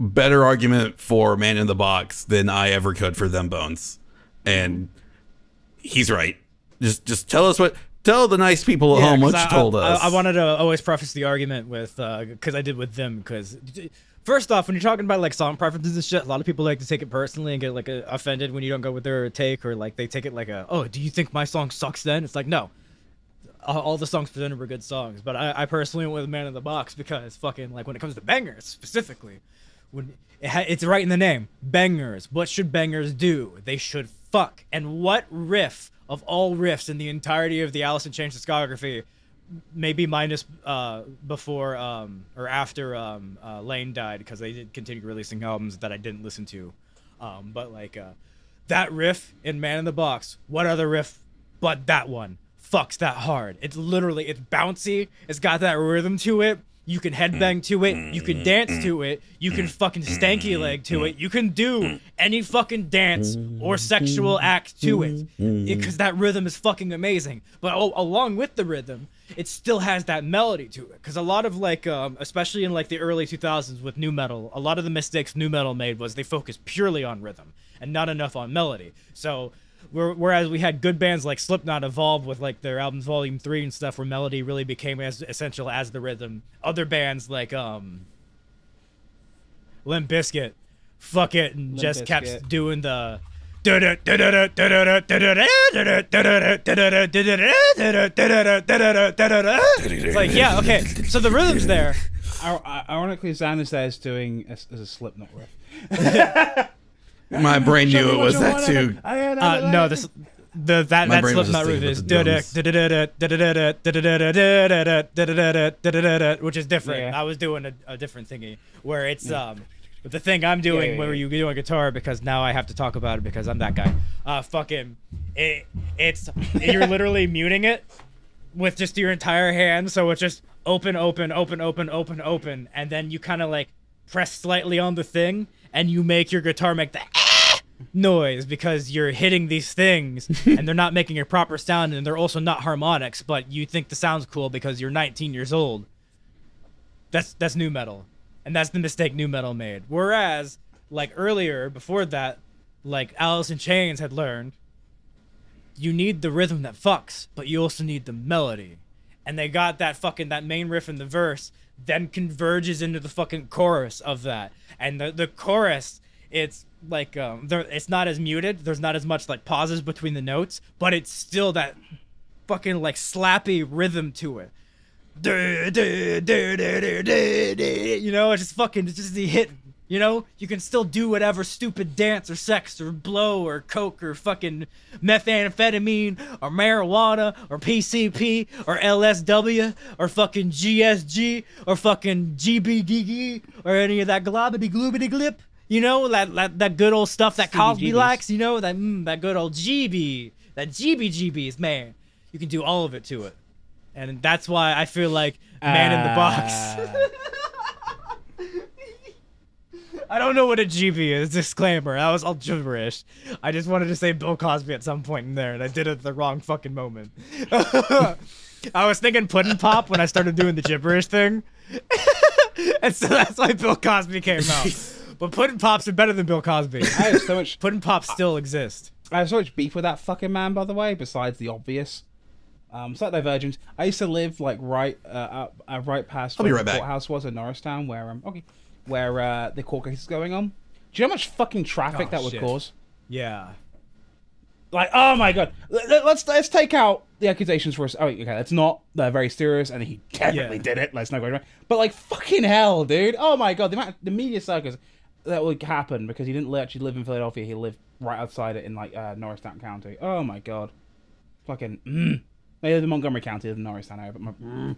better argument for Man in the Box than I ever could for them bones, and he's right. Just just tell us what. Tell the nice people at Yeah, home what 'cause you I, told I, us. I, wanted to always preface the argument with because I did with them because first off, when you're talking about like song preferences and shit, a lot of people like to take it personally and get like uh, offended when you don't go with their take or like they take it like a oh, do you think my song sucks? Then it's like no. All all the songs presented were good songs, but I, I personally went with Man in the Box because fucking like when it comes to bangers specifically, when it ha- it's right in the name, bangers. What should bangers do? They should fuck. And what riff of all riffs in the entirety of the Alice in Chains discography, maybe minus uh, before um, or after um, uh, Lane died, because they did continue releasing albums that I didn't listen to, um, but like uh, that riff in Man in the Box. What other riff but that one? Fucks that hard. It's literally it's bouncy. It's got that rhythm to it. You can headbang mm. to it. You can mm. dance to it. You can mm. fucking stanky leg to it. You can do any fucking dance or sexual act to it because that rhythm is fucking amazing. But oh, along with the rhythm, it still has that melody to it. Because a lot of like, um, especially in like the early 2000s with new metal, a lot of the mistakes new metal made was they focused purely on rhythm and not enough on melody. So whereas we had good bands like Slipknot evolve with like their albums Volume Three and stuff, where melody really became as essential as the rhythm. Other bands like um, Limp Bizkit, fuck it, and Limp just kept doing the. It's like yeah okay so the rhythm's there Ir- ir- Ironically, Zan is doing as a Slipknot riff. My brain knew it was that too. uh, no this the that My that brain was Slipknot just riff is thinking about the which is different Yeah. I was doing a, a different thingy where it's um But the thing I'm doing yeah, where yeah. you do a guitar because now I have to talk about it because I'm that guy. Uh, fucking, it, it's you're literally muting it with just your entire hand, so it's just open, open, open, open, open, open, and then you kind of like press slightly on the thing, and you make your guitar make the ah noise because you're hitting these things and they're not making a proper sound and they're also not harmonics, but you think the sound's cool because you're 19 years old. That's that's new metal, and that's the mistake new metal made. Whereas, like earlier, before that, like Alice in Chains had learned, you need the rhythm that fucks, but you also need the melody. And they got that fucking that main riff in the verse, then converges into the fucking chorus of that. And the the chorus, it's like um, there it's not as muted. There's not as much like pauses between the notes, but it's still that fucking like slappy rhythm to it. You know, it's just fucking, it's just the hit. You know, you can still do whatever stupid dance or sex or blow or coke or fucking methamphetamine or marijuana or PCP or LSW or fucking GSG or fucking GBDG or any of that globbity gloobity glip. You know, that, that, that good old stuff that Cosby likes, you know, that, mm, that good old GB, that GBGBs, man. You can do all of it to it and that's why I feel like Man in the Box. I don't know what a GB is. Disclaimer: that was all gibberish. I just wanted to say Bill Cosby at some point in there, and I did it at the wrong fucking moment. I was thinking Puddin' Pop when I started doing the gibberish thing, and so that's why Bill Cosby came out. But Puddin' Pops are better than Bill Cosby. I have so much. Puddin' Pops still exist. I have so much beef with that fucking man, by the way. Besides the obvious, um, slight divergence. I used to live like right, uh, uh, uh right past I'll be where right the back. courthouse was in Norristown, where um, okay, where uh, the court case is going on. Do you know how much fucking traffic Oh, that would shit. cause? Yeah. Like, oh my god, Let- let- let's let's take out the accusations for us. Oh, okay, that's not. They're very serious, and he definitely Yeah. did it. Let's not go around. But like, fucking hell, dude. Oh my god, the amount, the media circus that would happen because he didn't actually live in Philadelphia. He lived right outside it in like uh, Norristown County. Oh my god, fucking. Mm. They live in Montgomery County, in Norristown area, but my, mm.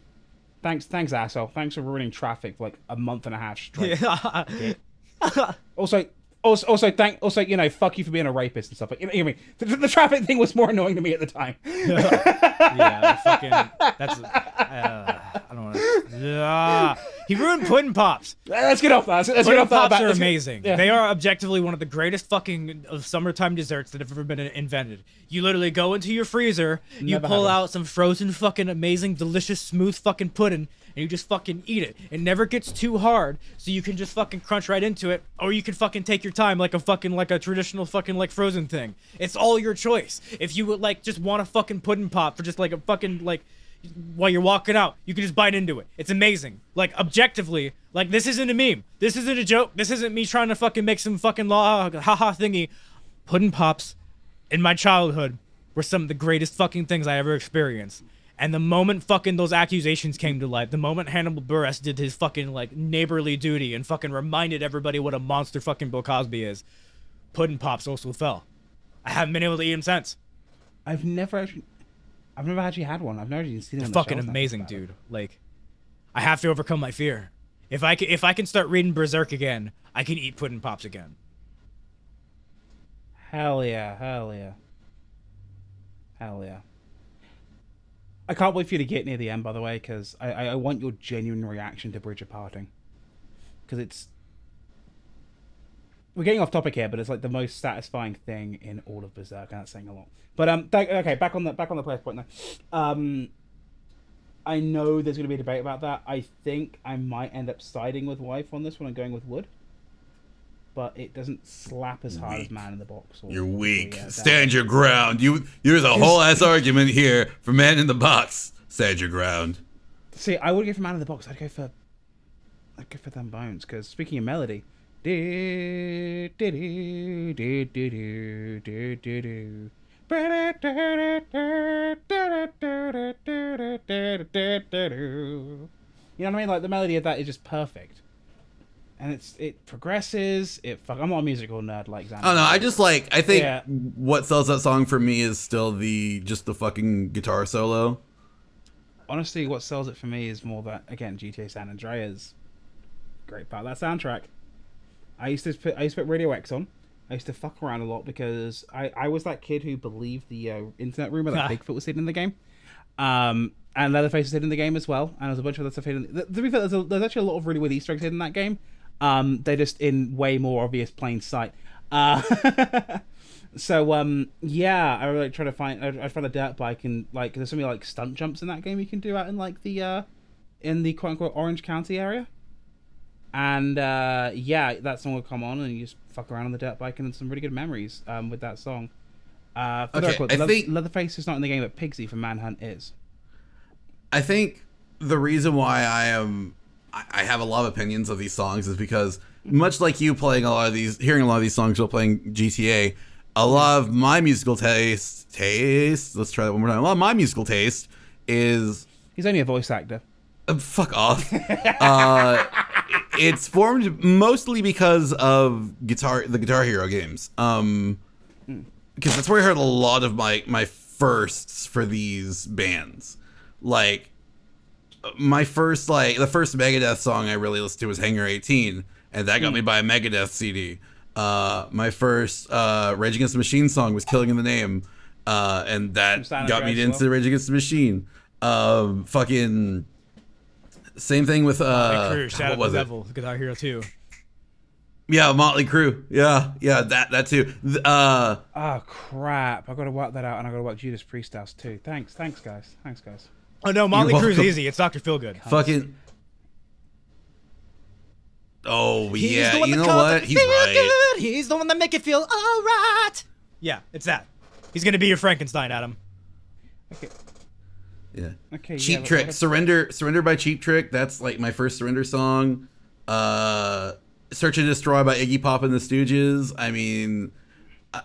Thanks, thanks, asshole. Thanks for ruining traffic for like a month and a half straight. Yeah. Also, also, also, thank, also, you know, fuck you for being a rapist and stuff. Like, you know, you know what I mean, the, the traffic thing was more annoying to me at the time. yeah, fucking. That's. Uh, I don't want to. Uh, he ruined Puddin' Pops. Let's get off that. Let's, let's get off that. Pops back- are let's get- amazing. yeah. They are objectively one of the greatest fucking uh, summertime desserts that have ever been invented. You literally go into your freezer, you pull out some frozen fucking amazing, delicious, smooth fucking pudding, and you just fucking eat it. It never gets too hard, so you can just fucking crunch right into it, or you can fucking take your time like a fucking like a traditional fucking like frozen thing. It's all your choice. If you would like just want a fucking pudding pop for just like a fucking like while you're walking out, you can just bite into it. It's amazing. Like objectively, like this isn't a meme. This isn't a joke. This isn't me trying to fucking make some fucking law haha thingy. Pudding pops in my childhood were some of the greatest fucking things I ever experienced. And the moment fucking those accusations came to light, the moment Hannibal Buress did his fucking like neighborly duty and fucking reminded everybody what a monster fucking Bill Cosby is, Puddin Pops also fell. I haven't been able to eat him since. I've never actually, I've never actually had one. I've never even seen them. fucking amazing, dude. Like, I have to overcome my fear. If I can, if I can start reading Berserk again, I can eat Puddin pops again. Hell yeah, hell yeah, hell yeah. I can't wait for you to get near the end, by the way, because I, I, want your genuine reaction to Bridge of Parting. Because it's. We're getting off topic here, but it's like the most satisfying thing in all of Berserk, and that's saying a lot. But um, th- okay, back on the back on the place point now. Um, I know there's going to be a debate about that. I think I might end up siding with wife on this one and going with wood, but it doesn't slap as hard weak. as man in the box. Or, You're weak. Or, yeah, Stand your ground. You there's a whole ass argument here for man in the box. Stand your ground. See, I would go for man in the box. I'd go for I'd go for them bones because speaking of melody. You know what I mean? Like the melody of that is just perfect and it's it progresses. It fuck. I'm not a musical nerd like Xander. I don't. I just like. I think Yeah. what sells that song for me is still the just the fucking guitar solo. honestly, what sells it for me is more that again GTA San Andreas, great part of that soundtrack. I used to put I used to put Radio X on. I used to fuck around a lot because I, I was that kid who believed the uh, internet rumor that Bigfoot was hidden in the game. Um, and Leatherface was hidden in the game as well. And there's a bunch of other stuff hidden. To be fair, there's, a, there's actually a lot of really weird Easter eggs hidden in that game. Um, they're just in way more obvious plain sight. Uh, so um, yeah, I really try to find. I, I found a dirt bike and like there's something like stunt jumps in that game you can do out in like the uh, in the quote unquote Orange County area. And uh, yeah, that song will come on, and you just fuck around on the dirt bike, and some really good memories um, with that song. Uh, Okay, record, I Leather- think- Leatherface is not in the game, but Pigsy from Manhunt is. I think the reason why I am I I have a lot of opinions of these songs is because much like you playing a lot of these hearing a lot of these songs while playing GTA, a lot of my musical taste taste let's try that one more time. A lot of my musical taste is He's only a voice actor. uh, fuck off. uh, it's formed mostly because of guitar the Guitar Hero games. Um because that's where I heard a lot of my my firsts for these bands. Like my first like the first Megadeth song I really listened to was Hangar 18 and that got me by a Megadeth CD. Uh my first uh Rage Against the Machine song was Killing in the Name. Uh and that got me into well. Rage Against the Machine. Um fucking same thing with uh Crew, Shadow what was the it? Devil, Guitar Hero 2. Yeah, Motley Crue. Yeah, yeah, that that too. Uh Oh crap! I got to work that out, and I got to work Judas Priest house too. Thanks, thanks guys, thanks guys. Oh no, Motley Crue's welcome. easy. It's Dr. Feelgood. fucking Oh He's yeah, the one you that know calls what? it He's feel right. good. He's the one that make it feel all right. Yeah, it's that. He's gonna be your Frankenstein, Adam. Okay, Yeah. okay. Cheap yeah, Trick, but- Surrender, Surrender by Cheap Trick. That's like my first Surrender song. Uh, Search and Destroy by Iggy Pop and the Stooges. I mean, uh,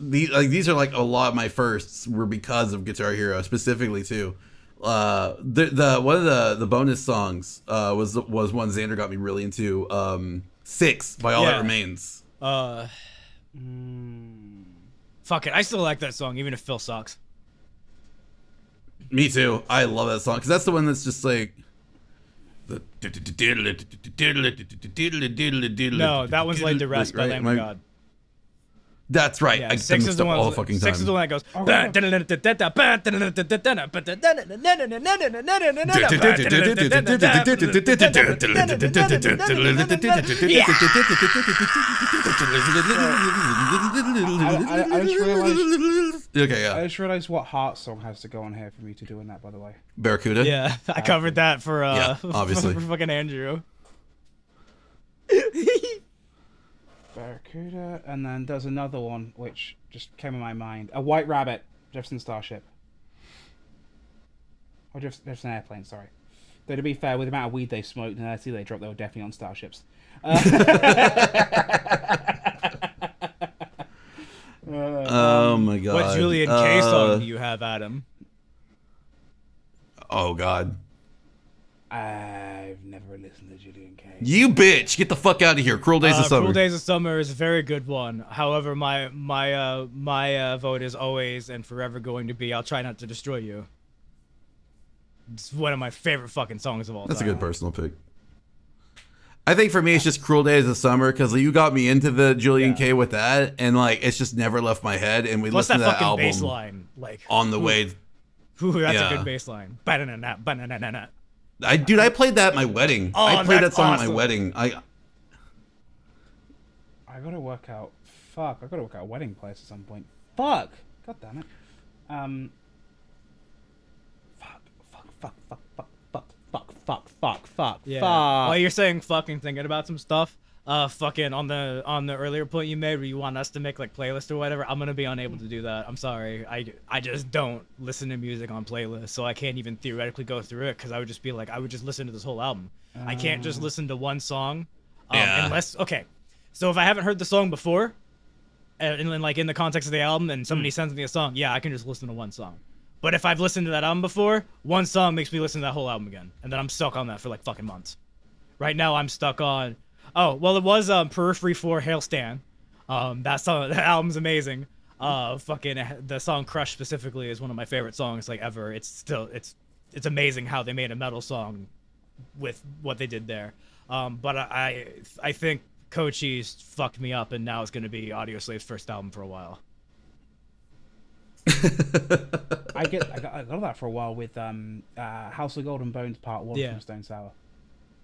these like these are like a lot of my firsts were because of Guitar Hero specifically too. Uh, the the one of the the bonus songs uh was was one Xander got me really into. Um, Six by All That Remains. Uh, Mm, fuck it. I still like that song, even if Phil sucks. Me too. I love that song because that's the one that's just like. The No, that one's laid to rest by Lamb of God. That's right. Yeah, I six six is the one. all the fucking time. Six is the one that goes. I- I just realized- I just realized what Heart song has to go on here for me to do in that. By the way, Barracuda. Yeah, I covered that for uh, Yeah, obviously. for fucking Andrew. Barracuda, and then there's another one which just came in my mind: a White Rabbit, Jefferson Starship, or Jeff- Jefferson Airplane. Sorry. Though to be fair, with the amount of weed they smoked and the see they dropped, they were definitely on starships. Oh my god. What Julien-K Uh, song do you have, Adam? Oh god. I've never listened to Julian K. You bitch! Get the fuck out of here. Cruel Days Uh, of Summer. Cruel Days of Summer is a very good one. However, my my uh, my uh, vote is always and forever going to be "I'll Try Not to Destroy You." It's one of my favorite fucking songs of all time. That's a good personal pick. I think for me, it's just Cruel Days of Summer because you got me into the Julian Yeah. K with that, and like it's just never left my head. And we Plus that to that album bass line, like on the way. ooh, that's yeah. a good bass line. Ba-da-na-na, ba-na-na-na-na. I dude, I played that at my wedding. Oh, I played that that's song at my wedding. I I gotta work out. Fuck, I gotta work out a wedding place at some point. Fuck, god damn it. Um. Fuck, fuck, fuck, fuck, fuck, fuck, fuck, fuck, fuck, fuck, Yeah. fuck. While you're saying fucking thinking about some stuff, uh, fucking on the on the earlier point you made where you want us to make like playlists or whatever, I'm gonna be unable to do that. I'm sorry. I I just don't listen to music on playlists, so I can't even theoretically go through it because I would just be like I would just listen to this whole album. I can't just listen to one song, um, Yeah. unless okay. So if I haven't heard the song before, and, and then like in the context of the album, and somebody sends me a song, yeah, I can just listen to one song. But if I've listened to that album before, one song makes me listen to that whole album again, and then I'm stuck on that for like fucking months. Right now, I'm stuck on. Oh well, it was um, Periphery for Hail Stan. Um, that song, that album's amazing. Uh, fucking the song Crush specifically is one of my favorite songs like ever. It's still it's it's amazing how they made a metal song with what they did there. Um, but I I, think Cochise fucked me up, and now it's gonna be Audioslave's first album for a while. I get I got, I got that for a while with um uh, House of Golden Bones Part One Yeah. from Stone Sour.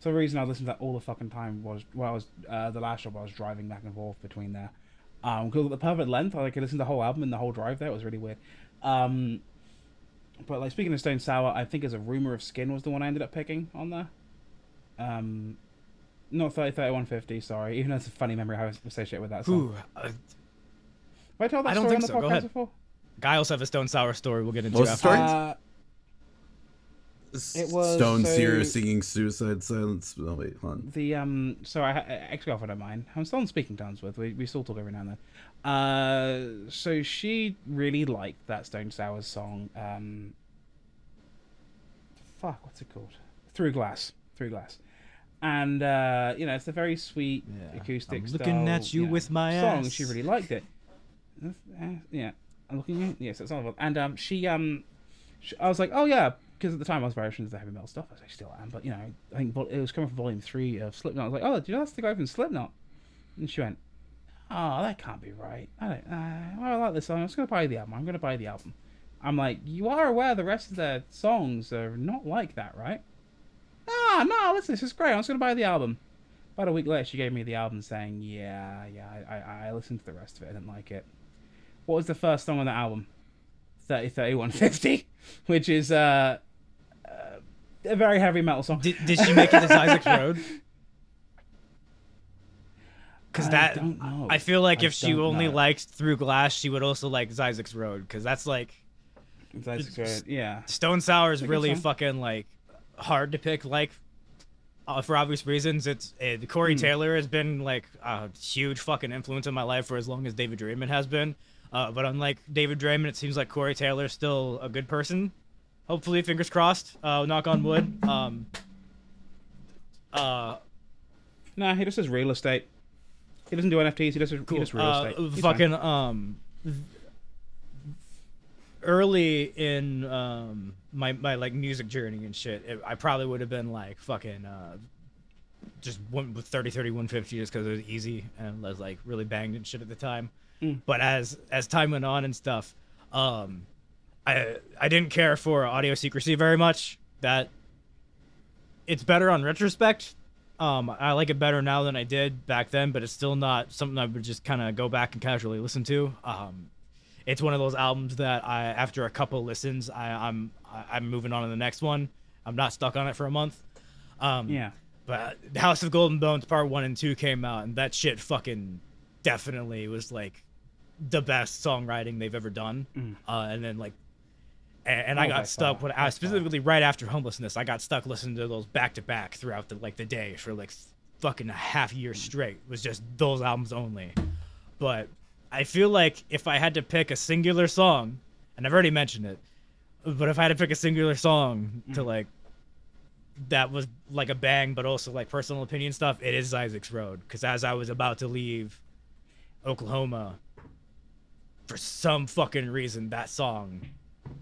So the reason I listened to that all the fucking time was well, I was uh, the last job I was driving back and forth between there. Um, because the perfect length, I could listen to the whole album and the whole drive there. It was really weird. Um, but like speaking of Stone Sour, I think as a rumor of Skin was the one I ended up picking on there. Um, not 30, 3150, sorry. Even though it's a funny memory I associate with that song. Ooh, uh, Have I told that I don't story on think the so. Go podcast ahead. before? Guy also have a Stone Sour story we'll get into What's the after. story? Uh, It was Stone so- Seer singing "Suicide Silence." Oh wait, hold on. the um so I ex girlfriend of mine I'm still on speaking terms with we, we still talk every now and then uh so she really liked that Stone Sour song um fuck what's it called Through Glass Through Glass and uh you know it's a very sweet Yeah. acoustic I'm looking style, at you know, with my song ass. she really liked it Uh, yeah I'm looking at yes that's all and um she um sh- I was like, oh yeah, because at the time I was very into the heavy metal stuff, as I still am. But you know, I think it was coming from volume three of Slipknot. I was like, oh, do you know that's the guy from Slipknot? And she went, oh, that can't be right. I don't. Uh, I like this song. I'm just gonna buy the album. I'm gonna buy the album. I'm like, you are aware the rest of their songs are not like that, right? Ah, no, listen, this is great. I'm just gonna buy the album. About a week later, she gave me the album, saying, yeah, yeah, I, I, I listened to the rest of it. I didn't like it. What was the first song on that album? 30 31 50, which is uh, a very heavy metal song. Did, did she make it to Isaac's Road? Because that don't know. I feel like I if she only know. liked Through Glass, she would also like Zzyzx Road. Because that's like That's great. Yeah. Stone Sour is really fucking like hard to pick. Like uh, for obvious reasons, it's uh, Hmm. Corey Taylor has been like a huge fucking influence in my life for as long as David Draiman has been. Uh, but unlike David Draiman, it seems like Corey Taylor is still a good person. Hopefully, fingers crossed. Uh, knock on wood. Um, uh, Nah, he just does real estate. He doesn't do NFTs. He does, he does real uh, estate. Fine. fucking um early in um my my like music journey and shit it, i probably would have been like fucking uh just went with 30 30 150 just because it was easy and I was like really banged and shit at the time Mm. but as as time went on and stuff um i i didn't care for audio secrecy very much that it's better on retrospect um, I like it better now than I did back then, but it's still not something I would just kind of go back and casually listen to. Um, it's one of those albums that I, after a couple listens, I, I'm I'm moving on to the next one. I'm not stuck on it for a month. Um, Yeah. But House of Gold & Bones Part One and Two came out, and that shit fucking definitely was like the best songwriting they've ever done. Uh, and then like, and, and I Oh, by got stuck far, when I specifically right after homelessness, I got stuck listening to those back to back throughout the like the day for like fucking a half year straight. It was just those albums only. But I feel like if I had to pick a singular song, and I've already mentioned it, but if I had to pick a singular song to like that was like a bang, but also like personal opinion stuff, it is Zzyzx Road. Because as I was about to leave Oklahoma, for some fucking reason, that song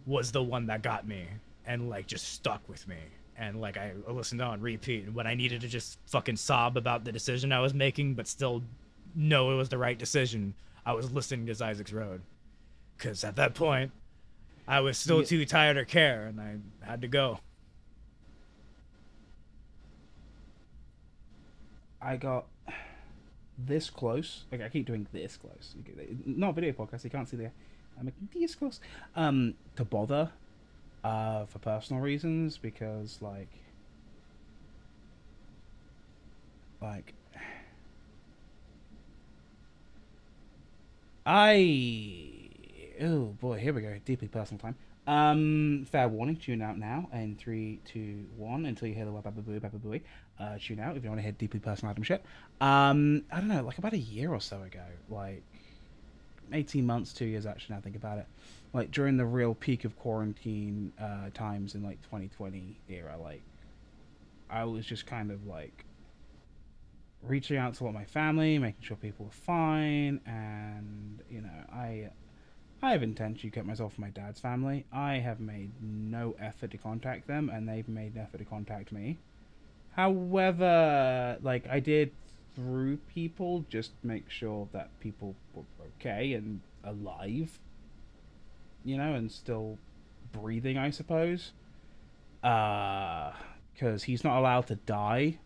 was the one that got me and like just stuck with me. And like I listened on repeat. And when I needed to just fucking sob about the decision I was making, but still know it was the right decision, I was listening to Zzyzx Road. Because at that point, I was still Yeah. too tired to care, and I had to go. I got this close. Like I keep doing this close. Not a video podcast. You can't see the. I'm making this close. Um, to bother, uh, for personal reasons because like, like, I. Oh boy, here we go. Deeply personal time. Um, fair warning. Tune out now. In three, two, one. Until you hear the word "baba booey, baba booey." Uh, tune out if you want to hear deeply personal item shit. Um, I don't know. Like about a year or so ago, like eighteen months, two years actually. Now I think about it. Like during the real peak of quarantine uh, times in like 2020 era, like I was just kind of like reaching out to all my family, making sure people were fine, and you know, I I have intentionally kept myself from my dad's family. I have made no effort to contact them, and they've made an effort to contact me. However, like I did through people, just make sure that people were okay and alive. You know, and still breathing, I suppose. Uh, because he's not allowed to die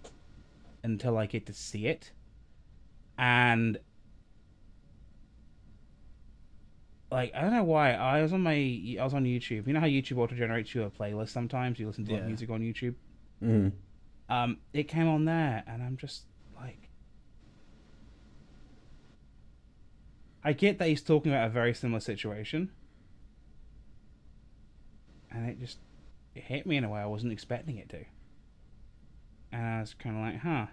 until I get to see it, and like I don't know why I was on my I was on YouTube. You know how YouTube auto generates you a playlist sometimes. You listen to like, music on YouTube. Mhm. Um, it came on there, and I'm just like, I get that he's talking about a very similar situation, and it just it hit me in a way I wasn't expecting it to, and I was kind of like, huh,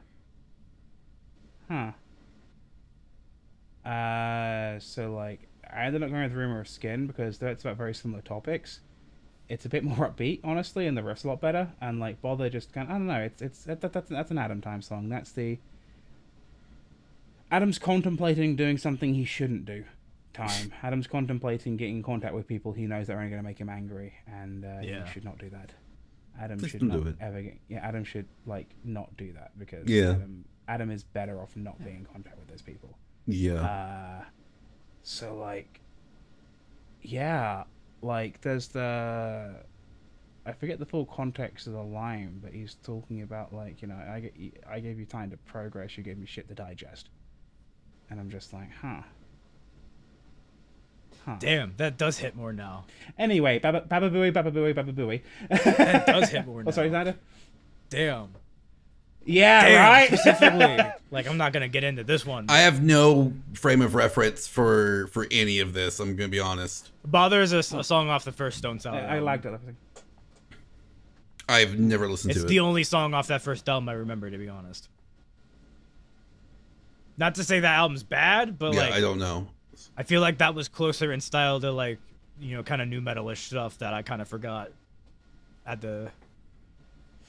huh. Uh, so like, I ended up going with Rumor of Skin because that's about very similar topics it's a bit more upbeat, honestly, and the riff's a lot better. And like Bother just kind, I don't know, it's it's that, that's that's an Adam time song. That's the Adam's contemplating doing something he shouldn't do. Time. Adam's contemplating getting in contact with people he knows that are only going to make him angry, and uh, Yeah. he should not do that. Adam Just should don't not do it. ever get. Yeah, Adam should like not do that because Yeah. Adam, Adam is better off not being in contact with those people. Yeah. Uh, so like, yeah, like there's the, I forget the full context of the line, but he's talking about like you know I get I gave you time to progress, you gave me shit to digest, and I'm just like, huh. Huh. Damn, that does hit more now. Anyway, Baba Baba Booey, Baba Booey, Baba Booey. That does hit more now. Oh, sorry, Xander? Damn. Yeah, Damn, right. Specifically, like I'm not gonna get into this one. I have no frame of reference for for any of this. I'm gonna be honest. Bother is a, s- a song off the first Stone Sour. I, I liked it. I've never listened It's to the only song off that first album I remember, to be honest. Not to say that album's bad, but yeah, like I don't know. I feel like that was closer in style to like you know kind of new metalish stuff that I kind of forgot at the.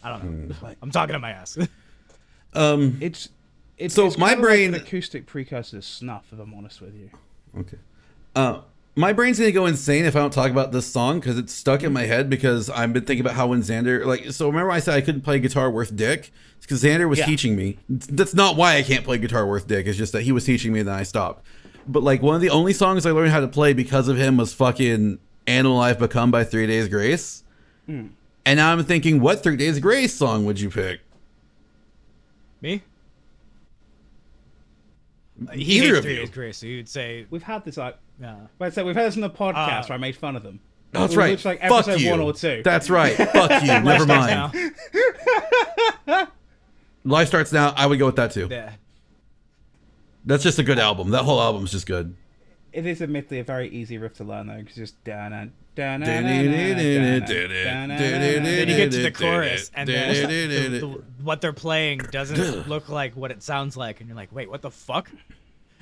I don't know. I'm talking to my ass. Um. It's it's So it's my kinda like brain- an acoustic precursor to snuff. If I'm honest with you. Okay. Uh, my brain's gonna go insane if I don't talk about this song because it's stuck in my head because I've been thinking about how when Xander like so remember I said I couldn't play guitar worth dick because Xander was Yeah. teaching me. That's not why I can't play guitar worth dick. It's just that he was teaching me and then I stopped. But like one of the only songs I learned how to play because of him was fucking "Animal I've Become" by Three Days Grace. Hmm. And now I'm thinking, what Three Days Grace song would you pick? Me? He Either hates of Three you. Days Grace, so you'd say, We've had this like, yeah. but so we've had this in the podcast Uh, where I made fun of them. That's It right. looks like Fuck episode you. one or two. That's right. Fuck you. Never mind. now. Life starts now. I would go with that too. Yeah. That's just a good album. That whole album's just good. It is admittedly a very easy riff to learn though, because just da na da na Then you get to the chorus, and then the, the, what they're playing doesn't look like what it sounds like, and you're like, wait, what the fuck?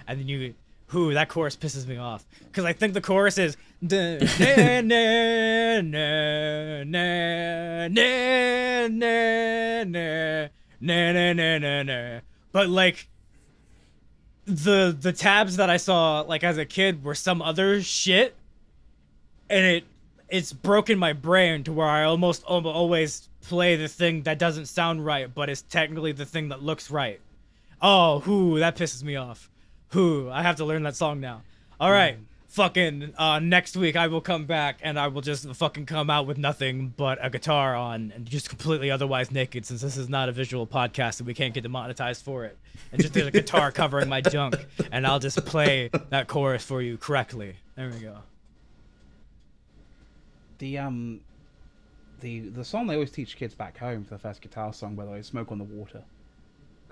And then you, who that chorus pisses me off because I think the chorus is na na na na na na na na na na na but like the the tabs that I saw like as a kid were some other shit, and it it's broken my brain to where I almost al- always play the thing that doesn't sound right, but it's technically the thing that looks right. Oh, whoo, that pisses me off. Whoo, I have to learn that song now. All right, fucking uh, next week I will come back and I will just fucking come out with nothing but a guitar on and just completely otherwise naked since this is not a visual podcast and we can't get demonetized for it. And just there's a guitar covering my junk and I'll just play that chorus for you correctly. There we go. The um, the the song they always teach kids back home for the first guitar song, by the way, "Smoke on the Water,"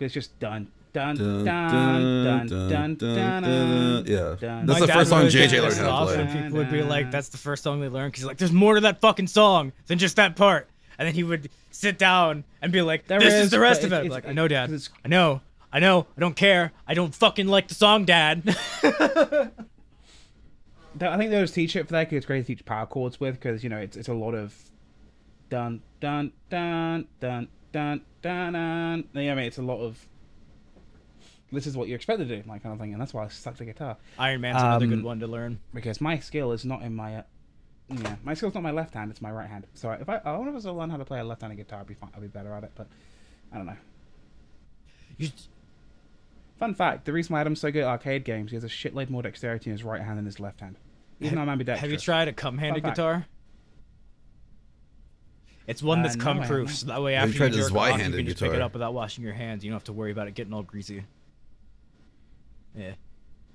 it's just dun dun Dun, dun dun dun, dun dun, dun dun, dun. yeah. That's the first song JJ learned how to play. People would be like, "That's the first song they learned," because like, "There's more to that fucking song than just that part." And then he would sit down and be like, "This is, is, the rest of it." it- I'm it's- like, I know, Dad. 'cause it's- I know. I know. I don't care. I don't fucking like the song, Dad. I think they always teach it for that because it's great to teach power chords with because you know it's it's a lot of dun dun dun dun dun dun dun. Know, I mean, it's a lot of this is what you're expected to do, like kind of thing, and that's why I stuck to guitar Iron Man's another Um, good one to learn. because my skill is not in my uh, yeah my skill's not my left hand, it's my right hand. So if I I wonder if I was to learn how to play a left-handed guitar, I'd be fine, I'd be better at it, but I don't know. You, Fun fact: the reason why Adam's so good at arcade games, he has a shitload more dexterity in his right hand than his left hand. He's not ambidextrous. Have you tried a cum-handed guitar? It's one Uh, that's no, cum-proof, so that way Have you after you tried the jerk off, you can just pick it up without washing your hands. You don't have to worry about it getting all greasy. Yeah.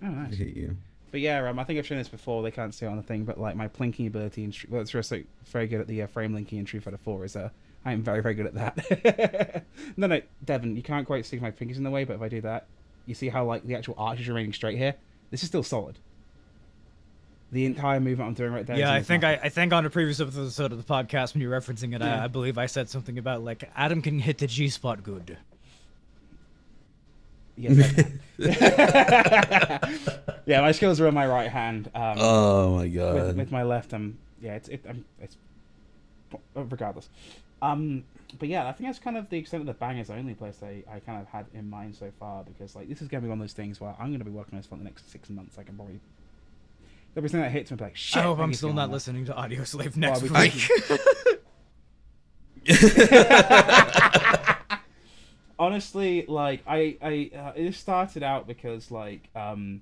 Oh, I nice. hate you. But yeah, um, I think I've shown this before. They can't see it on the thing, but like my plinking ability, in, Str- well, it's just like very good at the uh, frame linking in Street Fighter 4. Is uh, I am very very good at that. no, no, Devin, you can't quite see my fingers in the way, but if I do that, you see how like the actual arch is remaining straight here. This is still solid. The entire movement I'm doing right there. is Yeah, I think I. I think on a previous episode of the podcast when you're referencing it, Yeah. I, I believe I said something about like Adam can hit the G spot good. Yes, yeah, my skills are on my right hand. Um, Oh my god. with my left, um, yeah, it's it, um, it's regardless. Um, but yeah, I think that's kind of the extent of the bangers the only place I, I kind of had in mind so far because like this is gonna be one of those things where I'm gonna be working on this for the next six months. I can probably there'll be something that hits me like shit. I hope I'm still not on. listening to Audioslave Well, next we week. honestly like i i uh, it started out because like um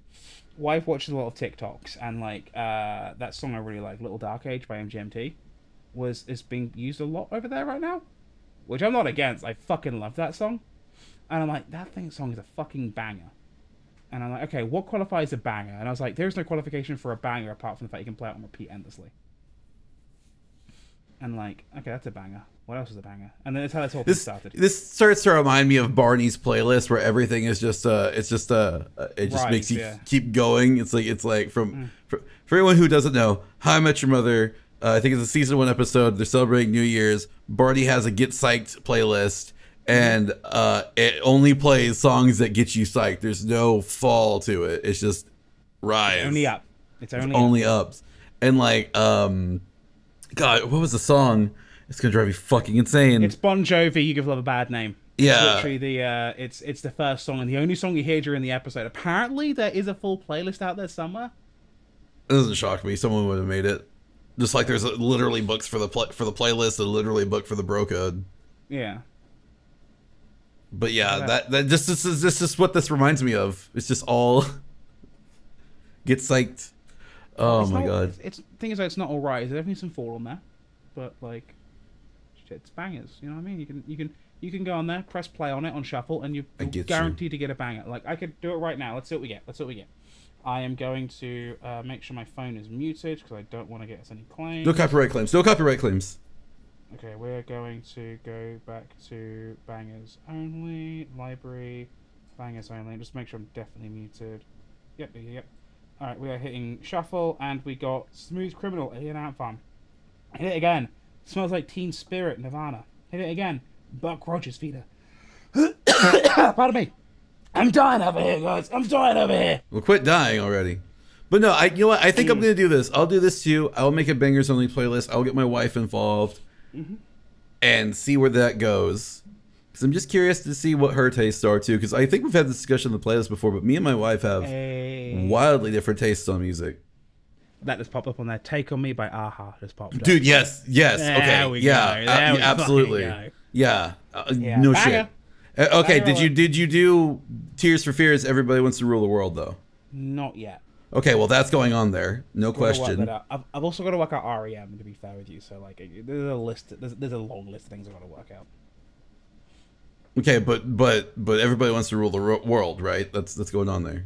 wife watches a lot of tiktoks and like uh that song i really like little dark age by mgmt was is being used a lot over there right now which i'm not against i fucking love that song and i'm like that thing song is a fucking banger and i'm like okay what qualifies a banger and i was like there's no qualification for a banger apart from the fact you can play it on repeat endlessly and like okay that's a banger what else is a banger and then it's how this whole thing This started this starts to remind me of Barney's playlist where everything is just uh it's just uh it just Right, makes you yeah. keep going. It's like it's like from for, for anyone who doesn't know, How I Met Your Mother. Uh, I think it's a season one episode. They're celebrating New Year's. Barney has a get psyched playlist, and uh, it only plays songs that get you psyched. There's no fall to it. It's just rise. only up it's only, It's up. only ups. And like, um, God, what was the song? It's gonna drive you fucking insane. It's Bon Jovi. You give love a bad name. Yeah. It's literally the uh, it's it's the first song and the only song you hear during the episode. Apparently, there is a full playlist out there somewhere. It doesn't shock me. Someone would have made it. Just like there's literally books for the pl- for the playlist and literally a book for the bro code. Yeah, But yeah, Yeah. that that just this is this is what this reminds me of. It's just all get psyched. Oh It's my not- god. It's, it's thing is, it's not all right. There's definitely some fall on there, but like, shit, it's bangers. You know what I mean? You can you can you can go on there, press play on it on shuffle, and you're get you. guaranteed to get a banger. Like I could do it right now. Let's see what we get. Let's see what we get. I am going to uh, make sure my phone is muted because I don't want to get us any claims. No copyright claims. No copyright claims. Okay, we're going to go back to bangers only, library, bangers only. Just make sure I'm definitely muted. Yep, yep, yep. Alright, we are hitting shuffle, and we got Smooth Criminal, Alien Ant Farm. Hit it again. Smells like Teen Spirit, Nirvana. Hit it again. Buck Rogers feeder. Pardon me. I'm dying over here, guys. I'm dying over here. Well, quit dying already. But no, I you know what? I think I'm gonna do this. I'll do this too. I'll make a bangers only playlist. I'll get my wife involved Mm-hmm. and see where that goes. Because I'm just curious to see what her tastes are too. Because I think we've had this discussion on the playlist before, but me and my wife have Hey. wildly different tastes on music. That just popped up on there. Take on Me by a-ha just popped up. Dude, yes, yes, There okay, we yeah, go, uh, yeah, absolutely, yeah, uh, Yeah, no banger. shit. Uh, okay, Banger did you did you do Tears for Fears? Everybody wants to rule the world, though. Not yet. Okay, well that's going on there, no Gotta question. out. I've, I've also got to work out REM to be fair with you. So like, there's a list. There's, there's a long list of things I've got to work out. Okay, but but but everybody wants to rule the ro- world, right? That's that's going on there.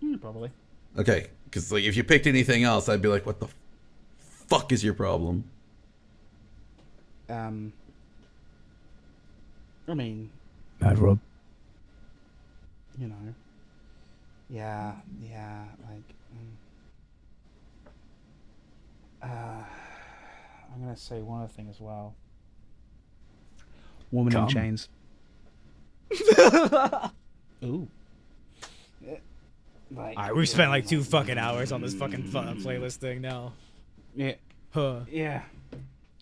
Hmm, probably. Okay, because like if you picked anything else, I'd be like, what the fuck is your problem? Um. I mean, Mad Rob. you know. Yeah, yeah, like. mm. Uh, I'm gonna say one other thing as well. Woman Come. in chains. Ooh. Like, All right, we've spent like two fucking hours on this fucking fun playlist thing now. Yeah, Huh. yeah.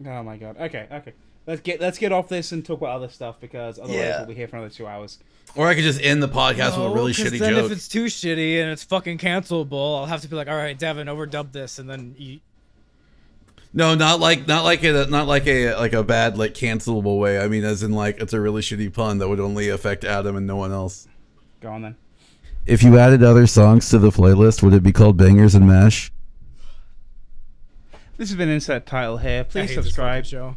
Oh my god. Okay, okay. Let's get let's get off this and talk about other stuff because otherwise Yeah. we'll be here for another two hours. Or I could just end the podcast with a really shitty then joke. if it's too shitty and it's fucking cancelable, I'll have to be like, all right, Devin, overdub this, and then you. No, not like not like a not like a like a bad like cancelable way. I mean, as in like it's a really shitty pun that would only affect Adam and no one else. Go on then. if you added other songs to the playlist, would it be called Bangers and Mash? This has been insert title here. Please subscribe. fucking show.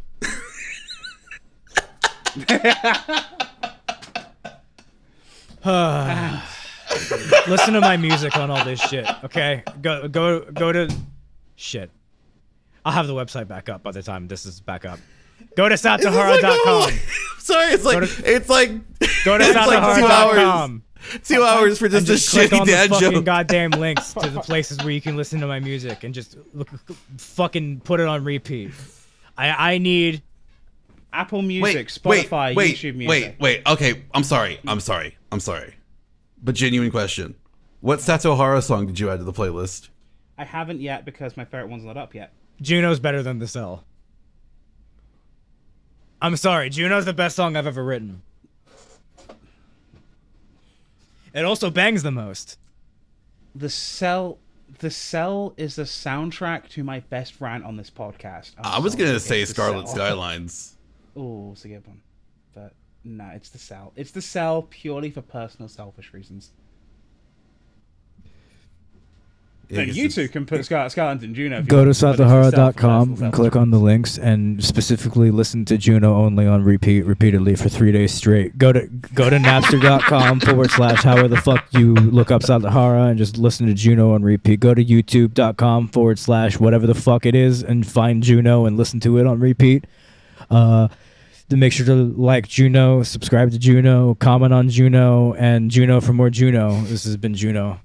Listen to my music on all this shit, okay? Go go go to shit. I'll have the website back up by the time this is back up. Go to satahara.com. Sorry, it's like to- it's like Go to it's like two hours. Two hours for And just a shitty on the dad fucking joke. goddamn links to the places where you can listen to my music and just look, fucking put it on repeat. I I need Apple Music, wait, Spotify, wait, YouTube Music. wait, wait. Okay, I'm sorry. I'm sorry. I'm sorry. But genuine question: What Satohara song did you add to the playlist? I haven't yet because my favorite one's not up yet. Juno's better than the cell. I'm sorry, Juno's the best song I've ever written. It also bangs the most. The cell, the cell is the soundtrack to my best rant on this podcast. I was gonna say Scarlet Skylines. Oh, it's a good one, but no, it's the cell. It's the cell purely for personal, selfish reasons. Yeah, and I you guess two can put Scarlet Skylines in Juno. if Go to want, but it's the cell for satahara.com and click on the links and specifically listen to Juno only on repeat repeatedly for three days straight. Go to go to napster.com forward slash however the fuck you look up Satahara and just listen to Juno on repeat. Go to youtube.com forward slash whatever the fuck it is and find Juno and listen to it on repeat. Uh to make sure to like Juno, subscribe to Juno, comment on Juno, and Juno for more Juno. This has been Juno.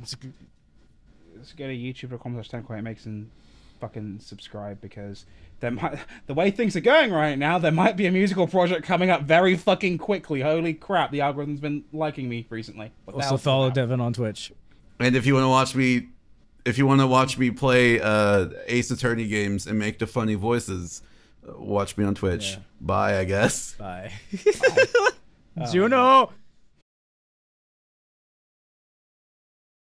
Just go to youtube.com slash 10 quiet makes and fucking subscribe because there might, the way things are going right now, there might be a musical project coming up very fucking quickly. Holy crap, the algorithm's been liking me recently. What Also follow? Devin on Twitch. And if you want to watch me, if you want to watch me play uh, Ace Attorney games and make the funny voices, uh, watch me on Twitch. Yeah. Bye, I guess. Bye. Juno.